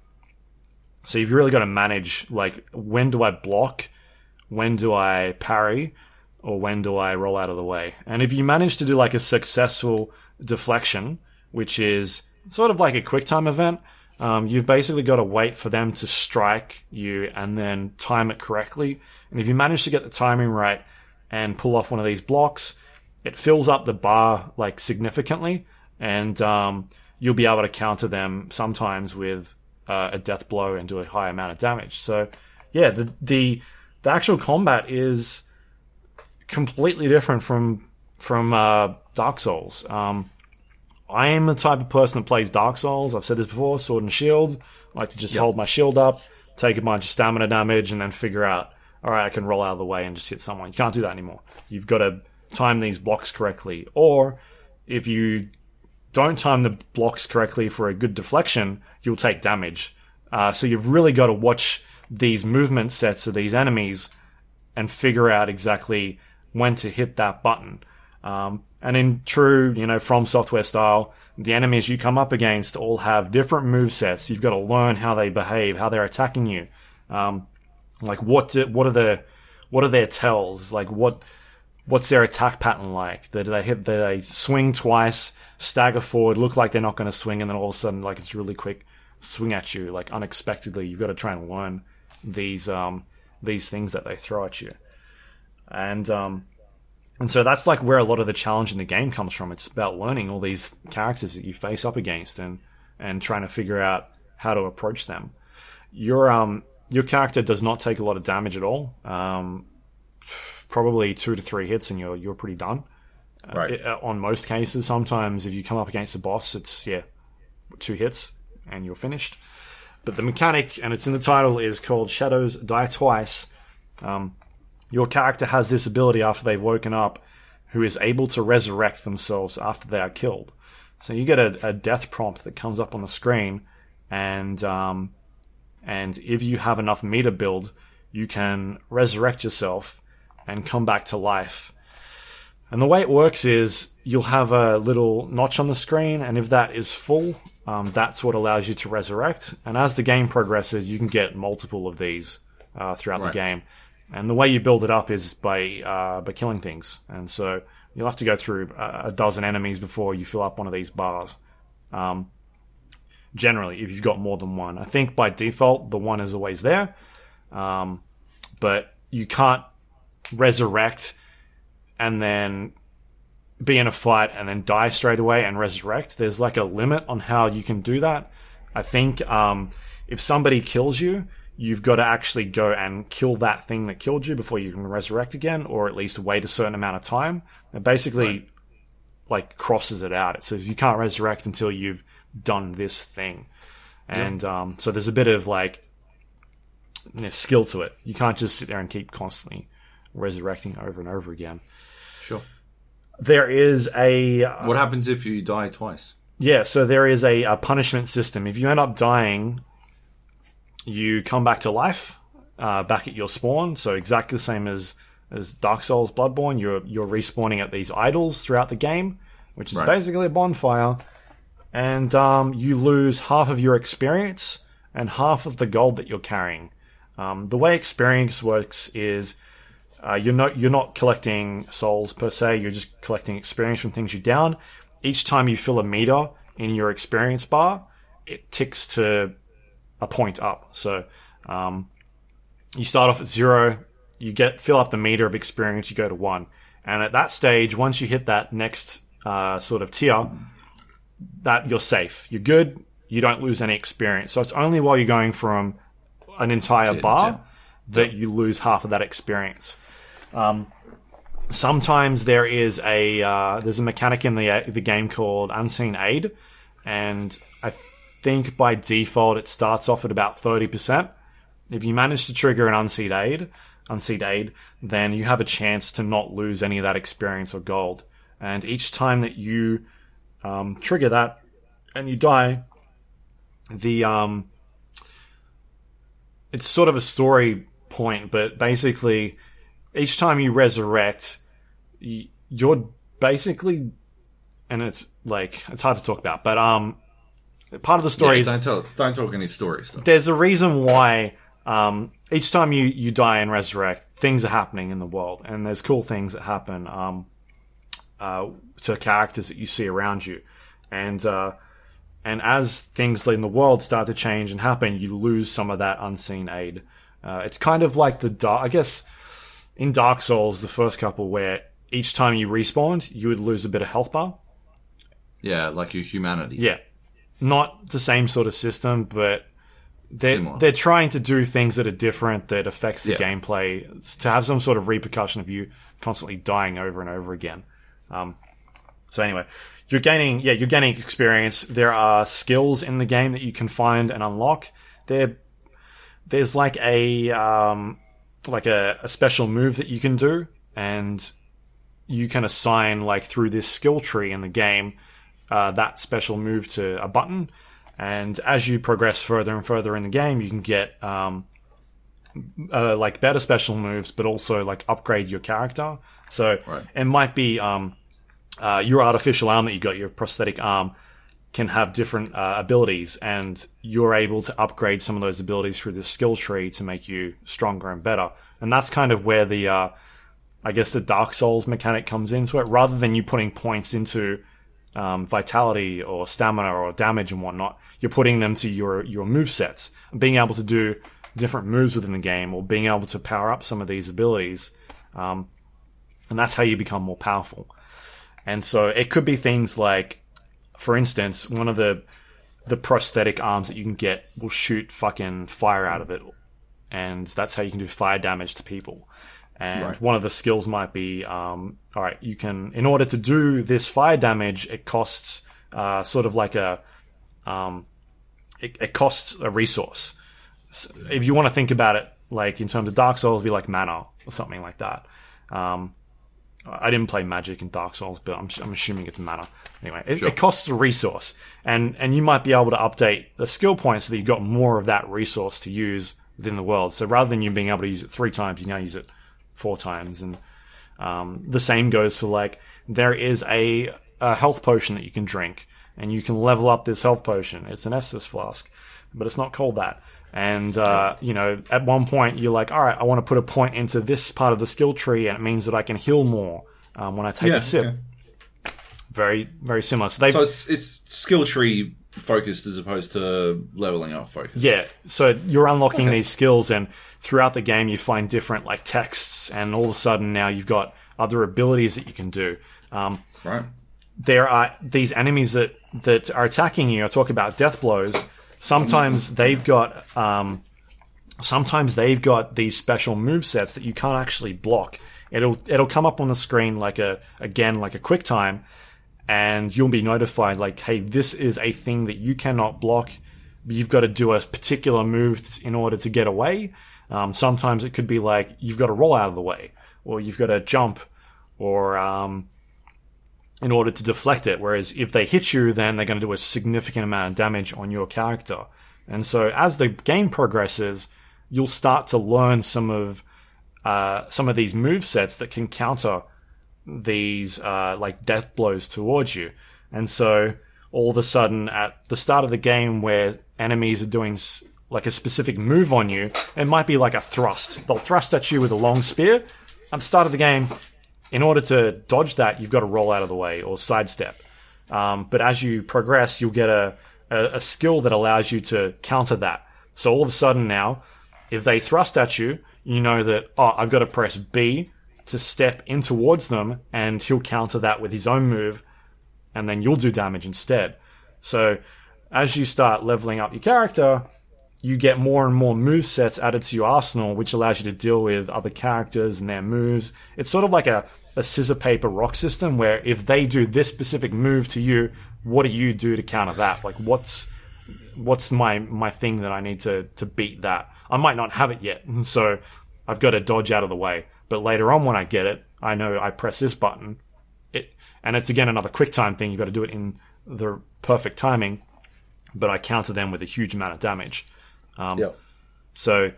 so you've really got to manage like when do I block, when do I parry, or when do I roll out of the way. And if you manage to do like a successful deflection, which is sort of like a quick time event, um, you've basically got to wait for them to strike you and then time it correctly. And if you manage to get the timing right and pull off one of these blocks, it fills up the bar like significantly, and um, you'll be able to counter them sometimes with uh, a death blow and do a high amount of damage. So, yeah, the the the actual combat is completely different from from uh, Dark Souls. Um, I am the type of person that plays Dark Souls. I've said this before, Sword and Shield. I like to just Yep. hold my shield up, take a bunch of stamina damage, and then figure out, all right, I can roll out of the way and just hit someone. You can't do that anymore. You've got to time these blocks correctly. Or if you don't time the blocks correctly for a good deflection, you'll take damage. Uh, so you've really got to watch these movement sets of these enemies and figure out exactly when to hit that button. Um, and in true, you know, from software style, the enemies you come up against all have different move sets. You've got to learn how they behave, how they're attacking you. Um, like what do, what are the what are their tells? Like what what's their attack pattern like? Do they hit? Do they swing twice, stagger forward, look like they're not going to swing, and then all of a sudden, like it's really quick, swing at you like unexpectedly? You've got to try and learn these um, these things that they throw at you, and um, and so that's like where a lot of the challenge in the game comes from. It's about learning all these characters that you face up against and and trying to figure out how to approach them. Your um your character does not take a lot of damage at all. Um, probably two to three hits and you're you're pretty done. Right. It- uh, on most cases, sometimes if you come up against a boss, it's yeah, two hits and you're finished. But the mechanic, and it's in the title, is called Shadows Die Twice. Um, your character has this ability after they've woken up, who is able to resurrect themselves after they are killed. So you get a, a death prompt that comes up on the screen, and um, and if you have enough meter build, you can resurrect yourself and come back to life. And the way it works is you'll have a little notch on the screen, and if that is full, um, that's what allows you to resurrect. And as the game progresses, you can get multiple of these uh, throughout Right. the game. And the way you build it up is by uh, by killing things. And so you'll have to go through a, a dozen enemies before you fill up one of these bars. Um, generally, if you've got more than one, I think by default the one is always there, um, but you can't resurrect and then be in a fight and then die straight away and resurrect. There's like a limit on how you can do that. I think um, if somebody kills you, you've got to actually go and kill that thing that killed you before you can resurrect again, or at least wait a certain amount of time. It basically like crosses it out. It says you can't resurrect until you've done this thing, and um, so there's a bit of like you know, skill to it. You can't just sit there and keep constantly resurrecting over and over again. Sure. There is a uh, What happens if you die twice? yeah, so there is a, a punishment system. If you end up dying, you come back to life, uh, back at your spawn. So exactly the same as as Dark Souls Bloodborne. You're you're respawning at these idols throughout the game, which is Right. basically a bonfire, and um, you lose half of your experience and half of the gold that you're carrying. Um, the way experience works is uh, you're not you're not collecting souls per se. You're just collecting experience from things you down. Each time you fill a meter in your experience bar, it ticks to a point up. So um, you start off at zero. You get fill up the meter of experience. You go to one, and at that stage, once you hit that next uh, sort of tier, that you're safe. You're good. You don't lose any experience. So it's only while you're going from an entire bar that you lose half of that experience. Um, sometimes there is a uh, there's a mechanic in the the game called Unseen Aid, and I think by default it starts off at about thirty percent. If you manage to trigger an unseen aid, unseen aid, then you have a chance to not lose any of that experience or gold. and each time that you um, trigger that and you die, the um, it's sort of a story point, but basically, each time you resurrect, you're basically, and it's like it's hard to talk about, but um, part of the story Yeah, is don't tell, don't talk any stories. Though. there's a reason why um, each time you, you die and resurrect, things are happening in the world, and there's cool things that happen um, uh, to characters that you see around you, and uh, and as things in the world start to change and happen, you lose some of that unseen aid. Uh, it's kind of like the dark, I guess, in Dark Souls, the first couple where each time you respawned, you would lose a bit of health bar. Yeah, like your humanity. Yeah, not the same sort of system, but they're Similar. they're trying to do things that are different that affects the Yeah. gameplay It's to have some sort of repercussion of you constantly dying over and over again. Um, so anyway, you're gaining yeah you're gaining experience. There are skills in the game that you can find and unlock. There there's like a um, like a, a special move that you can do and you can assign like through this skill tree in the game uh, that special move to a button. And as you progress further and further in the game, you can get um, uh, like better special moves, but also like upgrade your character. So Right. it might be um, uh, your artificial arm that you got, your prosthetic arm, can have different uh, abilities, and you're able to upgrade some of those abilities through the skill tree to make you stronger and better. And that's kind of where the, uh, I guess, the Dark Souls mechanic comes into it. Rather than you putting points into um, vitality or stamina or damage and whatnot, you're putting them to your your move sets. Being able to do different moves within the game, or being able to power up some of these abilities, um, and that's how you become more powerful. And so it could be things like, for instance, one of the the prosthetic arms that you can get will shoot fucking fire out of it, and that's how you can do fire damage to people. And Right. one of the skills might be, um, all right, you can, in order to do this fire damage, it costs uh, sort of like a, um, it, it costs a resource. So if you want to think about it, like in terms of Dark Souls, it'd be like mana or something like that. Um, I didn't play Magic in Dark Souls, but I'm, I'm assuming it's mana. Anyway, it, Sure. it costs a resource, and and you might be able to update the skill points so that you've got more of that resource to use within the world. So rather than you being able to use it three times, you now use it four times, and um, the same goes for like there is a, a health potion that you can drink, and you can level up this health potion. It's an Estus flask, but it's not called that. And uh, you know, at one point you're like, all right, I want to put a point into this part of the skill tree, and it means that I can heal more um, when I take Yeah, a sip. yeah. Very, very similar. So So it's, it's skill tree focused as opposed to leveling up focused. Yeah, so you're unlocking these skills, and throughout the game, you find different like texts, and all of a sudden now you've got other abilities that you can do. Um, Right. there are these enemies that that are attacking you. I talk about death blows. Sometimes they've got um, sometimes they've got these special move sets that you can't actually block. It'll it'll come up on the screen like a again like a quick time, and you'll be notified like, hey, this is a thing that you cannot block. You've got to do a particular move in order to get away. Um, sometimes it could be like you've got to roll out of the way, or you've got to jump, or um, in order to deflect it. Whereas if they hit you, then they're going to do a significant amount of damage on your character. And so as the game progresses, you'll start to learn some of uh, some of these move sets that can counter these uh, like death blows towards you. And so all of a sudden, at the start of the game, where enemies are doing like a specific move on you, it might be like a thrust. They'll thrust at you with a long spear. At the start of the game, in order to dodge that, you've got to roll out of the way or sidestep. Um, but as you progress, you'll get a, a, a skill that allows you to counter that. So all of a sudden now, if they thrust at you, you know that, oh, I've got to press B to step in towards them, and he'll counter that with his own move, and then you'll do damage instead. So as you start leveling up your character, you get more and more move sets added to your arsenal, which allows you to deal with other characters and their moves. It's sort of like a, a scissor paper rock system where if they do this specific move to you, what do you do to counter that? Like what's what's my my thing that I need to to beat that? I might not have it yet, so I've got to dodge out of the way. But later on when I get it, I know I press this button it, and it's again another quick time thing. You've got to do it in the perfect timing. But I counter them with a huge amount of damage. Um, Yeah. So,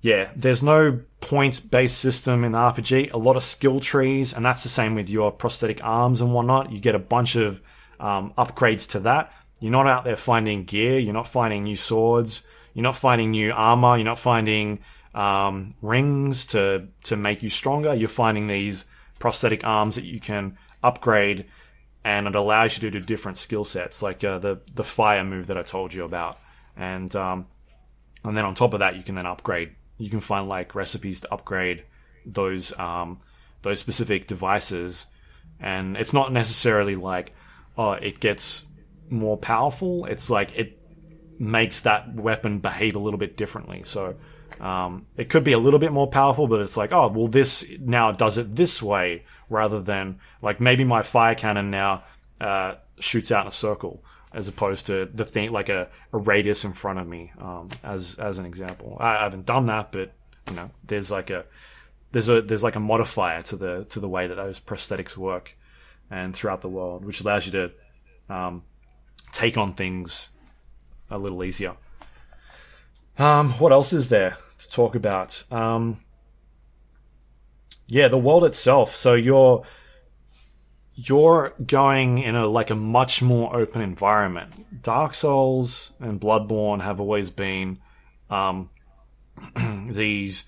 yeah, there's no point based system in the RPG. A lot of skill trees, and that's the same with your prosthetic arms and whatnot. You get a bunch of um, upgrades to that. You're not out there finding gear. You're not finding new swords. You're not finding new armor. You're not finding um, rings to to make you stronger. You're finding these prosthetic arms that you can upgrade, and it allows you to do different skill sets, like uh, the the fire move that I told you about, and um, and then on top of that, you can then upgrade. You can find like recipes to upgrade those um, those specific devices, and it's not necessarily like oh it gets more powerful. It's like it makes that weapon behave a little bit differently. So um, it could be a little bit more powerful, but it's like oh well this now does it this way rather than like maybe my fire cannon now uh, shoots out in a circle as opposed to the thing like a, a radius in front of me um, as as an example. I, I haven't done that but you know there's like a there's a there's like a modifier to the to the way that those prosthetics work and throughout the world which allows you to um, take on things a little easier. Um, what else is there to talk about? Um, yeah the world itself. So you're you're going in a like a much more open environment. Dark Souls and Bloodborne have always been um, these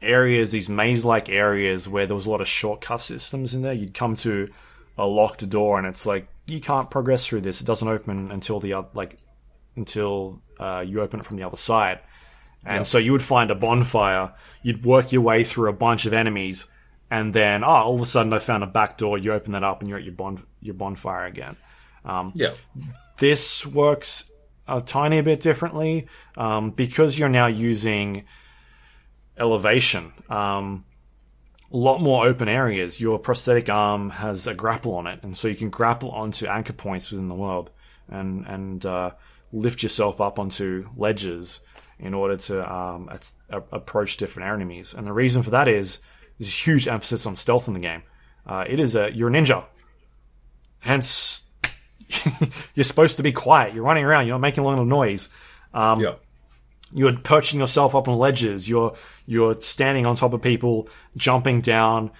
areas, these maze-like areas where there was a lot of shortcut systems in there. You'd come to a locked door, and it's like you can't progress through this. It doesn't open until the like until uh, you open it from the other side. And so you would find a bonfire. You'd work your way through a bunch of enemies and then oh, all of a sudden I found a back door. You open that up, and you're at your bon your bonfire again. Yeah. This works a tiny bit differently um, because you're now using elevation. Um, a lot more open areas. Your prosthetic arm has a grapple on it, and so you can grapple onto anchor points within the world and and uh, lift yourself up onto ledges in order to um, a- approach different enemies. And the reason for that is there's a huge emphasis on stealth in the game. Uh, it is a you're a ninja, hence you're supposed to be quiet. You're running around. You're not making a lot of noise. yeah. You're perching yourself up on ledges. You're you're standing on top of people, jumping down,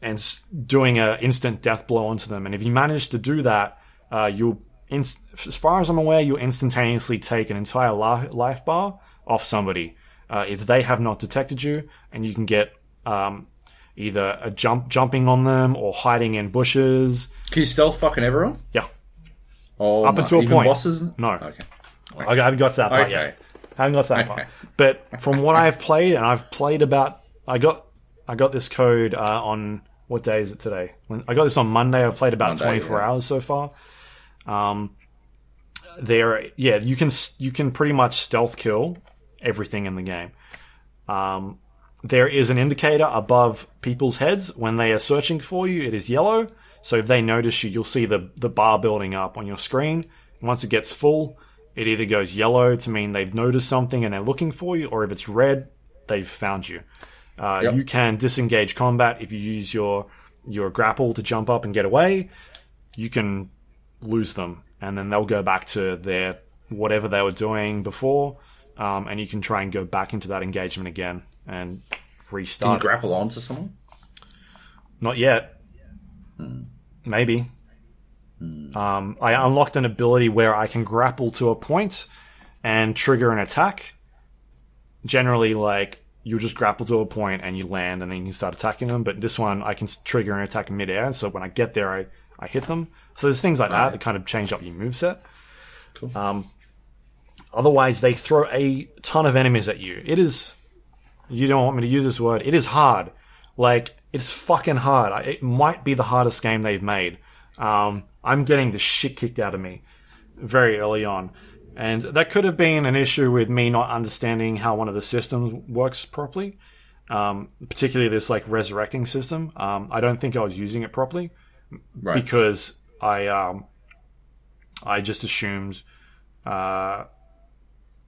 and doing a instant death blow onto them. And if you manage to do that, uh, you'll, inst- as far as I'm aware, you'll instantaneously take an entire li- life bar off somebody uh, if they have not detected you, and you can get um, either a jump jumping on them or hiding in bushes. Can you stealth fucking everyone? Yeah, Oh, Up until a Even point. bosses? No. Okay. I haven't got to that part Okay. yet. Haven't got to that part. But from what I've played, and I've played about, I got, I got this code uh, on what day is it today? When I got this on Monday. I've played about Monday, twenty four yeah. hours so far. Um, there, yeah, you can you can pretty much stealth kill everything in the game. Um, there is an indicator above people's heads when they are searching for you. It is yellow. So if they notice you, you'll see the the bar building up on your screen. Once it gets full, it either goes yellow to mean they've noticed something and they're looking for you, or if it's red, they've found you. Uh, Yep. You can disengage combat if you use your your grapple to jump up and get away. You can lose them, and then they'll go back to their whatever they were doing before, um, and you can try and go back into that engagement again and Can you restart. grapple onto someone? Not yet. Maybe. Um, I unlocked an ability where I can grapple to a point and trigger an attack. Generally, like you just grapple to a point and you land, and then you can start attacking them. But this one, I can trigger an attack midair, so when I get there, I, I hit them. So there's things like that that kind of change up your moveset. Cool. Um, otherwise, they throw a ton of enemies at you. It is. You don't want me to use this word. It is hard. Like it's fucking hard. I- It might be the hardest game they've made. Um, I'm getting the shit kicked out of me very early on, and that could have been an issue with me not understanding how one of the systems works properly. Um, particularly this like resurrecting system. Um, I don't think I was using it properly Right. because I um, I just assumed uh,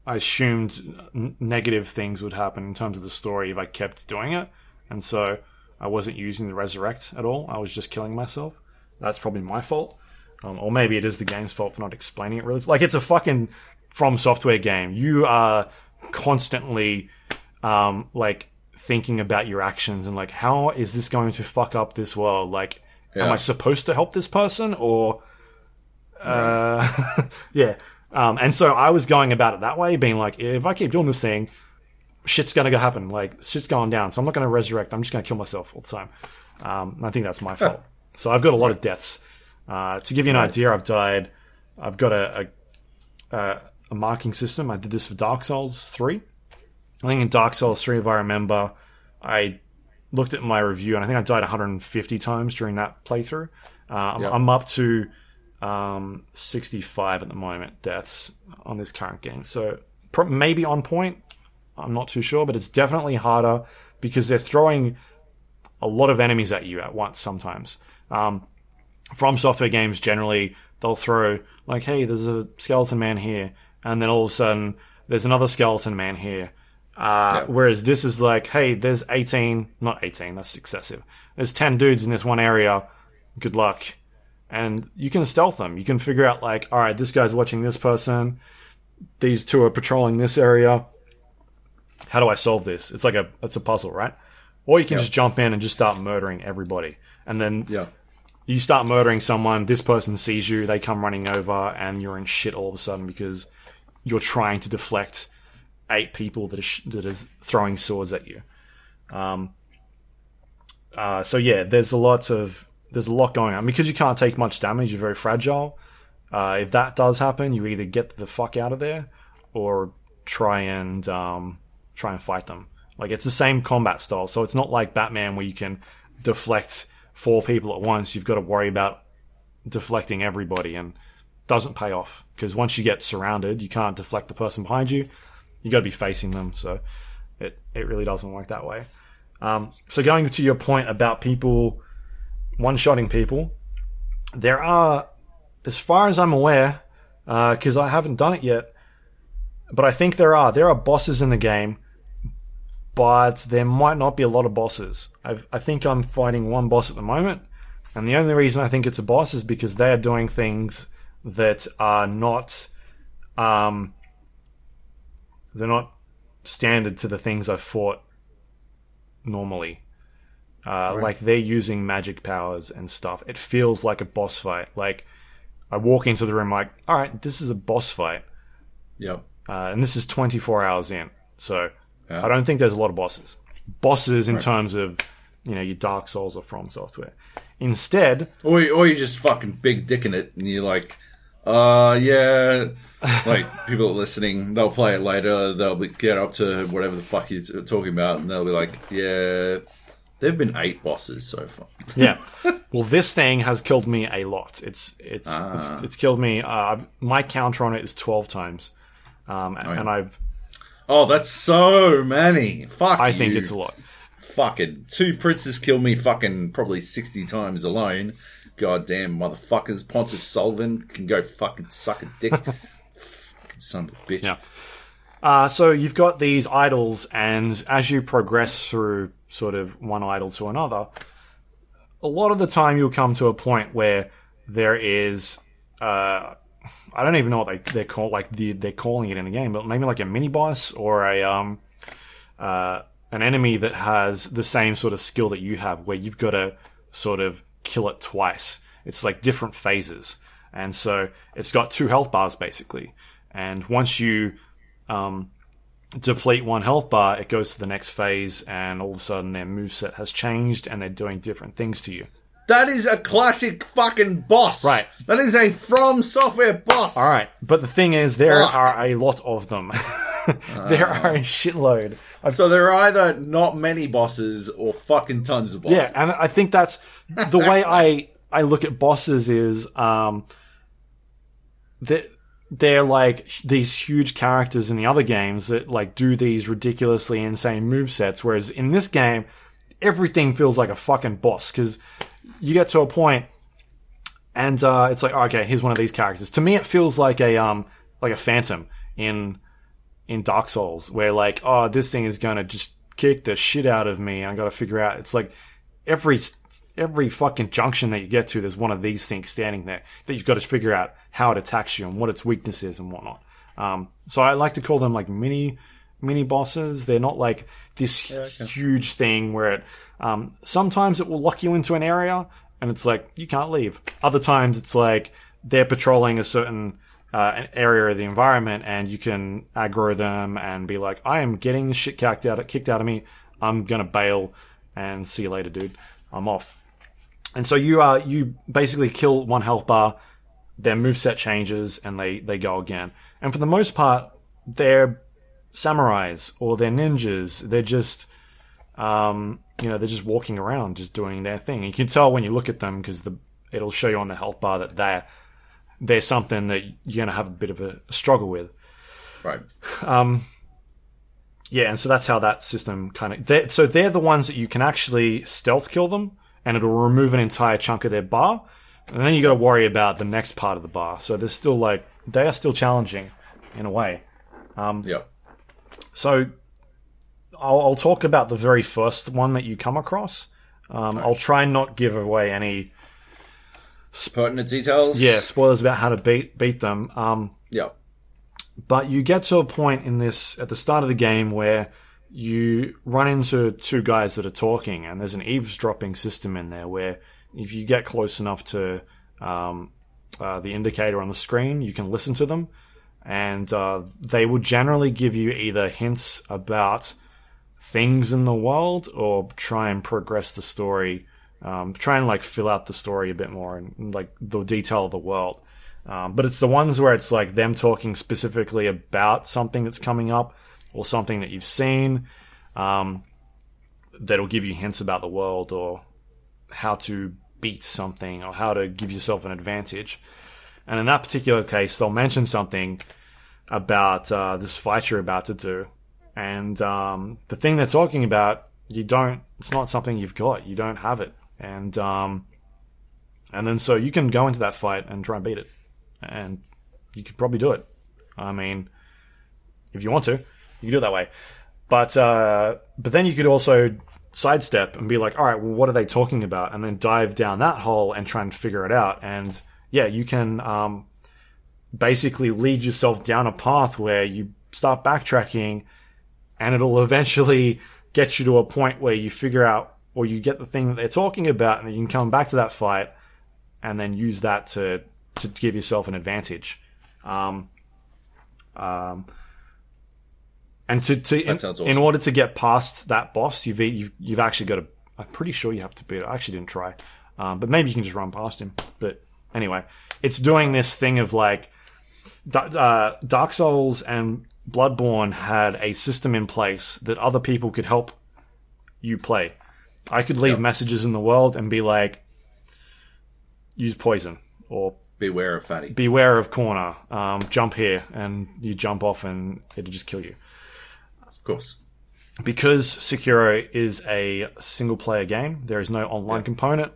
I assumed n- negative things would happen in terms of the story if I kept doing it, and so I wasn't using the resurrect at all. I was just killing myself. That's probably my fault. Um, or maybe it is the game's fault for not explaining it really. Like it's a fucking from software game. You are constantly um, like thinking about your actions and like how is this going to fuck up this world? Like, am I supposed to help this person or? Uh, yeah. Um, and so I was going about it that way, being like, if I keep doing this thing, shit's gonna go happen. Like shit's going down. So I'm not gonna resurrect. I'm just gonna kill myself all the time. Um, I think that's my fault. So I've got a lot of deaths. Uh, to give you an idea, I've died. I've got a, a, a, a marking system. I did this for Dark Souls three. I think in Dark Souls three, if I remember, I looked at my review and I think I died 150 times during that playthrough. Uh, I'm, Yep. I'm up to um, 65 at the moment deaths on this current game. So pro- maybe on point. I'm not too sure, but it's definitely harder because they're throwing a lot of enemies at you at once sometimes. Um, from software games, generally, they'll throw, like, hey, there's a skeleton man here, and then all of a sudden, there's another skeleton man here. Uh, Yeah. Whereas this is like, hey, there's 18, not 18, that's excessive. There's 10 dudes in this one area. Good luck. And you can stealth them. You can figure out, like, all right, this guy's watching this person. These two are patrolling this area. How do I solve this? It's like a, it's a puzzle, right? Or you can just jump in and just start murdering everybody. And then Yeah. you start murdering someone, this person sees you, they come running over, and you're in shit all of a sudden because you're trying to deflect eight people that are, sh- that are throwing swords at you. Um, uh, so yeah, there's a lot of there's a lot going on because you can't take much damage. You're very fragile. Uh, if that does happen, you either get the fuck out of there or try and um, try and fight them. Like it's the same combat style, so it's not like Batman where you can deflect four people at once. You've got to worry about deflecting everybody, and doesn't pay off because once you get surrounded, you can't deflect the person behind you. You got to be facing them, so it it really doesn't work that way. Um, so going to your point about people one-shotting people, there are, as far as I'm aware, because I haven't done it yet, but I think there are there are bosses in the game, but there might not be a lot of bosses. I've, I think I'm fighting one boss at the moment, and the only reason I think it's a boss is because they are doing things that are not, um, they're not standard to the things I've fought normally. Uh, Like they're using magic powers and stuff. It feels like a boss fight. Like I walk into the room, like, all right, this is a boss fight, Yep. uh, and this is 24 hours in. So Yeah. I don't think there's a lot of bosses. Bosses in terms of you know your Dark Souls or From Software. Instead, Or, you- or you just fucking big dicking it, and you're like, uh, yeah. like people listening, they'll play it later. They'll be, get up to whatever the fuck you're talking about, and they'll be like, yeah. There've been eight bosses so far. yeah. well, this thing has killed me a lot. It's it's it's, it's killed me. Uh, my counter on it is 12 times, um, and I've Oh, that's so many. Fuck. I think it's a lot. fucking two princes kill me fucking probably 60 times alone. Goddamn motherfuckers. Pontiff Sulyvahn can go fucking suck a dick. fucking son of a bitch. Yeah. Uh, so you've got these idols, and as you progress through sort of one idol to another, a lot of the time you'll come to a point where there is, uh, I don't even know what they they're called, like the, they're calling it in the game, but maybe like a mini boss or a um, uh, an enemy that has the same sort of skill that you have, where you've got to sort of kill it twice. It's like different phases, and so it's got two health bars basically. And once you um, deplete one health bar, it goes to the next phase, and all of a sudden their moveset has changed, and they're doing different things to you. That is a classic fucking boss. Right. That is a From Software boss. All right, but the thing is, there Fuck. are a lot of them. there are a shitload. So there are either not many bosses or fucking tons of bosses. Yeah, and I think that's the way I I look at bosses is um that they're like these huge characters in the other games that like do these ridiculously insane move sets, whereas in this game everything feels like a fucking boss because you get to a point and uh, it's like okay, here's one of these characters. To me, it feels like a um like a phantom in in Dark Souls, where like oh this thing is gonna just kick the shit out of me. I got to figure out. It's like every every fucking junction that you get to, there's one of these things standing there that you've got to figure out how it attacks you and what its weakness is and whatnot. Um, so I like to call them like mini mini bosses. They're not like this huge thing where it. Um, sometimes it will lock you into an area and it's like you can't leave. Other times it's like they're patrolling a certain uh, an area of the environment and you can aggro them and be like, I am getting the shit kicked out kicked out of me. I'm gonna bail and see you later, dude. I'm off. And so you uh you basically kill one health bar, their moveset changes and they they go again. And for the most part, they're samurais or they're ninjas. They're just um you know they're just walking around, just doing their thing. You can tell when you look at them because the it'll show you on the health bar that they're they're something that you're gonna have a bit of a struggle with. Right. Um, Yeah, and so that's how that system kind of. So they're the ones that you can actually stealth kill them, and it'll remove an entire chunk of their bar, and then you got to worry about the next part of the bar. So they're still like they are still challenging, in a way. Yeah. So I'll, I'll talk about the very first one that you come across. Um, I'll try and not give away any Pertinent details. yeah spoilers about how to beat beat them. Um, Yeah. but you get to a point in this at the start of the game where you run into two guys that are talking and there's an eavesdropping system in there where if you get close enough to um, uh, the indicator on the screen you can listen to them. And uh, they will generally give you either hints about things in the world or try and progress the story um, try and like fill out the story a bit more and, like the detail of the world. Um, but it's the ones where it's like them talking specifically about something that's coming up or something that you've seen um, that'll give you hints about the world or how to beat something or how to give yourself an advantage. And in that particular case, they'll mention something about uh, this fight you're about to do. And um, the thing they're talking about, you don't, it's not something you've got. You don't have it. And, um, and then so you can go into that fight and try and beat it and you could probably do it. I mean, if you want to, you do it that way. But uh, but then you could also sidestep and be like, all right, well, what are they talking about? And then dive down that hole and try and figure it out. And yeah, you can um, basically lead yourself down a path where you start backtracking, and it'll eventually get you to a point where you figure out or you get the thing that they're talking about, and you can come back to that fight and then use that to to give yourself an advantage. Um, um, and to, to in, sounds in order to get past that boss, you've you've, you've actually got to. I'm pretty sure you have to beat it. I actually didn't try, um, but maybe you can just run past him. But anyway, it's doing this thing of like uh, Dark Souls and Bloodborne had a system in place that other people could help you play. I could leave messages in the world and be like, use poison or Beware of fatty. beware of corner, um, jump here, and you jump off and it'll just kill you. Of course. Because Sekiro is a single player game, there is no online component.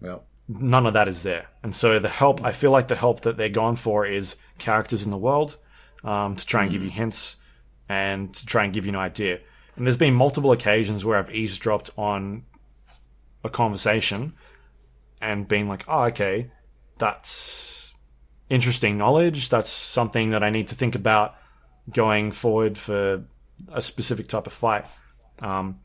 Well, None of that is there. And so the help, I feel like the help that they're going for is characters in the world um, to try and give you hints and to try and give you an idea. And there's been multiple occasions where I've eavesdropped on a conversation and been like, oh, okay, that's interesting knowledge. That's something that I need to think about going forward for a specific type of fight. Um,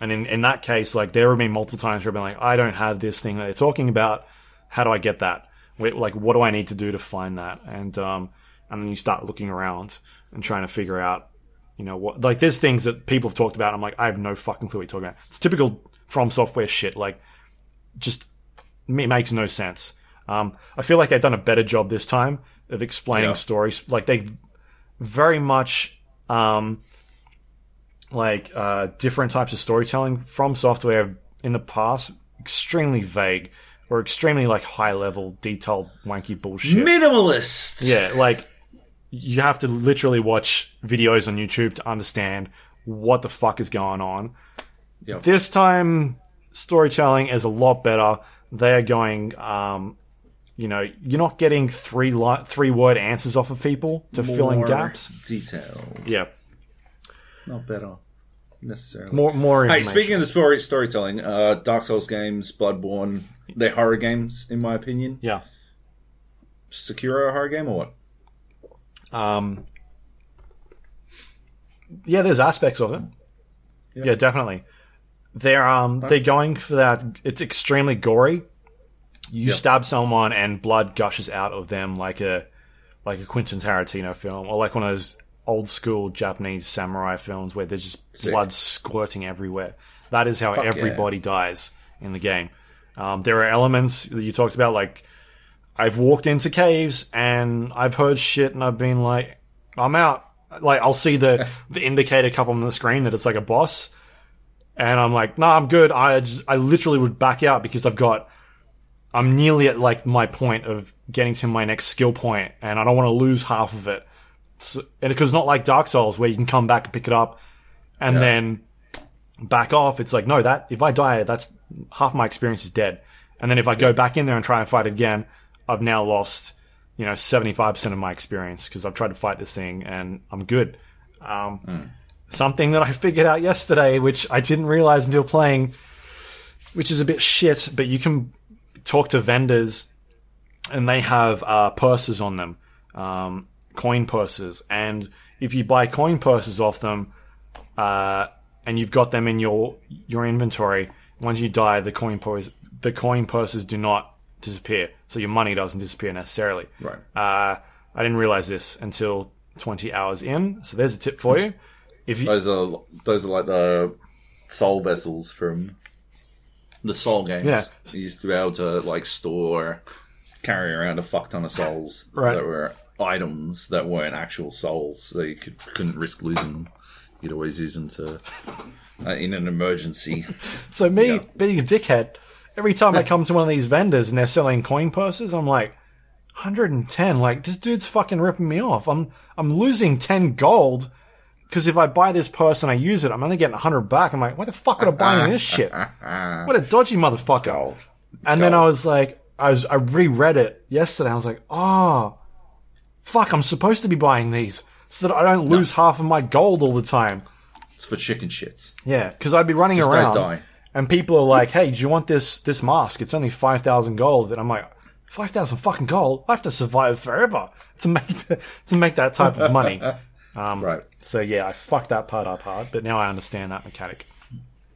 and in, in that case, like there have been multiple times where I've been like, I don't have this thing that they're talking about. How do I get that? Like, what do I need to do to find that? And um, and then you start looking around and trying to figure out, you know, what like there's things that people have talked about. I'm like, I have no fucking clue what you're talking about. It's typical From Software shit. Like, just it makes no sense. Um, I feel like they've done a better job this time of explaining Yeah. stories. Like they very much um, like uh, different types of storytelling From Software in the past extremely vague or extremely like high level detailed wanky bullshit. minimalist. Yeah, like you have to literally watch videos on YouTube to understand what the fuck is going on. Yep. This time, storytelling is a lot better. They are going, um, you know, you're not getting three li- three word answers off of people to fill in gaps. Detail. Yeah, Not better. necessarily. More more Hey, speaking of the story storytelling, uh, Dark Souls games, Bloodborne, they're horror games, in my opinion. yeah. Sekiro a horror game or what? Um, yeah, there's aspects of it. Yeah, definitely. They're um they're going for that. It's extremely gory. You Yep. stab someone and blood gushes out of them like a like a Quentin Tarantino film or like one of those old school Japanese samurai films where there's just Sick. blood squirting everywhere. That is how yeah. everybody dies in the game. Um, there are elements that you talked about like I've walked into caves and I've heard shit and I've been like, I'm out. Like I'll see the the indicator come on the screen that it's like a boss, and I'm like, nah, I'm good. I just, I literally would back out because I've got I'm nearly at like my point of getting to my next skill point, and I don't want to lose half of it. So, and because it's not like Dark Souls where you can come back and pick it up, and Yeah. then back off. It's like no, that if I die, that's half my experience is dead. And then if I go back in there and try and fight again, I've now lost you know seventy five percent of my experience because I've tried to fight this thing and I'm good. Um, Something that I figured out yesterday, which I didn't realize until playing, which is a bit shit, but you can talk to vendors and they have uh, purses on them, um, coin purses. And if you buy coin purses off them, uh, and you've got them in your your inventory, once you die, the coin purse the coin purses do not disappear, so your money doesn't disappear necessarily. Right. Uh, I didn't realize this until 20 hours in, so there's a tip for you. If you, Those are those are like the soul vessels from the soul games. Yeah. So You used to be able to like store, carry around a fuck ton of souls Right. that were items that weren't actual souls, so you could, couldn't risk losing them. You'd always use them to uh, in an emergency. So me Yeah. being a dickhead, every time I come to one of these vendors and they're selling coin purses, I'm like, 110. Like this dude's fucking ripping me off. I'm I'm losing 10 gold because if I buy this purse and I use it, I'm only getting 100 back. I'm like, why the fuck would I buy this shit? What a dodgy motherfucker. Gold. and then I was like, I was I reread it yesterday. I was like, oh, fuck, I'm supposed to be buying these so that I don't lose half of my gold all the time. It's for chicken shits. Yeah, because I'd be running Just don't around die. and people are like, "Hey, do you want this this mask? It's only five thousand gold." And I'm like, five thousand fucking gold? I have to survive forever to make the, to make that type of money." Um, Right. So yeah, I fucked that part up hard, but now I understand that mechanic.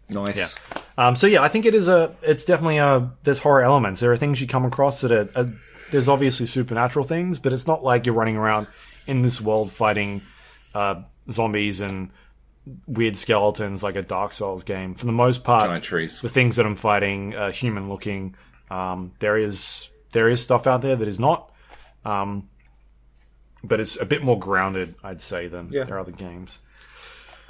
Nice. Yeah. Um, so yeah, I think it is a. It's definitely a. There's horror elements. There are things you come across that are. are there's obviously supernatural things, but it's not like you're running around in this world fighting uh, zombies and weird skeletons like a Dark Souls game. For the most part, Giant trees. the things that I'm fighting are human looking. Um, there is there is stuff out there that is not, um, but it's a bit more grounded, I'd say, than Yeah. their other games.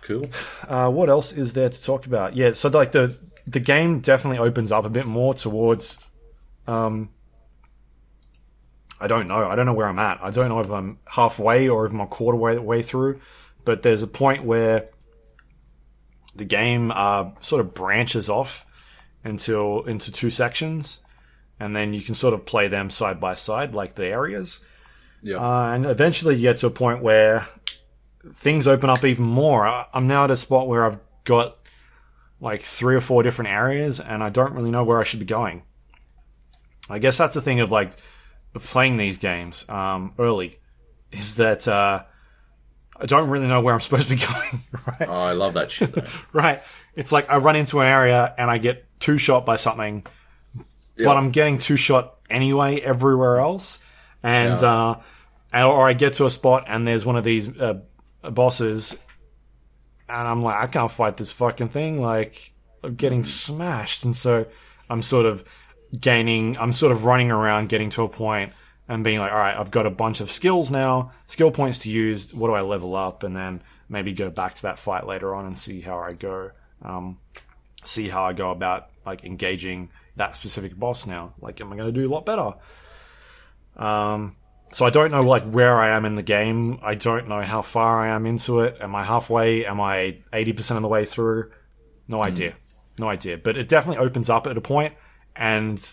Cool. Uh, what else is there to talk about? Yeah, so like the the game definitely opens up a bit more towards. Um, I don't know. I don't know where I'm at. I don't know if I'm halfway or if I'm a quarter way, way through. But there's a point where the game uh, sort of branches off until into two sections, and then you can sort of play them side by side, like the areas. Yeah. Uh, and eventually you get to a point where things open up even more. I- I'm now at a spot where I've got like three or four different areas and I don't really know where I should be going. I guess that's the thing of like of playing these games um, early is that uh, I don't really know where I'm supposed to be going. Right? oh, I love that shit. Though. Right. It's like I run into an area and I get two shot by something, but I'm getting two shot anyway everywhere else. And, Yeah. uh, or I get to a spot and there's one of these, uh, bosses and I'm like, I can't fight this fucking thing. Like, I'm getting smashed. And so I'm sort of gaining, I'm sort of running around getting to a point and being like, all right, I've got a bunch of skills now, skill points to use. What do I level up? And then maybe go back to that fight later on and see how I go. Um, see how I go about like engaging that specific boss now. Like, am I going to do a lot better? Um, so I don't know like where I am in the game. I don't know how far I am into it. Am I halfway? Am I eighty percent of the way through? No idea. No idea. But it definitely opens up at a point and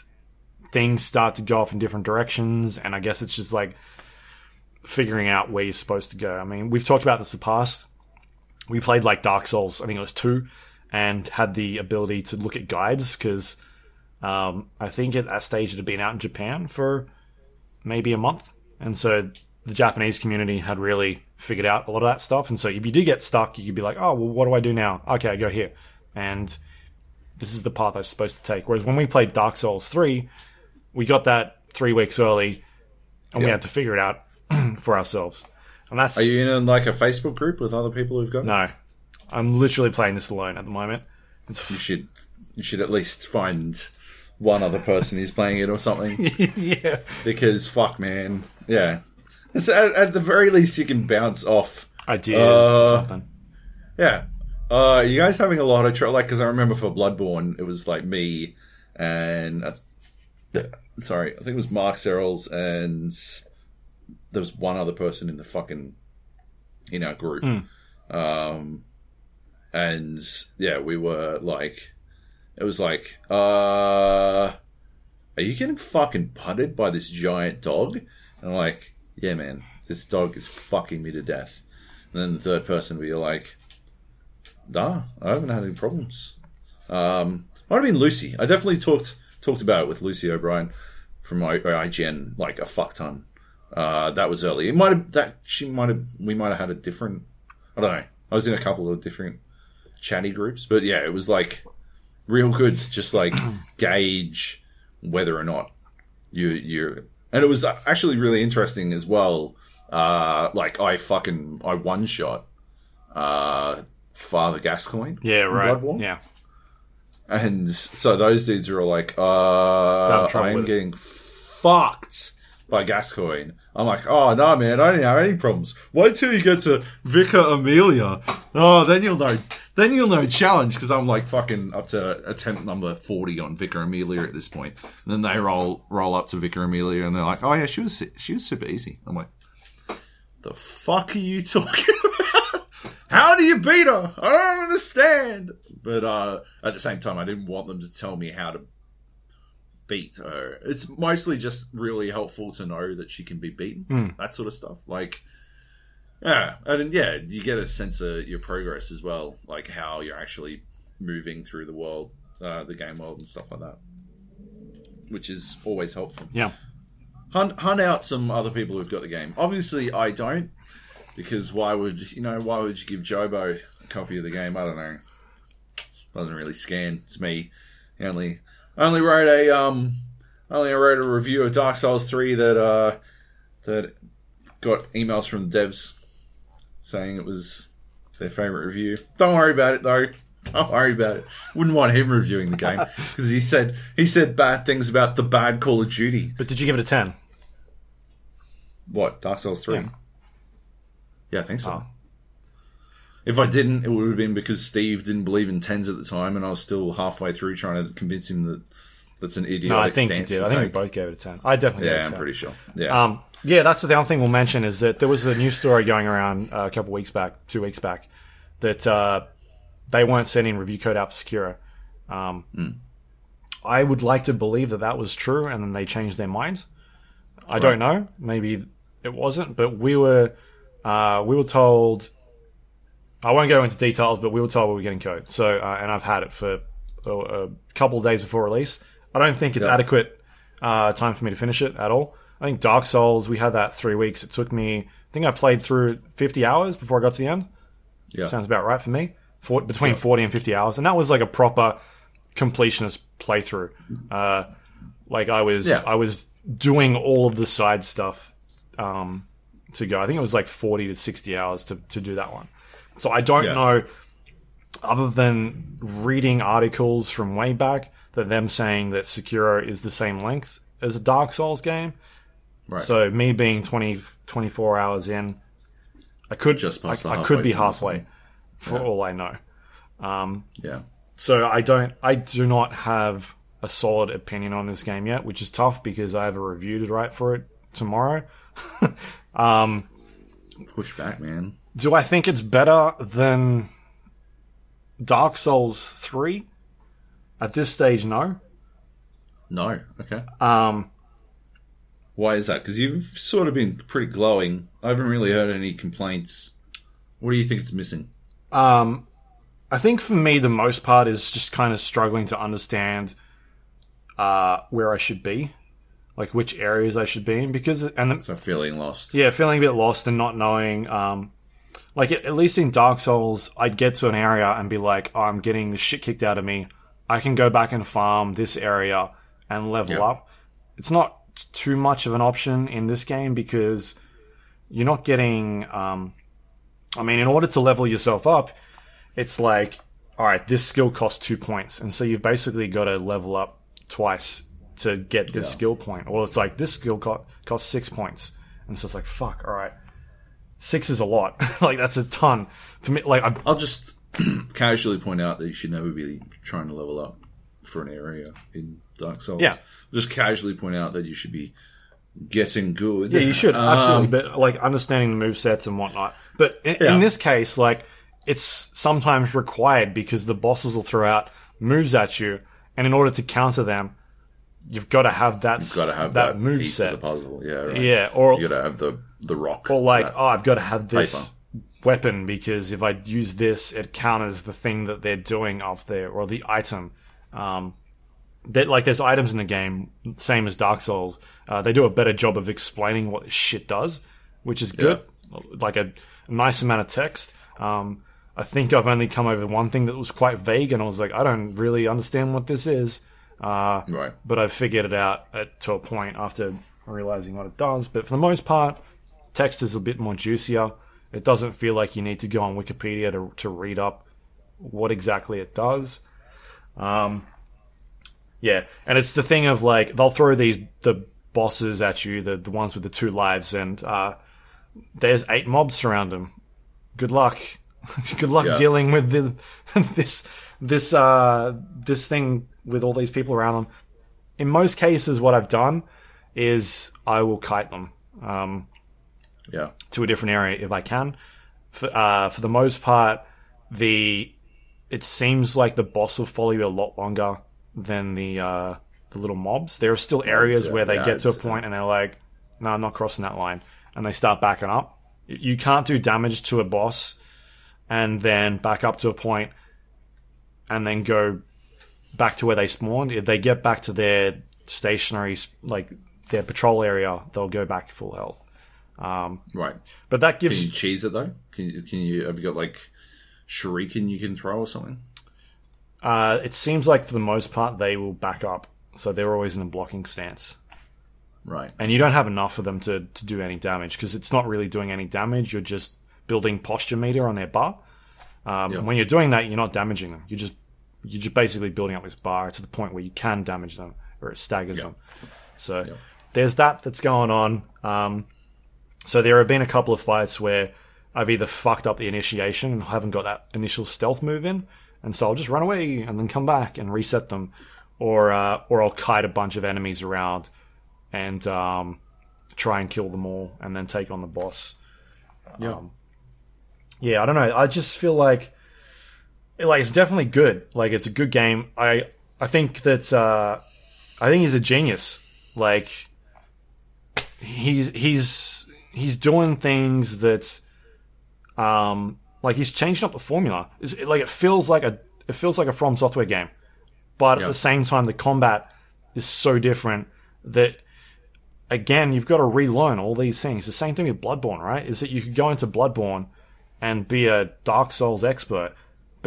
things start to go off in different directions. And I guess it's just like figuring out where you're supposed to go. I mean, we've talked about this in the past. we played like Dark Souls, I think it was two, and had the ability to look at guides because um, I think at that stage it had been out in Japan for maybe a month, and so the Japanese community had really figured out a lot of that stuff. And so if you do get stuck, you could be like, oh, well, what do I do now? Okay, I go here, and this is the path I'm supposed to take. Whereas when we played Dark Souls three, we got that three weeks early, and we had to figure it out for ourselves. And that's Are you in like a Facebook group with other people who've got? it? no, I'm literally playing this alone at the moment. It's You should you should at least find one other person who's playing it or something. yeah, because fuck, man, yeah. It's at, at the very least you can bounce off. ideas Uh, or something. Yeah. Uh, you guys having a lot of trouble? Like, because I remember for Bloodborne, it was like me and uh, sorry, I think it was Mark Serrels and there was one other person in the fucking in our group. Um, and yeah, we were like, it was like, uh, are you getting fucking punted by this giant dog? And I'm like, yeah, man, this dog is fucking me to death. And then the third person would be like, nah, I haven't had any problems. Um, might have been Lucy. I definitely talked talked about it with Lucy O'Brien from IGN like a fuck ton. Uh, that was early. It might have that she might have we might have had a different. I don't know. I was in a couple of different chatty groups, but yeah, it was like real good to just like gauge whether or not you you and it was actually really interesting as well. Uh, like I fucking I one shot uh Father Gascoigne. Yeah, right. Yeah, And so those dudes are all like, uh, I'm with it. getting fucked by Gascoigne. I'm like, oh, no, man, I don't have any problems. Wait till you get to Vicar Amelia. Oh, then you'll know. Then you'll know challenge because I'm like fucking up to attempt number 40 on Vicar Amelia at this point. And then they roll roll up to Vicar Amelia and they're like, oh, yeah, she was she was super easy. I'm like, the fuck are you talking about? How do you beat her? I don't understand. But uh, at the same time, I didn't want them to tell me how to beat her. It's mostly just really helpful to know that she can be beaten, that sort of stuff. Like, yeah, and yeah, you get a sense of your progress as well, like how you're actually moving through the world, uh, the game world, and stuff like that, which is always helpful yeah. hunt hunt out some other people who've got the game. Obviously, I don't, because why would you know? Why would you give Jobo a copy of the game? I don't know. Doesn't really scan. It's me. I only I only wrote a um I only wrote a review of Dark Souls three that uh that got emails from the devs saying it was their favorite review. Don't worry about it though. Don't worry about it. Wouldn't want him reviewing the game because he said he said bad things about the bad Call of Duty. But did you give it a ten? What Dark Souls three? Yeah. Yeah, I think so. Oh. If I didn't, it would have been because Steve didn't believe in tens at the time, and I was still halfway through trying to convince him that that's an idiotic No, I think you did. I think we both gave it a ten. I definitely yeah, I'm 10. pretty sure. Yeah, Um, yeah, that's the other thing we'll mention is that there was a news story going around uh, a couple weeks back, two weeks back, that uh, they weren't sending review code out for Sekiro. Um, Hmm. I would like to believe that that was true, and then they changed their minds. I don't know. Maybe it wasn't, but we were uh, we were told. I won't go into details, but we were told we were getting code. So, uh, and I've had it for a, a couple of days before release. I don't think it's Yeah. adequate uh, time for me to finish it at all. I think Dark Souls, we had that three weeks. It took me, I think I played through 50 hours before I got to the end. yeah, Sounds about right for me. For, between 40 and 50 hours. And that was like a proper completionist playthrough. Uh, like I was, Yeah. I was doing all of the side stuff um, to go. I think it was like 40 to 60 hours to, to do that one. So I don't Yeah. know, other than reading articles from way back, that them saying that Sekiro is the same length as a Dark Souls game. right. So me being 20, 24 hours in, I could Just I, I could be halfway, for all I know. Um, yeah, So I don't, I do not have a solid opinion on this game yet, which is tough because I have a review to write for it tomorrow. push back, man. Do I think it's better than Dark Souls three? At this stage, no. No, okay. Um, Why is that? Because you've sort of been pretty glowing. I haven't really heard any complaints. What do you think it's missing? Um, I think for me, the most part is just kind of struggling to understand uh, where I should be, like which areas I should be in, because and the, So feeling lost. yeah, feeling a bit lost and not knowing. Um, like at at least in Dark Souls, I'd get to an area and be like, oh, "I'm getting the shit kicked out of me. I can go back and farm this area and level Yeah. up." It's not too much of an option in this game because you're not getting. Um, I mean, in order to level yourself up, it's like, all right, this skill costs two points, and so you've basically got to level up twice to get this Yeah. skill point. Or it's like this skill co- costs six points, and so it's like, fuck, all right, six is a lot. like that's a ton for me. Like, I'm, I'll just casually point out that you should never be trying to level up for an area in Dark Souls. Yeah. Just casually point out that you should be getting good. yeah, you should Um, absolutely, but like understanding the move sets and whatnot. But in, Yeah. in this case, like it's sometimes required because the bosses will throw out moves at you, and in order to counter them, you've got to have that You've Got to have that, move piece set. of the puzzle. Yeah, right. Yeah, or You got to have the the rock. or like, oh, I've got to have this weapon because if I use this, it counters the thing that they're doing up there or the item. Um, that like there's items in the game, same as Dark Souls. Uh, they do a better job of explaining what shit does, which is good. Like a, a nice amount of text. Um, I think I've only come over one thing that was quite vague, and I was like, I don't really understand what this is. Uh, right. but I've figured it out at, to a point after realizing what it does. But for the most part, text is a bit more juicier. It doesn't feel like you need to go on Wikipedia to, to read up what exactly it does. Um, yeah, and it's the thing of like they'll throw these the bosses at you, the the ones with the two lives, and uh, there's eight mobs surround them. Good luck. Good luck Yeah. dealing with the, this this uh, this thing with all these people around them. In most cases, what I've done is I will kite them um, Yeah. to a different area if I can. For, uh, for the most part, the it seems like the boss will follow you a lot longer than the uh, the little mobs. There are still areas yeah, where they yeah, get to a point and they're like, "No, I'm not crossing that line," and they start backing up. You can't do damage to a boss and then back up to a point and then go back to where they spawned. If they get back to their stationary, like their patrol area, they'll go back full health. Um, Right. but that gives. Can you cheese it though? Can you? Can you? Have you got like shuriken you can throw or something? Uh, it seems like for the most part they will back up, so they're always in a blocking stance, Right. and you don't have enough for them to, to do any damage because it's not really doing any damage. You're just building posture meter on their bar. Um, Yeah. When you're doing that, you're not damaging them. You're just you're just basically building up this bar to the point where you can damage them or it staggers them. So there's that that's going on. Um, so there have been a couple of fights where I've either fucked up the initiation and haven't got that initial stealth move in, and so I'll just run away and then come back and reset them, or uh, or I'll kite a bunch of enemies around and um, try and kill them all and then take on the boss. Yeah. Um, yeah, I don't know. I just feel like like it's definitely good. Like it's a good game. I I think that uh, I think he's a genius. Like he's he's he's doing things that um like he's changing up the formula. It's, it, like it feels like a it feels like a From Software game, but at the same time the combat is so different that again you've got to relearn all these things. The same thing with Bloodborne, right? Is that you could go into Bloodborne and be a Dark Souls expert,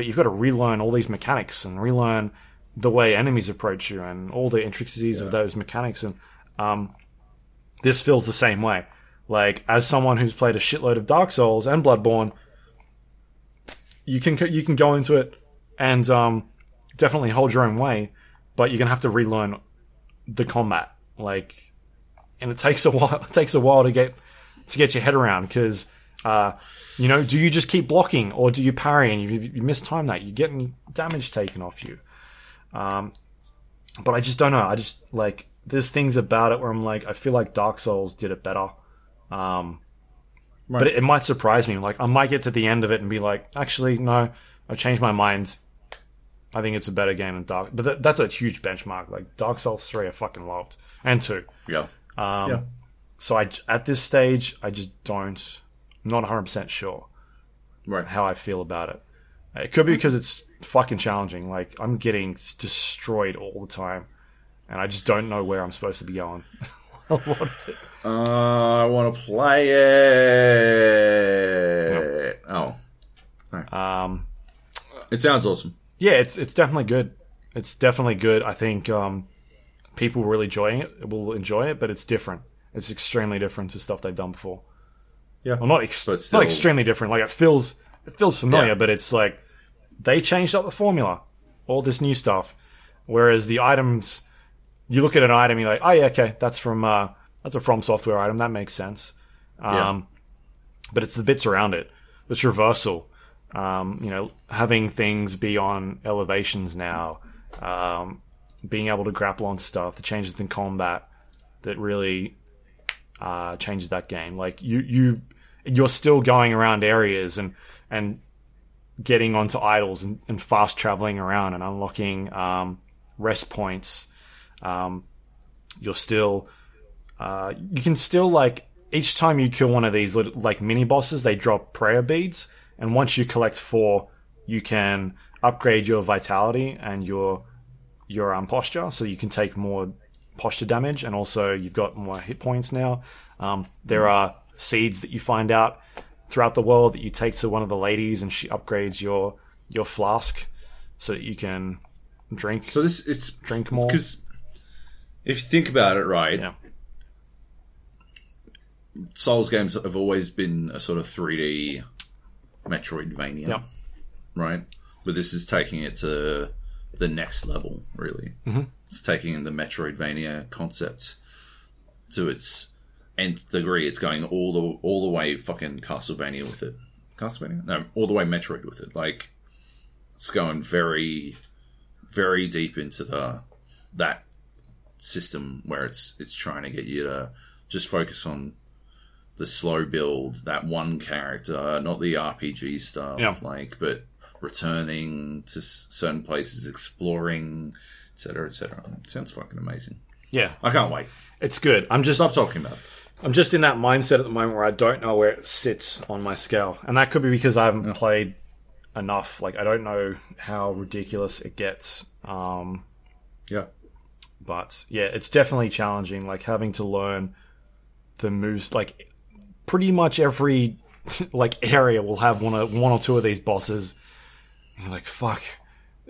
but you've got to relearn all these mechanics and relearn the way enemies approach you and all the intricacies of those mechanics. And um, this feels the same way. Like as someone who's played a shitload of Dark Souls and Bloodborne, you can you can go into it and um, definitely hold your own way, but you're gonna have to relearn the combat. Like, and it takes a while. It takes a while to get to get your head around because. Uh, you know, do you just keep blocking or do you parry and you, you miss time that you're getting damage taken off you? Um, but I just don't know. I just like there's things about it where I'm like I feel like Dark Souls did it better. Um, But it, it might surprise me. Like I might get to the end of it and be like, actually, no, I changed my mind. I think it's a better game than Dark. But that, that's a huge benchmark. Like Dark Souls three, I fucking loved, and two. Yeah. Um, Yeah. So I at this stage, I just don't. I'm not 100 percent sure Right. how I feel about it. It could be because it's fucking challenging. Like I'm getting destroyed all the time, and I just don't know where I'm supposed to be going. a lot of it. Uh, I want to play it. Oh, Um, it sounds awesome. yeah, it's it's definitely good. It's definitely good. I think um, people really enjoying it will enjoy it, but it's different. It's extremely different to stuff they've done before. Yeah. Well, not ex- But still- not extremely different. Like it feels it feels familiar, Yeah. but it's like they changed up the formula, all this new stuff. Whereas the items, you look at an item, you're like, oh yeah, okay, that's from uh, that's a From Software item. That makes sense. Um, Yeah. But it's the bits around it, the traversal. Um, you know, having things be on elevations now, um, being able to grapple on stuff, the changes in combat that really uh, changes that game. Like you, you, you're still going around areas and and getting onto idols and, and fast traveling around and unlocking um, rest points. Um, you're still, uh, you can still like each time you kill one of these little, like mini bosses, they drop prayer beads, and once you collect four, you can upgrade your vitality and your your um, posture, so you can take more posture damage, and also you've got more hit points now. Um, there are seeds that you find out throughout the world that you take to one of the ladies, and she upgrades your your flask so that you can drink So this it's drink more. because if you think about it, right, Yeah, Souls games have always been a sort of 3D Metroidvania, yeah, right? But this is taking it to the next level, really. Mm-hmm. It's taking the Metroidvania concept to its nth degree. It's going all the all the way fucking Castlevania with it. Castlevania? No, all the way Metroid with it. Like it's going very, very deep into the that system where it's it's trying to get you to just focus on the slow build, that one character, not the RPG stuff, Yeah. like, but returning to certain places, exploring, etc., etc. Sounds fucking amazing. yeah. I can't wait. It's good. I'm just Stop talking about it. I'm just in that mindset at the moment where I don't know where it sits on my scale, and that could be because I haven't played enough. Like I don't know how ridiculous it gets. Um, Yeah. but yeah, it's definitely challenging. Like having to learn the moves. Like pretty much every like area will have one or one or two of these bosses. And you're like fuck.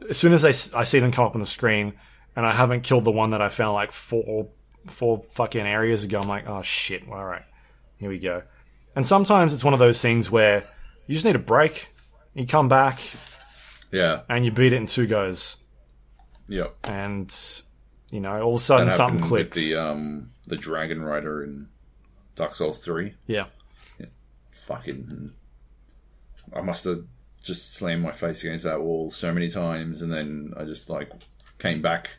As soon as I, I see them come up on the screen, and I haven't killed the one that I found like four four fucking areas ago, I'm like, oh shit. All right, here we go. And sometimes it's one of those things where you just need a break. You come back Yeah. and you beat it in two goes, Yep. and you know all of a sudden That something clicks. the um the Dragon Rider in Dark Souls three. yeah. Fucking I must have just slammed my face against that wall so many times and then I just like came back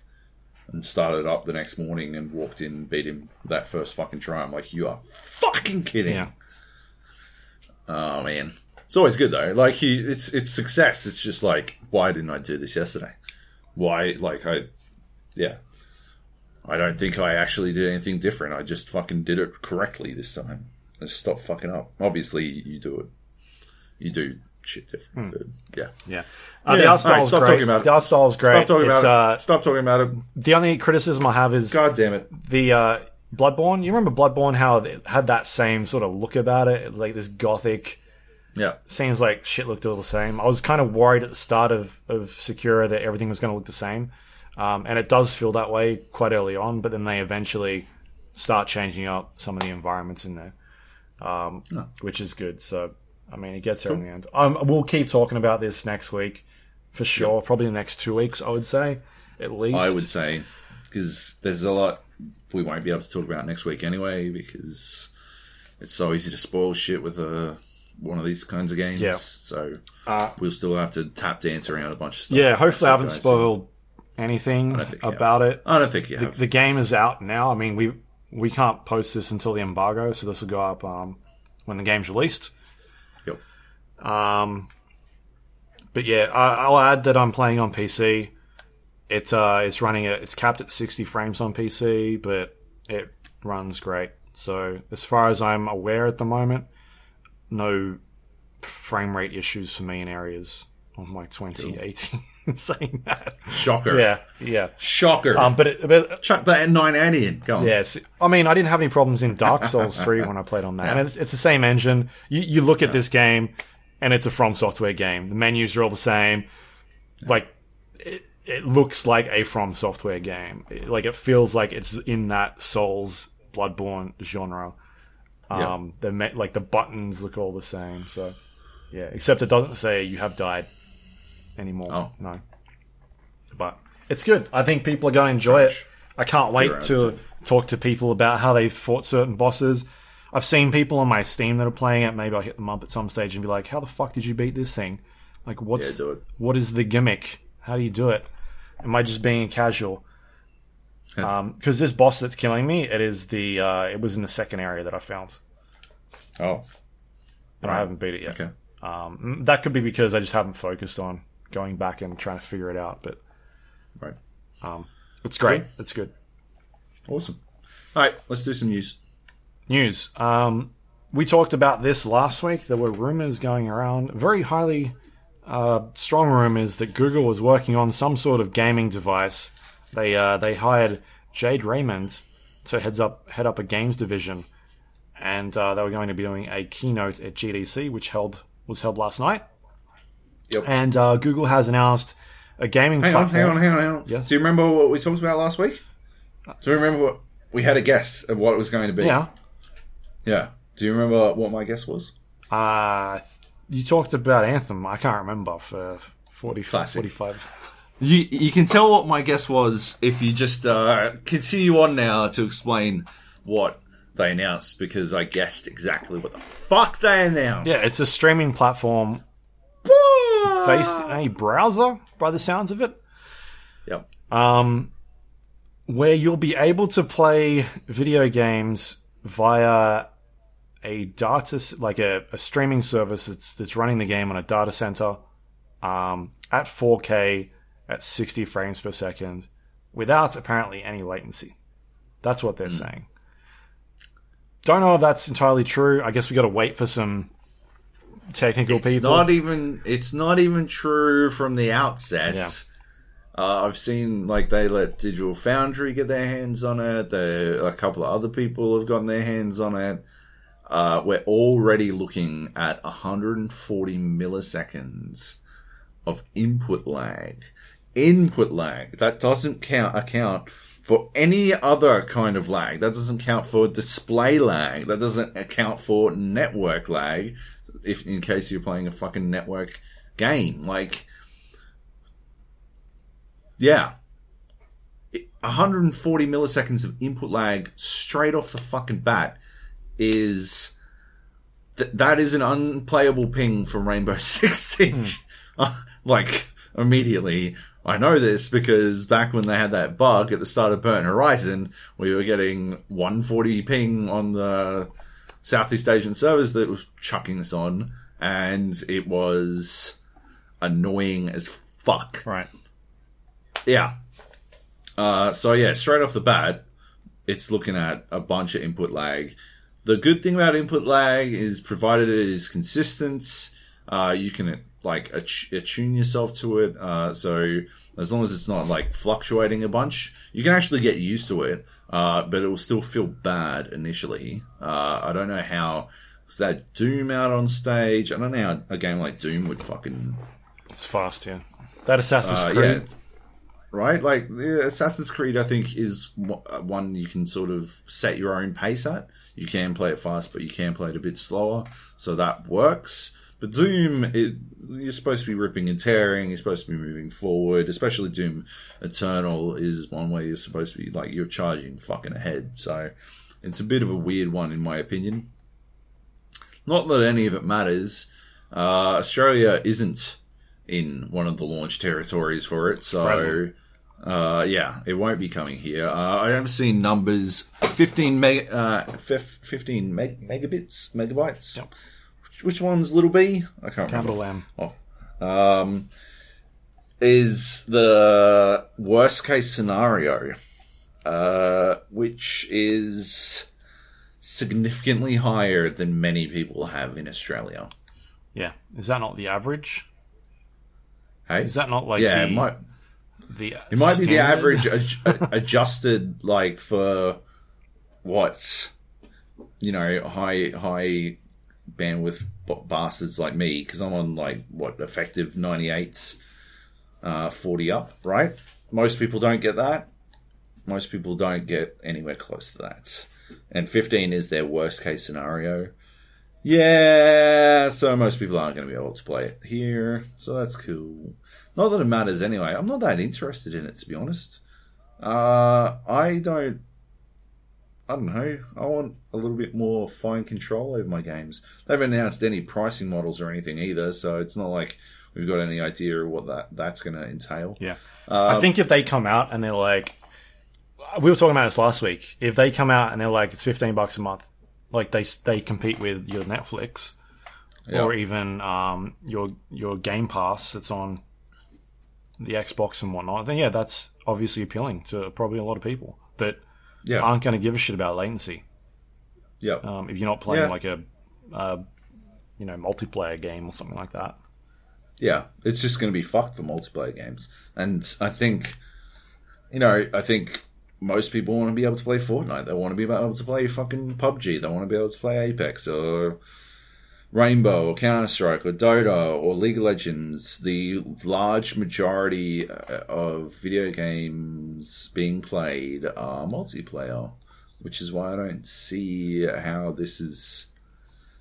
and started up the next morning and walked in and beat him that first fucking try. I'm like, you are fucking kidding. Yeah. Oh man. It's always good though. Like he it's it's success. It's just like, why didn't I do this yesterday? Why like I yeah. I don't think I actually did anything different. I just fucking did it correctly this time. I just stopped fucking up. Obviously you do it. You do shit different. But yeah. Yeah. Uh, the Yeah, art style's alright, stop great. talking about it. the art style's great. Stop talking it's, about uh, it. Stop talking about it. The only criticism I have is God damn it. the uh, Bloodborne. You remember Bloodborne? How it had that same sort of look about it, like this gothic. Yeah. Seems like shit looked all the same. I was kind of worried at the start of of Sekiro that everything was going to look the same, um, and it does feel that way quite early on. But then they eventually start changing up some of the environments in there, um, which is good. So I mean, it gets there in the end. Um, we'll keep talking about this next week for sure. Probably the next two weeks, I would say, at least. I would say because there's a lot we won't be able to talk about next week anyway because it's so easy to spoil shit with a one of these kinds of games. Yeah. So Uh, we'll still have to tap dance around a bunch of stuff. Yeah, hopefully I haven't guys. spoiled anything don't think you about it. I don't think you have. The game is out now. I mean, we we can't post this until the embargo, so this will go up um, when the game's released. Um, but yeah, I, I'll add that I'm playing on PC. It uh, it's running at it's capped at 60 frames on PC, but it runs great. So as far as I'm aware at the moment, no frame rate issues for me in areas on my 2018 saying that. Shocker. Yeah, yeah. Shocker. Um, but it, but Chuck that 980 in. Go on. Yes, I mean, I didn't have any problems in Dark Souls 3 when I played on that. And it's, it's the same engine. You, you look at this game, and it's a From Software game. The menus are all the same. Like, it, it looks like a From Software game. It- like, it feels like it's in that Souls Bloodborne genre. Um, the me- like the buttons look all the same. So, yeah, except it doesn't say you have died anymore. Oh. No, but it's good. I think people are going to enjoy it. I can't wait of to talk to people about how they fought certain bosses. I've seen people on my Steam that are playing it. Maybe I'll hit them up at some stage and be like, "How the fuck did you beat this thing? Like, what's Yeah, what is the gimmick? How do you do it? Am I just being casual?" Because this boss that's killing me, it is the uh, it was in the second area that I found, Oh. and I haven't beat it yet. Okay. Um, that could be because I just haven't focused on going back and trying to figure it out. But Right. it's great. It's good. Awesome. All right. Let's do some news. News. Um, we talked about this last week. There were rumors going around, very highly uh, strong rumors that Google was working on some sort of gaming device. They uh, they hired Jade Raymond to heads up head up a games division, and uh, they were going to be doing a keynote at GDC, which held was held last night. Yep. And uh, Google has announced a gaming Hang on, platform. hang on, hang on, hang on. Yes. Do you remember what we talked about last week? Do you remember what we had a guess of what it was going to be? Yeah. Yeah. Do you remember what my guess was? Uh, you talked about Anthem. I can't remember for 40, Classic. 45. You you can tell what my guess was if you just uh, continue on now to explain what they announced because I guessed exactly what the fuck they announced. Yeah, it's a streaming platform based in a browser, by the sounds of it, Yep. um, where you'll be able to play video games via a data, like a, a streaming service that's, that's running the game on a data center um, at 4K at 60 frames per second without apparently any latency. That's what they're saying. Don't know if that's entirely true. I guess we got to wait for some technical It's people. not even it's not even true from the outset. Yeah. Uh, I've seen like they let Digital Foundry get their hands on it. There, a couple of other people have gotten their hands on it. Uh, we're already looking at 140 milliseconds of input lag. Input lag that doesn't count account for any other kind of lag. That doesn't count for display lag. That doesn't account for network lag. If in case you're playing a fucking network game, like yeah. 140 milliseconds of input lag straight off the fucking bat is th- that is an unplayable ping from Rainbow Six Siege. Uh, like immediately, I know this because back when they had that bug at the start of Burnt Horizon, we were getting 140 ping on the Southeast Asian servers that was chucking us on, and it was annoying as fuck. right. Yeah. Uh, so yeah, straight off the bat, it's looking at a bunch of input lag. The good thing about input lag is, provided it is consistent, uh, you can like att- attune yourself to it. Uh, so as long as it's not like fluctuating a bunch, you can actually get used to it. Uh, but it will still feel bad initially. Uh, I don't know how. Is that Doom out on stage? I don't know how a game like Doom would fucking It's fast, yeah. That Assassin's uh, Creed. yeah. Right? Like, the Assassin's Creed, I think, is w- uh, one you can sort of set your own pace at. You can play it fast, but you can play it a bit slower. So that works. But Doom, it, you're supposed to be ripping and tearing. You're supposed to be moving forward. Especially Doom Eternal is one where you're supposed to be, like, you're charging fucking ahead. So it's a bit of a weird one, in my opinion. Not that any of it matters. Uh, Australia isn't in one of the launch territories for it. So. Uh, yeah, it won't be coming here. Uh, I have seen numbers 15 meg, uh, fif- 15 meg- megabits, megabytes. Yep. Which, which one's little b? I can't remember. Capital M. Oh, Um, is the worst case scenario, uh, which is significantly higher than many people have in Australia. Yeah. Is that not the average? Hey, Is that not like yeah, the, it might the it might be the average ad- adjusted like for what you know high high bandwidth b- bastards like me because I'm on like what effective 98s, uh, 40 up, right? Most people don't get that. Most people don't get anywhere close to that. And 15 is their worst case scenario. Yeah, so most people aren't going to be able to play it here. So that's cool. Not that it matters anyway. I'm not that interested in it, to be honest. Uh, I don't. I don't know. I want a little bit more fine control over my games. They haven't announced any pricing models or anything either, so it's not like we've got any idea of what that that's going to entail. Yeah. Um, I think if they come out and they're like, we were talking about this last week. If they come out and they're like, it's fifteen bucks a month, like they they compete with your Netflix Yeah. or even um, your your Game Pass that's on the Xbox and whatnot. Then yeah, that's obviously appealing to probably a lot of people that Yeah, aren't going to give a shit about latency. yeah, Um, if you're not playing Yeah. like a, uh, you know, multiplayer game or something like that. yeah. It's just going to be fucked for multiplayer games, and I think, you know, I think most people want to be able to play Fortnite. They want to be able to play fucking PUBG. They want to be able to play Apex or Rainbow or Counter Strike or Dota or League of Legends. The large majority uh, of video games being played are multiplayer, which is why I don't see how this is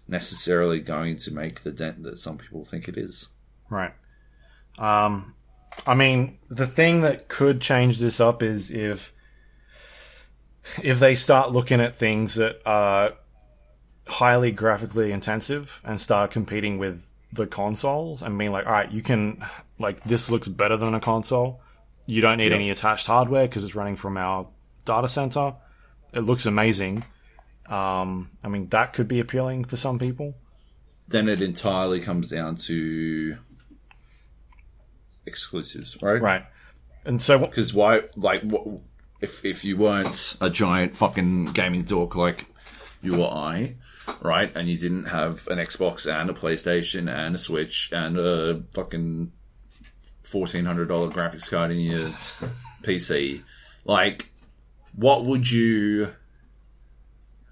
necessarily going to make the dent that some people think it is. Right. Um, I mean, the thing that could change this up is if if they start looking at things that are highly graphically intensive and start competing with the consoles and being like, all right, you can like this looks better than a console. You don't need Yeah. any attached hardware because it's running from our data center. It looks amazing. Um, I mean, that could be appealing for some people. Then it entirely comes down to exclusives, right? Right. And so, what- Because why? Like, what, if if you weren't a giant fucking gaming dork like you or I, right, and you didn't have an Xbox and a PlayStation and a Switch and a fucking fourteen hundred dollar graphics card in your PC, like, what would you?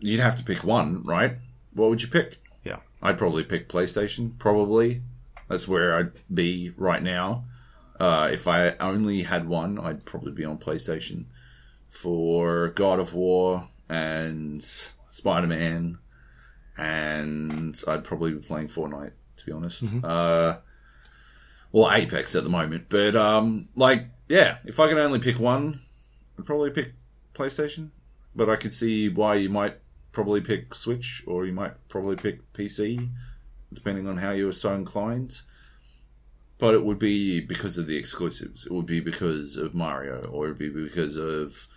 You'd have to pick one, right? What would you pick? yeah. I'd probably pick PlayStation. Probably that's where I'd be right now. Uh, if I only had one, I'd probably be on PlayStation for God of War and Spider Man, and I'd probably be playing Fortnite. To be honest, uh, well, Apex at the moment. But um, like, yeah, if I could only pick one, I'd probably pick PlayStation. But I could see why you might probably pick Switch or you might probably pick PC, depending on how you were so inclined. But it would be because of the exclusives. It would be because of Mario, or it would be because of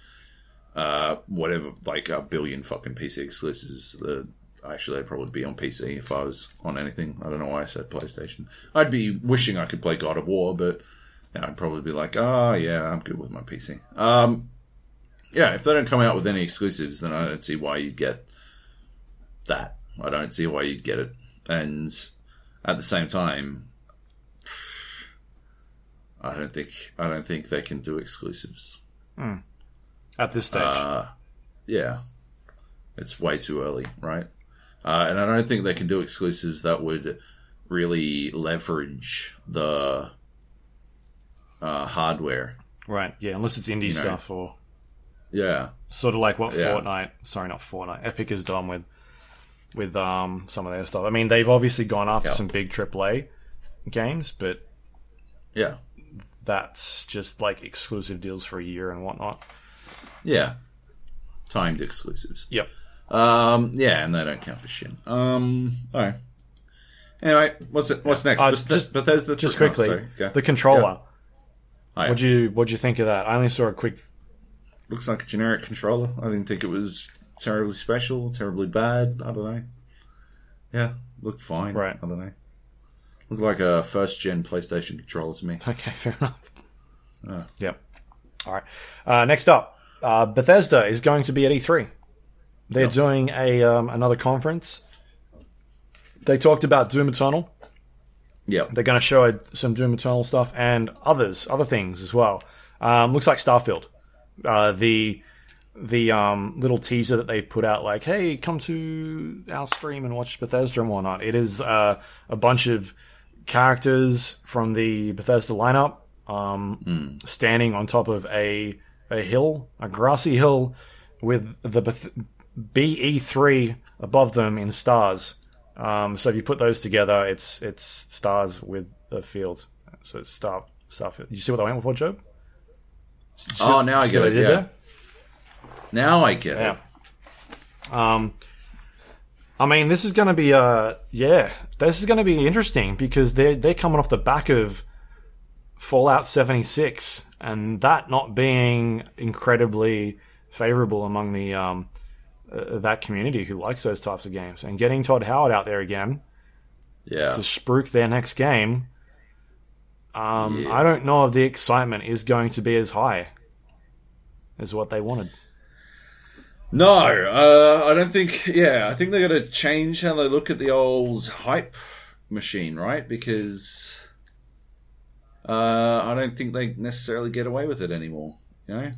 uh, whatever, like a billion fucking PC exclusives. The, actually, I'd probably be on PC if I was on anything. I don't know why I said PlayStation. I'd be wishing I could play God of War, but yeah, I'd probably be like, oh yeah, I'm good with my PC. Um, yeah, if they don't come out with any exclusives, then I don't see why you'd get that. I don't see why you'd get it. And at the same time, I don't think I don't think they can do exclusives. At this stage. Uh, yeah, it's way too early, right? Uh, and I don't think they can do exclusives that would really leverage the uh, hardware. Right. Yeah, unless it's indie know. stuff or Yeah, sort of like what Yeah. Fortnite, sorry, not Fortnite, Epic has done with with um some of their stuff. I mean, they've obviously gone after Yeah. some big AAA games, but yeah, that's just like exclusive deals for a year and whatnot. yeah. Timed exclusives. Yep. Um, yeah, and they don't count for shit. Um, all right. Anyway, what's it? What's next? Uh, Beth- just- Bethesda. Just oh, quickly, go. the controller. Oh, yeah. What do you what'd you think of that? I only saw a quick. Looks like a generic controller. I didn't think it was terribly special, terribly bad. I don't know. Yeah, looked fine. Right. I don't know. Looked like a first gen PlayStation controller to me. Okay, fair enough. Ah. Yep. All right. Uh, next up, uh, Bethesda is going to be at E3. They're doing a um, another conference. They talked about Doom Eternal, Yeah. They're going to show some Doom Eternal stuff and others, other things as well. Um, looks like Starfield. Uh, the the um, little teaser that they put out, like, "Hey, come to our stream and watch Bethesda and whatnot." It is uh, a bunch of characters from the Bethesda lineup um, standing on top of a a hill, a grassy hill, with the Beth- BE3 above them in stars. Um, so if you put those together, it's it's stars with a field. So it's star Starfield. Did you see what I went for, Joe? Oh, now I get it. Yeah. there? Now I get Yeah. it. Um, I mean, this is going to be uh, yeah, this is going to be interesting because they're they're coming off the back of Fallout 76, and that not being incredibly favorable among the um uh, that community who likes those types of games, and getting Todd Howard out there again Yeah. to spruik their next game. Um, Yeah. I don't know if the excitement is going to be as high as what they wanted. No, uh, I don't think. Yeah, I think they're going to change how they look at the old hype machine, right? Because uh, I don't think they necessarily get away with it anymore. You know,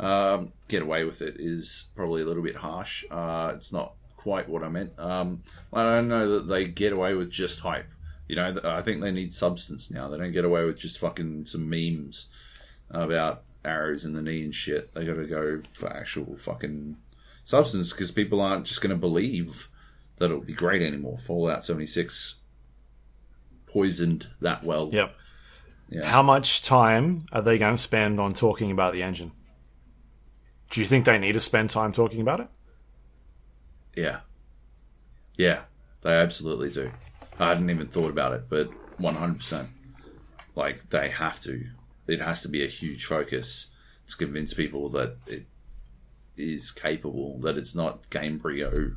um, get away with it is probably a little bit harsh. Uh, it's not quite what I meant. Um, I don't know that they get away with just hype. You know, I think they need substance now. They don't get away with just fucking some memes about arrows in the knee and shit. They got to go for actual fucking substance because people aren't just going to believe that it'll be great anymore. Fallout 76 poisoned that well. Yep. Yeah. How much time are they going to spend on talking about the engine? Do you think they need to spend time talking about it? Yeah. Yeah, they absolutely do. I hadn't even thought about it, but 100%. Like, they have to. It has to be a huge focus to convince people that it is capable, that it's not Gamebryo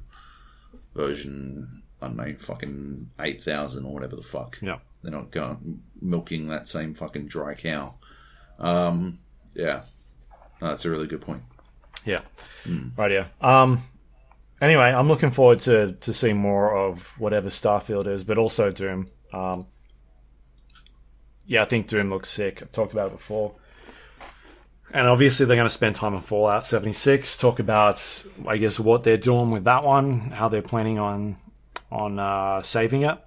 version, I don't know, fucking 8000 or whatever the fuck. Yeah. They're not going milking that same fucking dry cow. Um, yeah. No, that's a really good point. Yeah. Right, yeah. Um, anyway, I'm looking forward to, to seeing more of whatever Starfield is, but also Doom. Um, yeah, I think Doom looks sick. I've talked about it before. And obviously, they're going to spend time on Fallout 76, talk about, I guess, what they're doing with that one, how they're planning on on uh, saving it.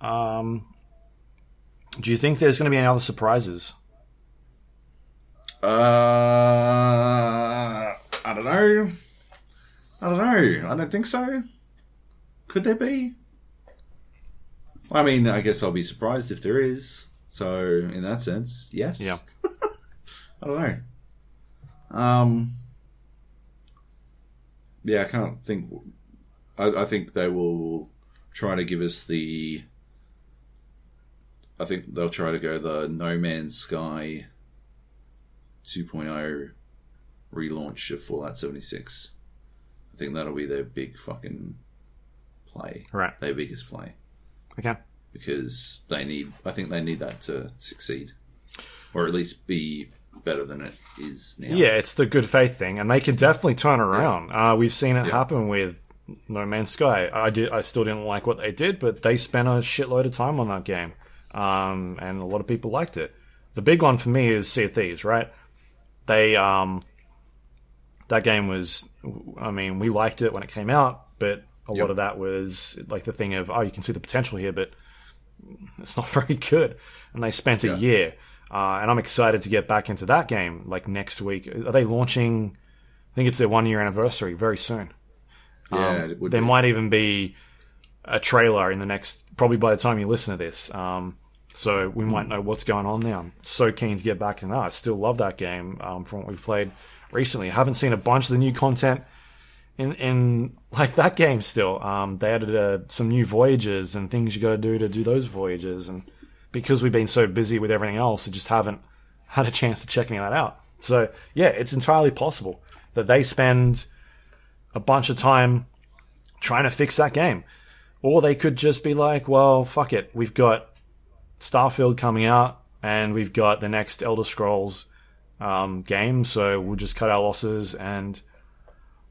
Um, do you think there's going to be any other surprises? Uh, don't know. I don't know. I don't think so. Could there be? I mean, I guess I'll be surprised if there is. So, in that sense, yes. Yeah. I don't know. Um. Yeah, I can't think. I, I think they will try to give us the. I think they'll try to go the No Man's Sky 2.0 relaunch of Fallout 76. I think that'll be their big fucking play. Right. Their biggest play. Okay. Because they need, I think they need that to succeed. Or at least be better than it is now. Yeah, it's the good faith thing, and they can definitely turn around. Uh, we've seen it Yeah. happen with No Man's Sky. I did, I still didn't like what they did, but they spent a shitload of time on that game, um, and a lot of people liked it. The big one for me is Sea of Thieves, right? They, um, that game was, I mean, we liked it when it came out, but a Yep. lot of that was like the thing of, oh, you can see the potential here, but it's not very good. And they spent a year. Uh, and I'm excited to get back into that game like next week. Are they launching? I think it's their one year anniversary very soon. Yeah, Um, it would there be. might even be a trailer in the next, probably by the time you listen to this. Um, so we might know what's going on now. I'm so keen to get back in that. I still love that game um, from what we've played recently. I haven't seen a bunch of the new content in in like that game still. Um, they added uh, some new voyages and things you got to do to do those voyages, and because we've been so busy with everything else, I just haven't had a chance to check any of that out. So yeah, it's entirely possible that they spend a bunch of time trying to fix that game, or they could just be like, well, fuck it, we've got Starfield coming out, and we've got the next Elder Scrolls um, game, so we'll just cut our losses and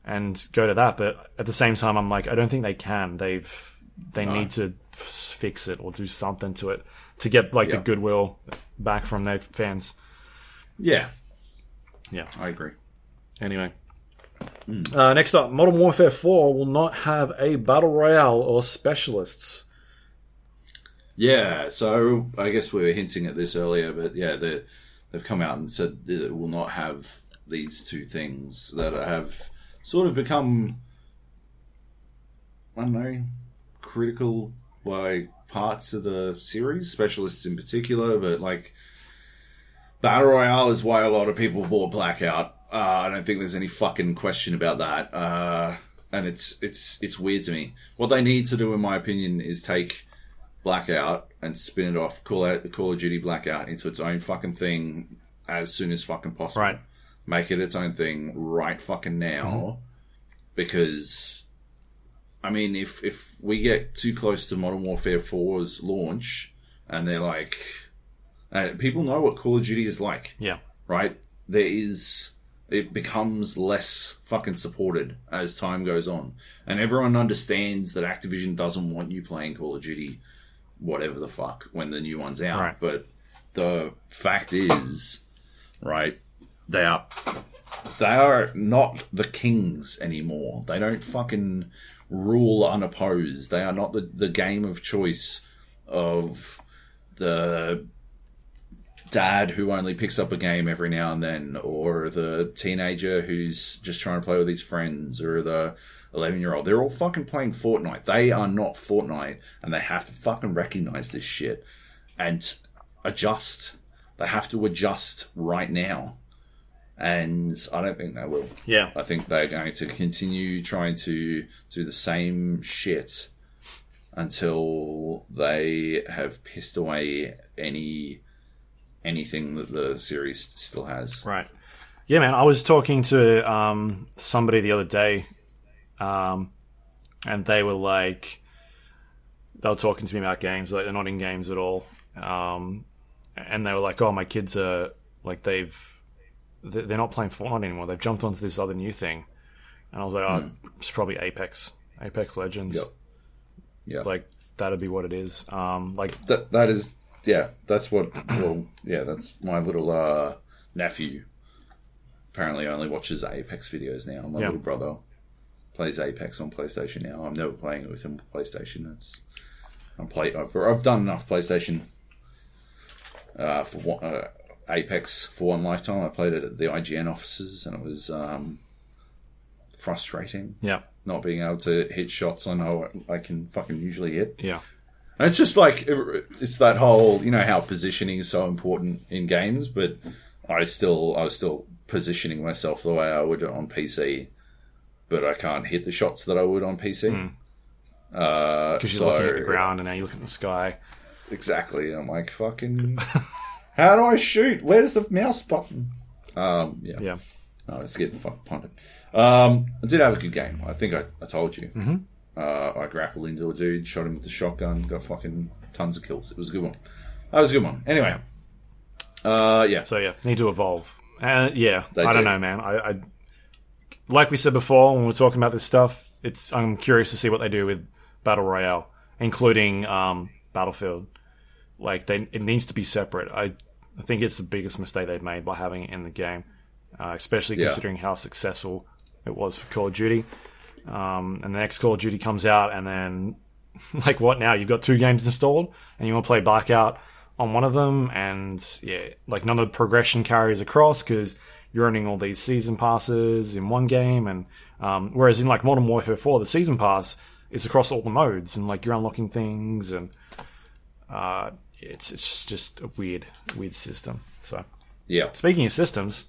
and go to that. But at the same time, I'm like, I don't think they can. They've they need to f- fix it or do something to it to get like the goodwill back from their fans. Yeah, Yeah. I agree. Anyway. Uh, next up, Modern Warfare 4 will not have a battle royale or specialists. Yeah, so I guess we were hinting at this earlier, but yeah, they they've come out and said that it will not have these two things that have sort of become, I don't know, critical by parts of the series, specialists in particular, but like Battle Royale is why a lot of people bought Blackout. Uh, I don't think there's any fucking question about that. Uh, and it's it's it's weird to me. What they need to do, in my opinion, is take Blackout and spin it off, call out Call of Duty Blackout into its own fucking thing as soon as fucking possible. Right. Make it its own thing right fucking now, because I mean, if if we get too close to Modern Warfare 4's launch, and they're like, uh, people know what Call of Duty is like Yeah. right? There is it becomes less fucking supported as time goes on. And everyone understands that Activision doesn't want you playing Call of Duty whatever the fuck when the new one's out. Right. But the fact is, right, they are they are not the kings anymore. They don't fucking rule unopposed. They are not the, the game of choice of the dad who only picks up a game every now and then, or the teenager who's just trying to play with his friends, or the 11 year old. They're all fucking playing Fortnite. They are not Fortnite, and they have to fucking recognize this shit and adjust. They have to adjust right now. And I don't think they will. Yeah. I think they're going to continue trying to do the same shit until they have pissed away any anything that the series still has. Right. Yeah, man. I was talking to um, somebody the other day, um, and they were like, they were talking to me about games. Like they're not in games at all, um, and they were like, "Oh, my kids are like they've they- they're not playing Fortnite anymore. They've jumped onto this other new thing." And I was like, "Oh, it's probably Apex, Apex Legends. Yep. Yeah, Like that'd be what it is. Um, like that that is yeah, that's what well yeah, that's my little uh nephew apparently only watches Apex videos now. My Yeah. little brother plays Apex on PlayStation now. I'm never playing it with him on PlayStation. It's I'm play I've, I've done enough PlayStation uh, for one, uh, Apex for one lifetime. I played it at the IGN offices and it was um, frustrating yeah, not being able to hit shots I know I can fucking usually hit. yeah, And it's just like it's that whole, you know, how positioning is so important in games, but I still, I was still positioning myself the way I would on PC, but I can't hit the shots that I would on PC. Uh, because you're so- looking at the ground and now you look at the sky. Exactly. I'm like, fucking, how do I shoot? Where's the mouse button? Um, yeah. Yeah, I it's getting fucking punted. Um, I did have a good game. I think I, I told you. Mm-hmm. Uh, I grappled into a dude, shot him with the shotgun, got fucking tons of kills. It was a good one. That was a good one. Anyway, uh, yeah, So yeah, need to evolve. Uh, yeah, They I don't know, man. I, I like we said before when we're talking about this stuff. It's I'm curious to see what they do with battle royale, including um, Battlefield. Like they, it needs to be separate. I, I think it's the biggest mistake they've made by having it in the game, uh, especially Yeah. considering how successful it was for Call of Duty. Um, and the next Call of Duty comes out, and then like what now? You've got two games installed, and you want to play Blackout on one of them, and yeah, like none of the progression carries across because you're earning all these season passes in one game, and um, whereas in like Modern Warfare 4, the season pass is across all the modes, and like you're unlocking things, and uh, it's it's just a weird weird system. So yeah. speaking of systems,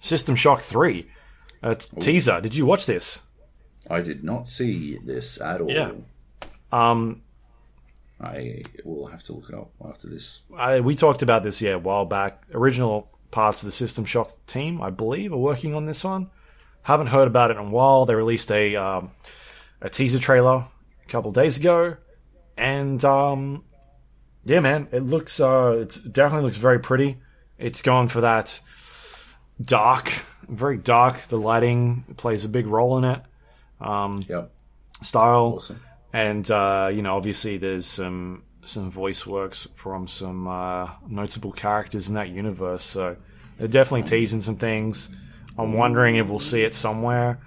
System Shock 3 uh, t- teaser. Did you watch this? I did not see this at all. Yeah. Um, I will have to look it up after this. I, we talked about this yeah a while back. Original parts of the System Shock team, I believe, are working on this one. Haven't heard about it in a while. They released a um, a teaser trailer a couple days ago, and um, yeah, man, it looks uh, it definitely looks very pretty. It's gone for that dark, very dark. The lighting plays a big role in it. Yep. Style Awesome. and uh, you know, obviously, there's some some voice works from some uh, notable characters in that universe. So they're definitely teasing some things. I'm wondering if we'll see it somewhere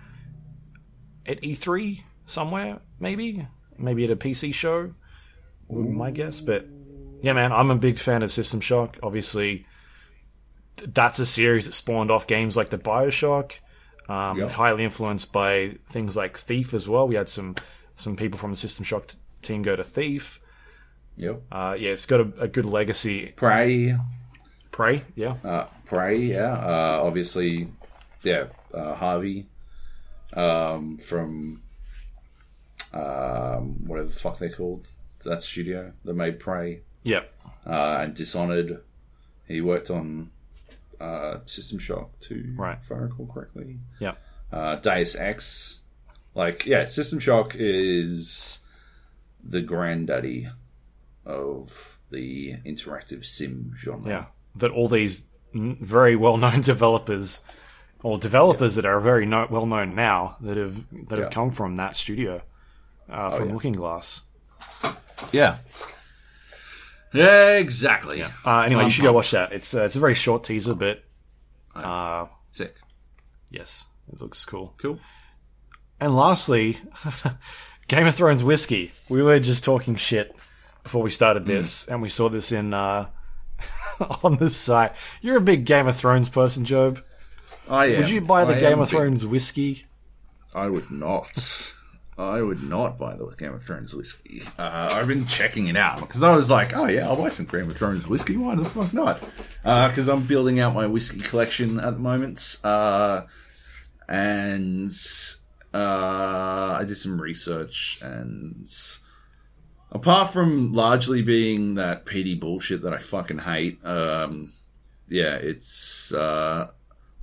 at E3 somewhere, maybe, maybe at a PC show. would be My guess, but yeah, man, I'm a big fan of System Shock. Obviously, that's a series that spawned off games like the Bioshock. Um, Yep. Highly influenced by things like Thief as well. We had some some people from the System Shock t- team go to Thief. Yep. Uh, yeah, it's got a, a good legacy. Prey. Prey, yeah, Uh, Prey. Yeah. Uh, obviously, yeah. Uh, Harvey. Um, from um, whatever the fuck they're called. That studio that made Prey yeah, uh, and Dishonored. He worked on uh, System Shock too, Right. if I recall correctly. yeah, uh, Deus Ex. Like, yeah, System Shock is the granddaddy of the interactive sim genre. yeah. That all these very well known developers, or developers that are very no- well known now, that have that have come from that studio, uh, from yeah. Looking Glass. Yeah. Yeah, exactly. Uh, anyway, you should go watch that. It's uh, it's a very short teaser, but uh, Sick. yes, it looks cool. Cool. And lastly, Game of Thrones whiskey. We were just talking shit before we started this, and we saw this in uh, on this site. You're a big Game of Thrones person, Joab. Oh, yeah. Would you buy the I Game am of big- Thrones whiskey? I would not. I would not buy the Game of Thrones whiskey. Uh, I've been checking it out because I was like, oh yeah, I'll buy some Game of Thrones whiskey. Why the fuck not? Because I'm building out my whiskey collection at the moment. Uh, and uh, I did some research and. Apart from largely being that peaty bullshit that I fucking hate, um, yeah, it's uh,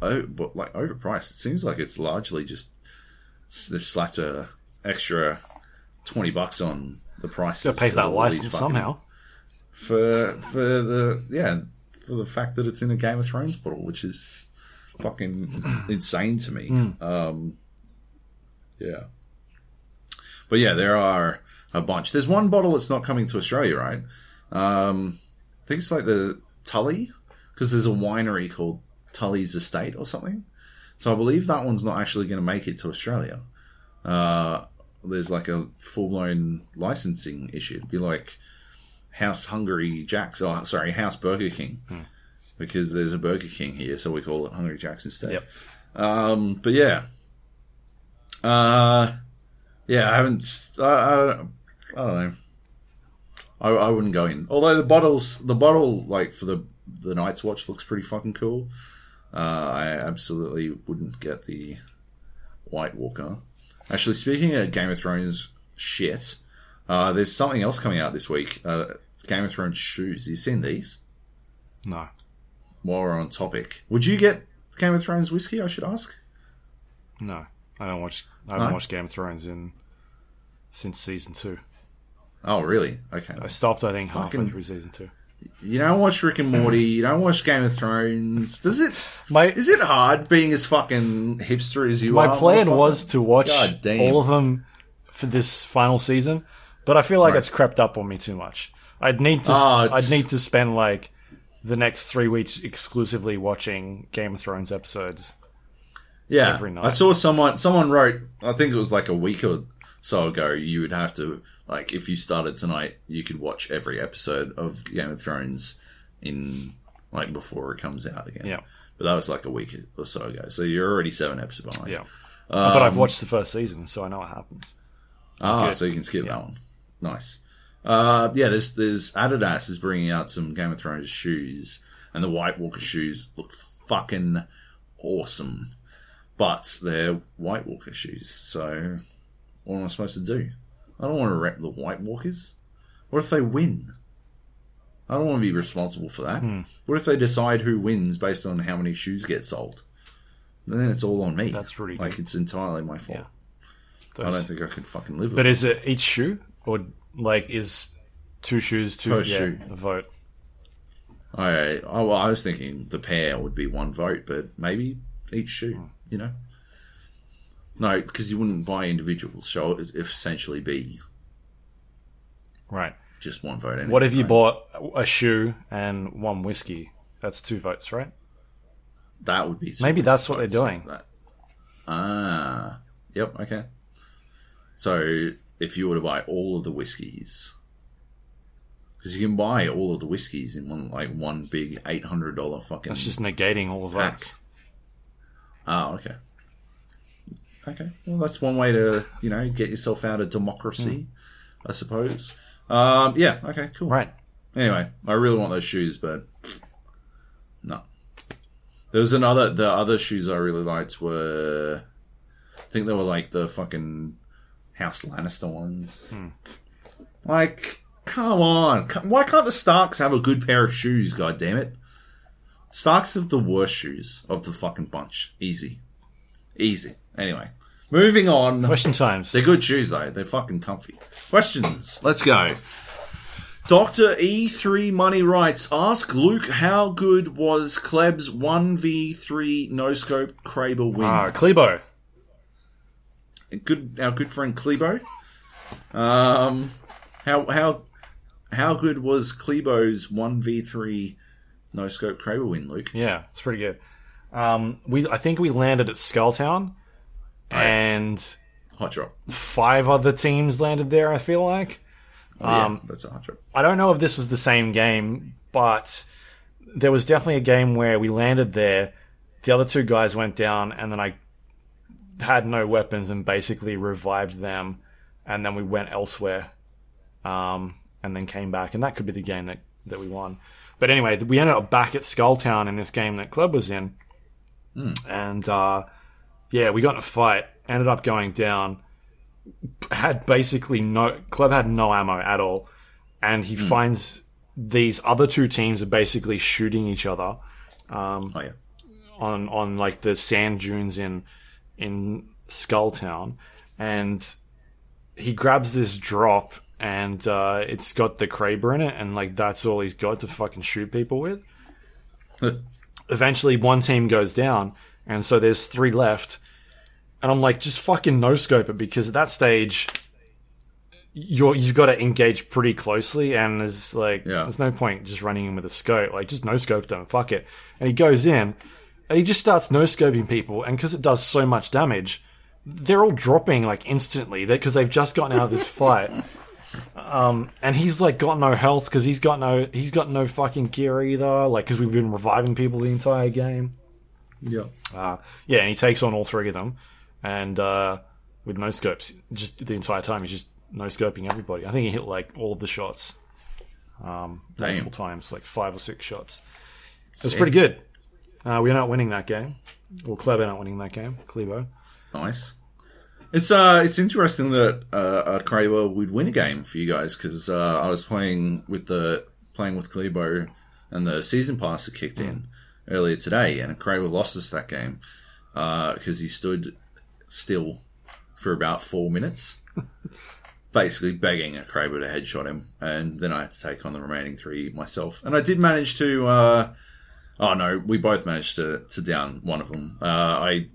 oh, but like overpriced. It seems like it's largely just they've slapped a extra twenty bucks on the price. Got to pay for that license somehow. for for the yeah for the fact that it's in a Game of Thrones bottle, which is fucking insane to me. Hmm. Um, yeah, but yeah, there are a bunch. There's one bottle that's not coming to Australia, right? Um, I think it's like the Tully because there's a winery called Tully's Estate or something. So I believe that one's not actually going to make it to Australia. Uh, there's like a full blown licensing issue. It'd be like House Hungry Jack's, oh, sorry, House Burger King, because there's a Burger King here, so we call it Hungry Jack's instead. Yep. Um, but yeah, uh, yeah, I haven't. I, I, I don't know. I, I wouldn't go in. Although the bottles, the bottle like for the the Night's Watch looks pretty fucking cool. Uh, I absolutely wouldn't get the White Walker. Actually, speaking of Game of Thrones shit, uh, there's something else coming out this week. Uh, Game of Thrones shoes. you seen these? No, While we're on topic, would you get Game of Thrones whiskey? I should ask. no, I don't watch. I haven't No? watched Game of Thrones in since season two. Oh, really? Okay. I stopped. I think halfway Fucking- through season two. You don't watch Rick and Morty. You don't watch Game of Thrones. Does it? My Is it hard being as fucking hipster as you are? my are? plan motherfucker? was to watch God damn. all of them for this final season, but I feel like it's crept up on me too much. I'd need to. Oh, I'd need to spend like the next three weeks exclusively watching Game of Thrones episodes. Yeah, every night. I saw someone. Someone wrote. I think it was like a week or so ago. You would have to like if you started tonight, you could watch every episode of Game of Thrones in like before it comes out again. Yeah, but that was like a week or so ago. So you're already seven episodes behind. yeah. but Um, I've watched the first season, so I know what happens. Ah, Good. so you can skip that one. Nice. Uh, yeah, there's there's Adidas is bringing out some Game of Thrones shoes, and the White Walker shoes look fucking awesome. But they're White Walker shoes, so what am I supposed to do? I don't want to rep the White Walkers. What if they win? I don't want to be responsible for that. Hmm. What if they decide who wins based on how many shoes get sold? And Then it's all on me. That's pretty like it's entirely my fault. Yeah. I don't think I could fucking live with it. but is it each shoe or like is two shoes two Per yeah, shoe. a vote? I, oh, well, I was thinking the pair would be one vote, but maybe each shoe, Hmm. you know? No, because you wouldn't buy individuals, so it would essentially be Right. Just one vote. Anyway. What if you bought a shoe and one whiskey? That's two votes, right? That would be Maybe that's what they're doing. That. Ah, yep. Okay. So if you were to buy all of the whiskies, because you can buy all of the whiskies in one like one big eight hundred dollar fucking. That's just negating all of votes. Ah, okay. Okay. Well, that's one way to you know get yourself out of democracy, I suppose. Um, yeah. Okay. Cool. Right. Anyway, I really want those shoes, but no. There was another. The other shoes I really liked were, I think they were like the fucking House Lannister ones. Like, come on, why can't the Starks have a good pair of shoes? God damn it! Starks have the worst shoes of the fucking bunch. Easy, easy. Anyway, moving on. Question times. They're good shoes though. They're fucking comfy. Questions. Let's go. Doctor E3 Money writes, ask Luke how good was Kleb's 1v3 no scope Kraber win? Ah, Klebo. good our good friend Klebo. Um how how how good was Klebo's 1v3 no scope Kraber win, Luke? Yeah, it's pretty good. Um, we I think we landed at Skulltown, and Hot drop. five other teams landed there. I feel like. Oh, yeah, Um, that's a hot drop. I don't know if this is the same game, but there was definitely a game where we landed there. The other two guys went down, and then I had no weapons and basically revived them, and then we went elsewhere, um, and then came back, and that could be the game that, that we won. But anyway, we ended up back at Skulltown in this game that Club was in, and uh, yeah, we got in a fight, ended up going down, had basically no Club had no ammo at all, and he finds these other two teams are basically shooting each other Oh yeah. on on like the sand dunes in in Skulltown, and he grabs this drop and uh, it's got the Kraber in it, and like that's all he's got to fucking shoot people with. Eventually, one team goes down, and so there's three left, and I'm like, just fucking no scope it because at that stage. You're, you've got to engage pretty closely, and there's like, Yeah. there's no point just running in with a scope. Like, just no scope them, fuck it. And he goes in, and he just starts no scoping people, and because it does so much damage, they're all dropping like instantly because they've just gotten out of this fight. Um, and he's like got no health because he's got no he's got no fucking gear either. Like because we've been reviving people the entire game. Yeah. Uh, yeah, and he takes on all three of them, and uh, with no scopes, just the entire time he's just no scoping everybody. I think he hit like all of the shots, um, Damn. multiple times, like five or six shots. It was pretty good. Uh, we're not winning that game. Well, Kleb ended up winning that game. Klebo. Nice. It's uh, it's interesting that uh, a Kraber would win a game for you guys because uh, I was playing with the playing with Klebo and the season pass had kicked in earlier today, and a Kraber lost us that game because he stood still for about four minutes, basically begging a Kraber to headshot him, and then I had to take on the remaining three myself, and I did manage to. Uh, oh no, we both managed to to down one of them. Uh, I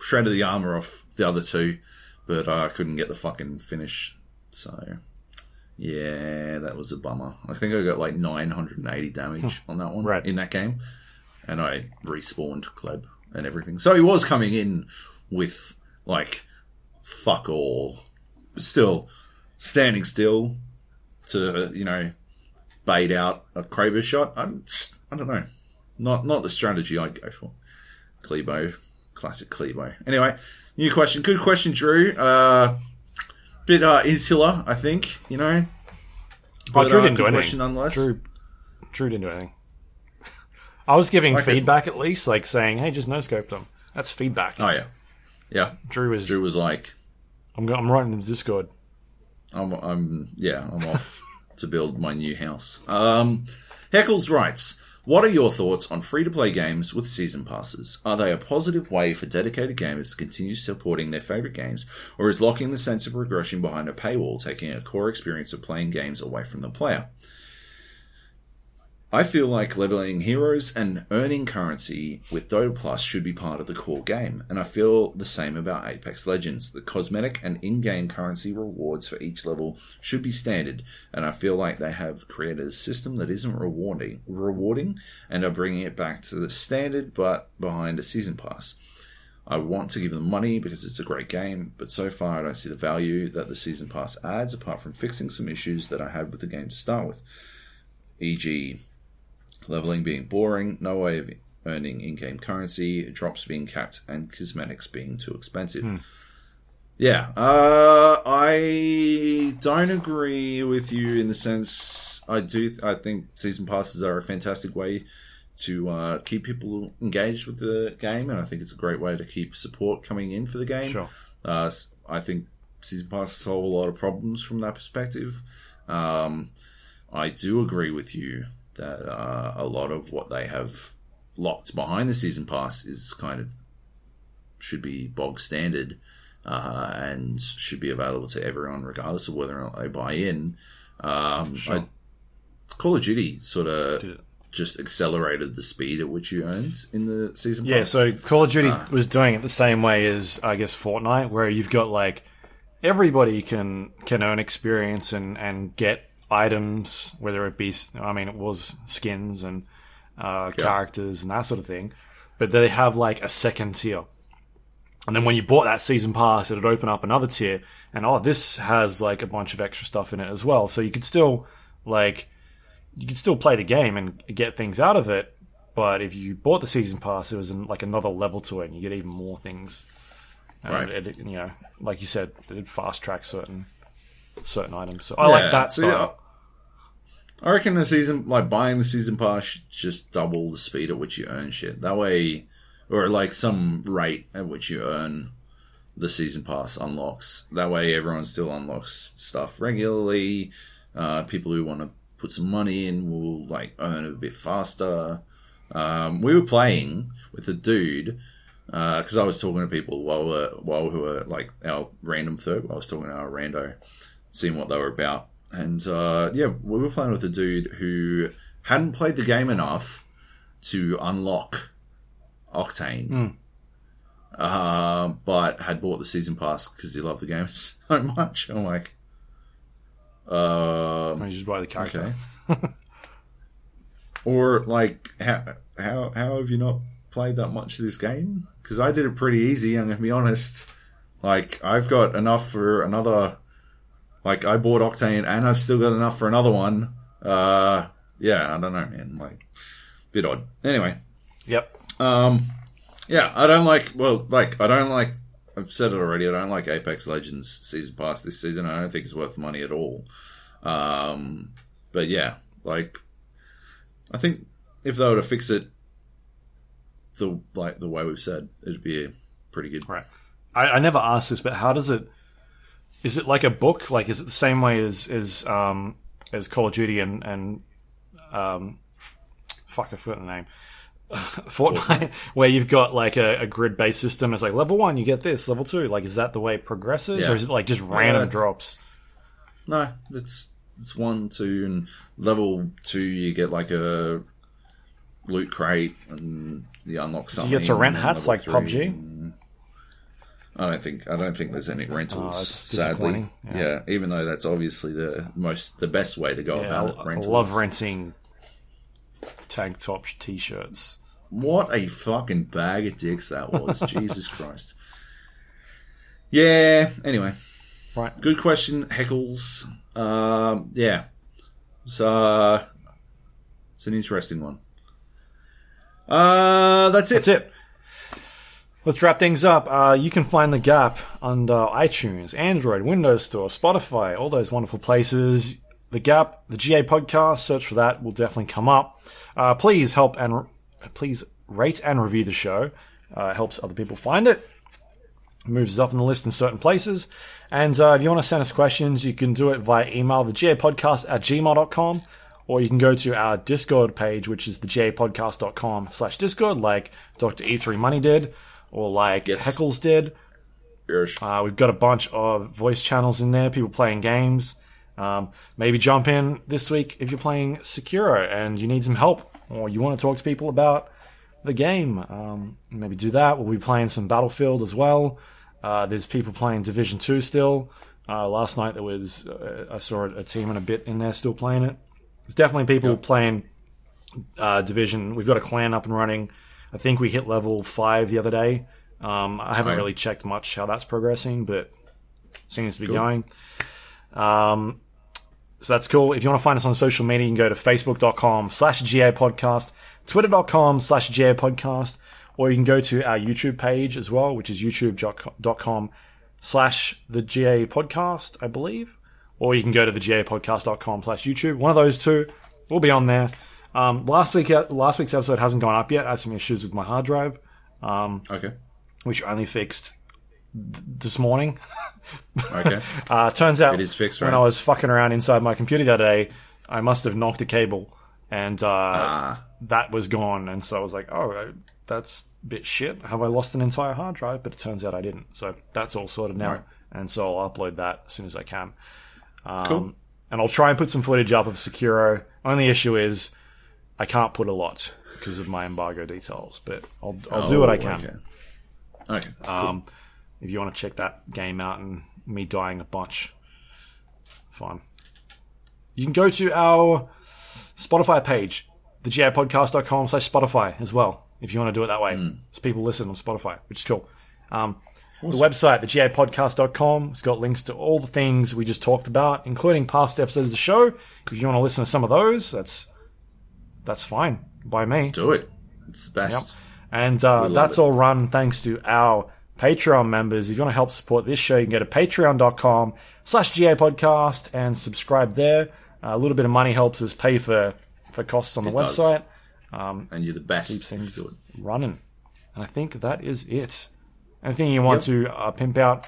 shredded the armor off the other two, but uh, I couldn't get the fucking finish. So, yeah, that was a bummer. I think I got like 980 damage on that one Right. in that game, and I respawned Kleb and everything. So he was coming in with like fuck all, still standing still to you know bait out a Kraber shot. I'm just, I don't know, not not the strategy I'd go for. Klebo, classic Klebo. Anyway, new question. Good question, Drew. Uh, bit uh, insular, I think. You know. Oh, But, Drew uh, didn't good do question anything. nonetheless. Drew, Drew didn't do anything. I was giving feedback at least, like saying, "Hey, just no scope them." That's feedback. Oh yeah, yeah. Drew was. Drew was like, I'm, go- I'm writing in the Discord. I'm, I'm yeah, I'm off to build my new house. Um, Heckles writes, "What are your thoughts on free-to-play games with season passes? Are they a positive way for dedicated gamers to continue supporting their favorite games, or is locking the sense of progression behind a paywall taking a core experience of playing games away from the player?" I feel like leveling heroes and earning currency with Dota Plus should be part of the core game, and I feel the same about Apex Legends. The cosmetic and in game currency rewards for each level should be standard, and I feel like they have created a system that isn't rewarding, rewarding and are bringing it back to the standard but behind a season pass. I want to give them money because it's a great game, but so far I don't see the value that the season pass adds apart from fixing some issues that I had with the game to start with. E.g., leveling being boring, no way of earning in game currency, drops being capped, and cosmetics being too expensive. Yeah, uh, I don't agree with you in the sense I do. I think season passes are a fantastic way to uh, keep people engaged with the game, and I think it's a great way to keep support coming in for the game. Sure. Uh, I think season passes solve a lot of problems from that perspective. Um, I do agree with you that uh, a lot of what they have locked behind the season pass is kind of should be bog standard uh, and should be available to everyone regardless of whether or not they buy in. Um, Sure. I, Call of Duty sort of just accelerated the speed at which you earned in the season pass. Yeah, pass. so Call of Duty Ah. was doing it the same way as I guess Fortnite, where you've got like everybody can can earn experience and and get items, whether it be I mean it was skins and uh, characters and that sort of thing, but they have like a second tier. And then when you bought that season pass, it'd open up another tier, and oh, this has like a bunch of extra stuff in it as well. So you could still like you could still play the game and get things out of it, but if you bought the season pass, it was like another level to it, and you get even more things. And Right. It, it- you know, like you said, it fast track certain certain items. So I like Yeah, that so, style. I reckon the season, like buying the season pass, should just double the speed at which you earn shit. That way, or like some rate at which you earn the season pass unlocks. That way, everyone still unlocks stuff regularly. Uh, people who want to put some money in will like earn a bit faster. Um, we were playing with a dude because I was talking to people while we were, while we were like our random third. I was talking to our rando, seeing what they were about, and uh, yeah, we were playing with a dude who hadn't played the game enough to unlock Octane, uh, but had bought the season pass because he loved the game so much. I'm like, uh, You just buy the character. okay. or like, how how how have you not played that much of this game? Because I did it pretty easy. I'm gonna be honest. Like, I've got enough for another. Like, I bought Octane, and I've still got enough for another one. Uh, yeah, I don't know, man. Like, bit odd. Anyway, Yep. um, yeah, I don't like. Well, like I don't like. I've said it already. I don't like Apex Legends season pass this season. I don't think it's worth money at all. Um, but yeah, like I think if they were to fix it, the like the way we've said, it'd be pretty good. Right. I, I never asked this, but how does it? Is it like a book? Like, is it the same way as as um, as Call of Duty and and um, fuck, I forgot the name. Fortnite, where you've got like a, a grid based system. It's like level one, you get this. Level two, like, is that the way it progresses, Yeah. or is it like just random drops? No, it's it's one, two, and level two you get like a loot crate and you unlock something. You get to rent hats like three, PUBG? I don't think I don't think there's any rentals. Oh, sadly, yeah. Yeah. Even though that's obviously the most the best way to go Yeah, I, about it. I Rentals. love renting tank top t-shirts. What a fucking bag of dicks that was. Jesus Christ. Yeah. Anyway, Right. good question, Heckles. Um, yeah. So uh, it's an interesting one. Uh, that's it. That's it. Let's wrap things up. Uh, you can find the Gap under iTunes, Android, Windows Store, Spotify, all those wonderful places. The Gap, the GA podcast, search for that will definitely come up. Uh, please help and re- please rate and review the show. Uh, it helps other people find it. Moves us up in the list in certain places. And uh, if you want to send us questions, you can do it via email, the GA podcast at gmail.com, or you can go to our Discord page, which is the gapodcast.com slash Discord, like Dr. E3 Money did, or like Yes. Heckles did. Yes. Uh, we've got a bunch of voice channels in there, people playing games. Um, maybe jump in this week if you're playing Sekiro and you need some help or you want to talk to people about the game. Um, maybe do that. We'll be playing some Battlefield as well. Uh, there's people playing Division Two still. Uh, last night there was uh, I saw a team and a bit in there still playing it. There's definitely people playing uh, Division. We've got a clan up and running. I think we hit level five the other day. Um, I haven't really checked much how that's progressing, but seems to be going. Um, so that's cool. If you want to find us on social media, you can go to facebook.com slash GA podcast, twitter.com slash GA podcast, or you can go to our YouTube page as well, which is youtube.com slash the GA podcast, I believe. Or you can go to the GApodcast.com slash YouTube. One of those two will be on there. Um, last week, last week's episode hasn't gone up yet. I had some issues with my hard drive, Okay. which I only fixed th- this morning. Okay. Uh, turns out It is fixed, when? I was fucking around inside my computer the other day, I must have knocked a cable, and uh, Ah. that was gone. And so I was like, "Oh, that's a bit shit. Have I lost an entire hard drive?" But it turns out I didn't. So that's all sorted now, Right. and so I'll upload that as soon as I can. Um, Cool. And I'll try and put some footage up of Sekiro. Only issue is I can't put a lot because of my embargo details, but I'll I'll do what I Oh, can. Okay. Okay. Um, if you want to check that game out and me dying a bunch, fine. You can go to our Spotify page, thegapodcast.com slash Spotify as well, if you want to do it that way. So people listen on Spotify, which is cool. Um, The website, thegapodcast.com, has got links to all the things we just talked about, including past episodes of the show. If you want to listen to some of those, that's that's fine by me. Do it. It's the best. And uh, that's it. all run thanks to our Patreon members. If you want to help support this show, you can go to patreon.com slash GA podcast and subscribe there. Uh, a little bit of money helps us pay for, for costs on the It website. And you're the best. Keeps things running. And I think that is it. Anything you want to uh, pimp out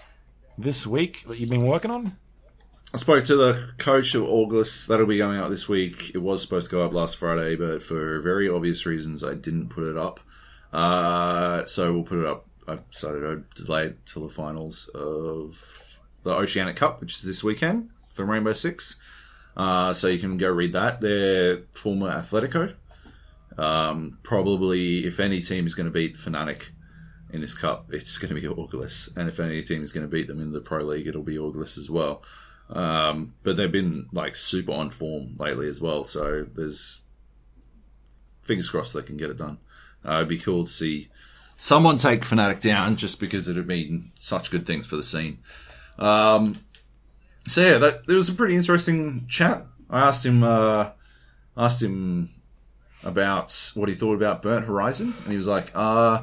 this week that you've been working on? I spoke to the coach of August. That'll be going out this week. It was supposed to go up last Friday, but for very obvious reasons, I didn't put it up. Uh, so we'll put it up. I decided I'd delay it till the finals of the Oceanic Cup, which is this weekend for Rainbow Six. Uh, so you can go read that. They're former Atletico. Um, probably, if any team is going to beat Fnatic in this cup, it's going to be August. And if any team is going to beat them in the Pro League, it'll be August as well. Um, but they've been like super on form lately as well. So there's fingers crossed they can get it done. Uh, it'd be cool to see someone take Fnatic down just because it would mean such good things for the scene. Um, so yeah, that it was a pretty interesting chat. I asked him, uh, asked him about what he thought about Burnt Horizon, and he was like, "Uh,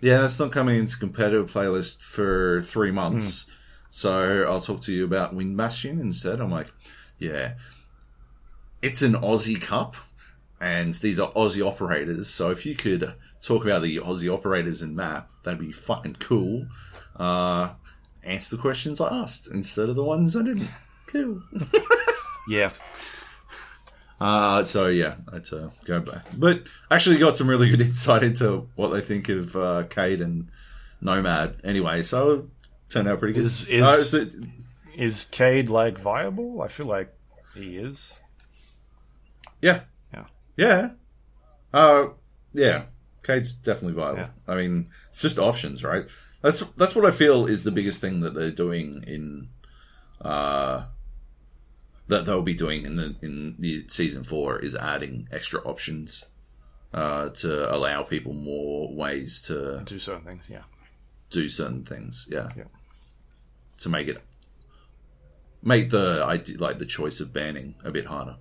yeah, it's not coming into competitive playlist for three months, so I'll talk to you about Wind Bastion instead." I'm like, "Yeah, it's an Aussie Cup, and these are Aussie operators. So if you could talk about the Aussie operators in map, that'd be fucking cool. Uh, answer the questions I asked instead of the ones I didn't. Cool." Yeah. Uh, so yeah, I had to go back. But actually got some really good insight into what they think of uh, Kaid and Nomad anyway, so turned out pretty good. Is- is- Uh, is Is Kaid like viable? I feel like he is. yeah. Yeah. Yeah. Uh, yeah. Kaid's definitely viable. Yeah. I mean, it's just options, right? That's that's what I feel is the biggest thing that they're doing in uh that they'll be doing in the in the season four is adding extra options uh to allow people more ways to Do certain things, yeah. do certain things. Yeah. Yeah. To make it make the ide- like the choice of banning a bit harder.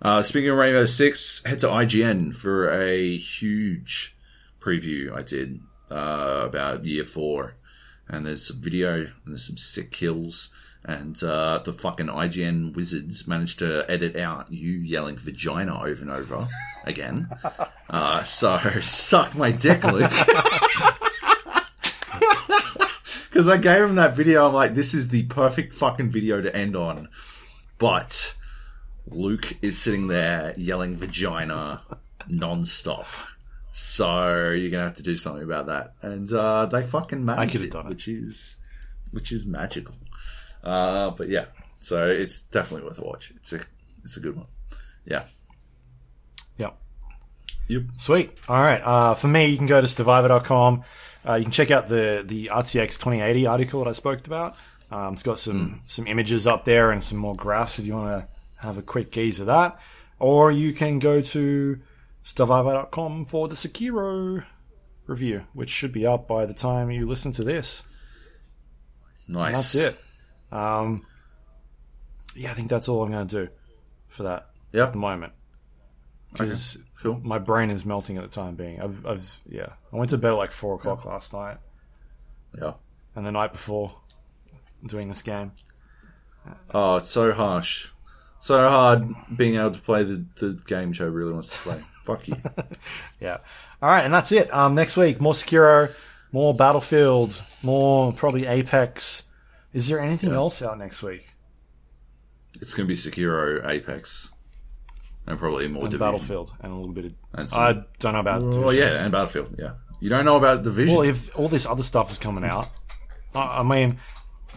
Uh, speaking of Rainbow Six, head to IGN for a huge preview I did uh, about year four, and there's some video and there's some sick kills. And uh, the fucking IGN wizards managed to edit out you yelling vagina over and over again. Uh, so suck my dick, Luke. Because I gave him that video, I'm like, this is the perfect fucking video to end on. But Luke is sitting there yelling vagina non-stop. So you're gonna have to do something about that. And uh, they fucking managed it, done it. which is which is magical. Uh, but yeah, So it's definitely worth a watch. It's a it's a good one. Yeah. Yep. Yep. Sweet. All right. Uh, for me, you can go to Stevivor.com. Uh, you can check out the the RTX 2080 article that I spoke about. Um, it's got some some images up there and some more graphs if you want to have a quick gaze at that. Or you can go to Stevivor.com for the Sekiro review, which should be up by the time you listen to this. Nice. That's it. Um, yeah, I think that's all I'm going to do for that at the moment. Because Cool. my brain is melting at the time being. I've, I've, yeah. I went to bed at like four o'clock last night, Yeah. and the night before doing this game. Oh, it's so harsh. So hard being able to play the, the game Joe really wants to play. Fuck you. Yeah. All right, and that's it. Um, next week, more Sekiro, more Battlefield, more probably Apex. Is there anything else out next week? It's going to be Sekiro, Apex, and probably more And Division. Battlefield, and a little bit of. And some- I don't know about. Oh Division. yeah, and Battlefield. Yeah, you don't know about Division. Well, if all this other stuff is coming out, I, I mean,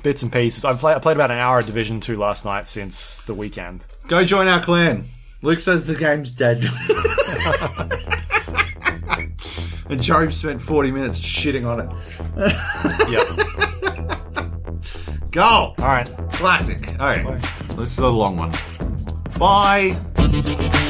bits and pieces. I played. I played about an hour of Division Two last night since the weekend. Go join our clan. Luke says the game's dead. and Joab spent 40 minutes shitting on it. Yep. Go! all right. Classic. Okay. This is a long one. Bye. Thank you.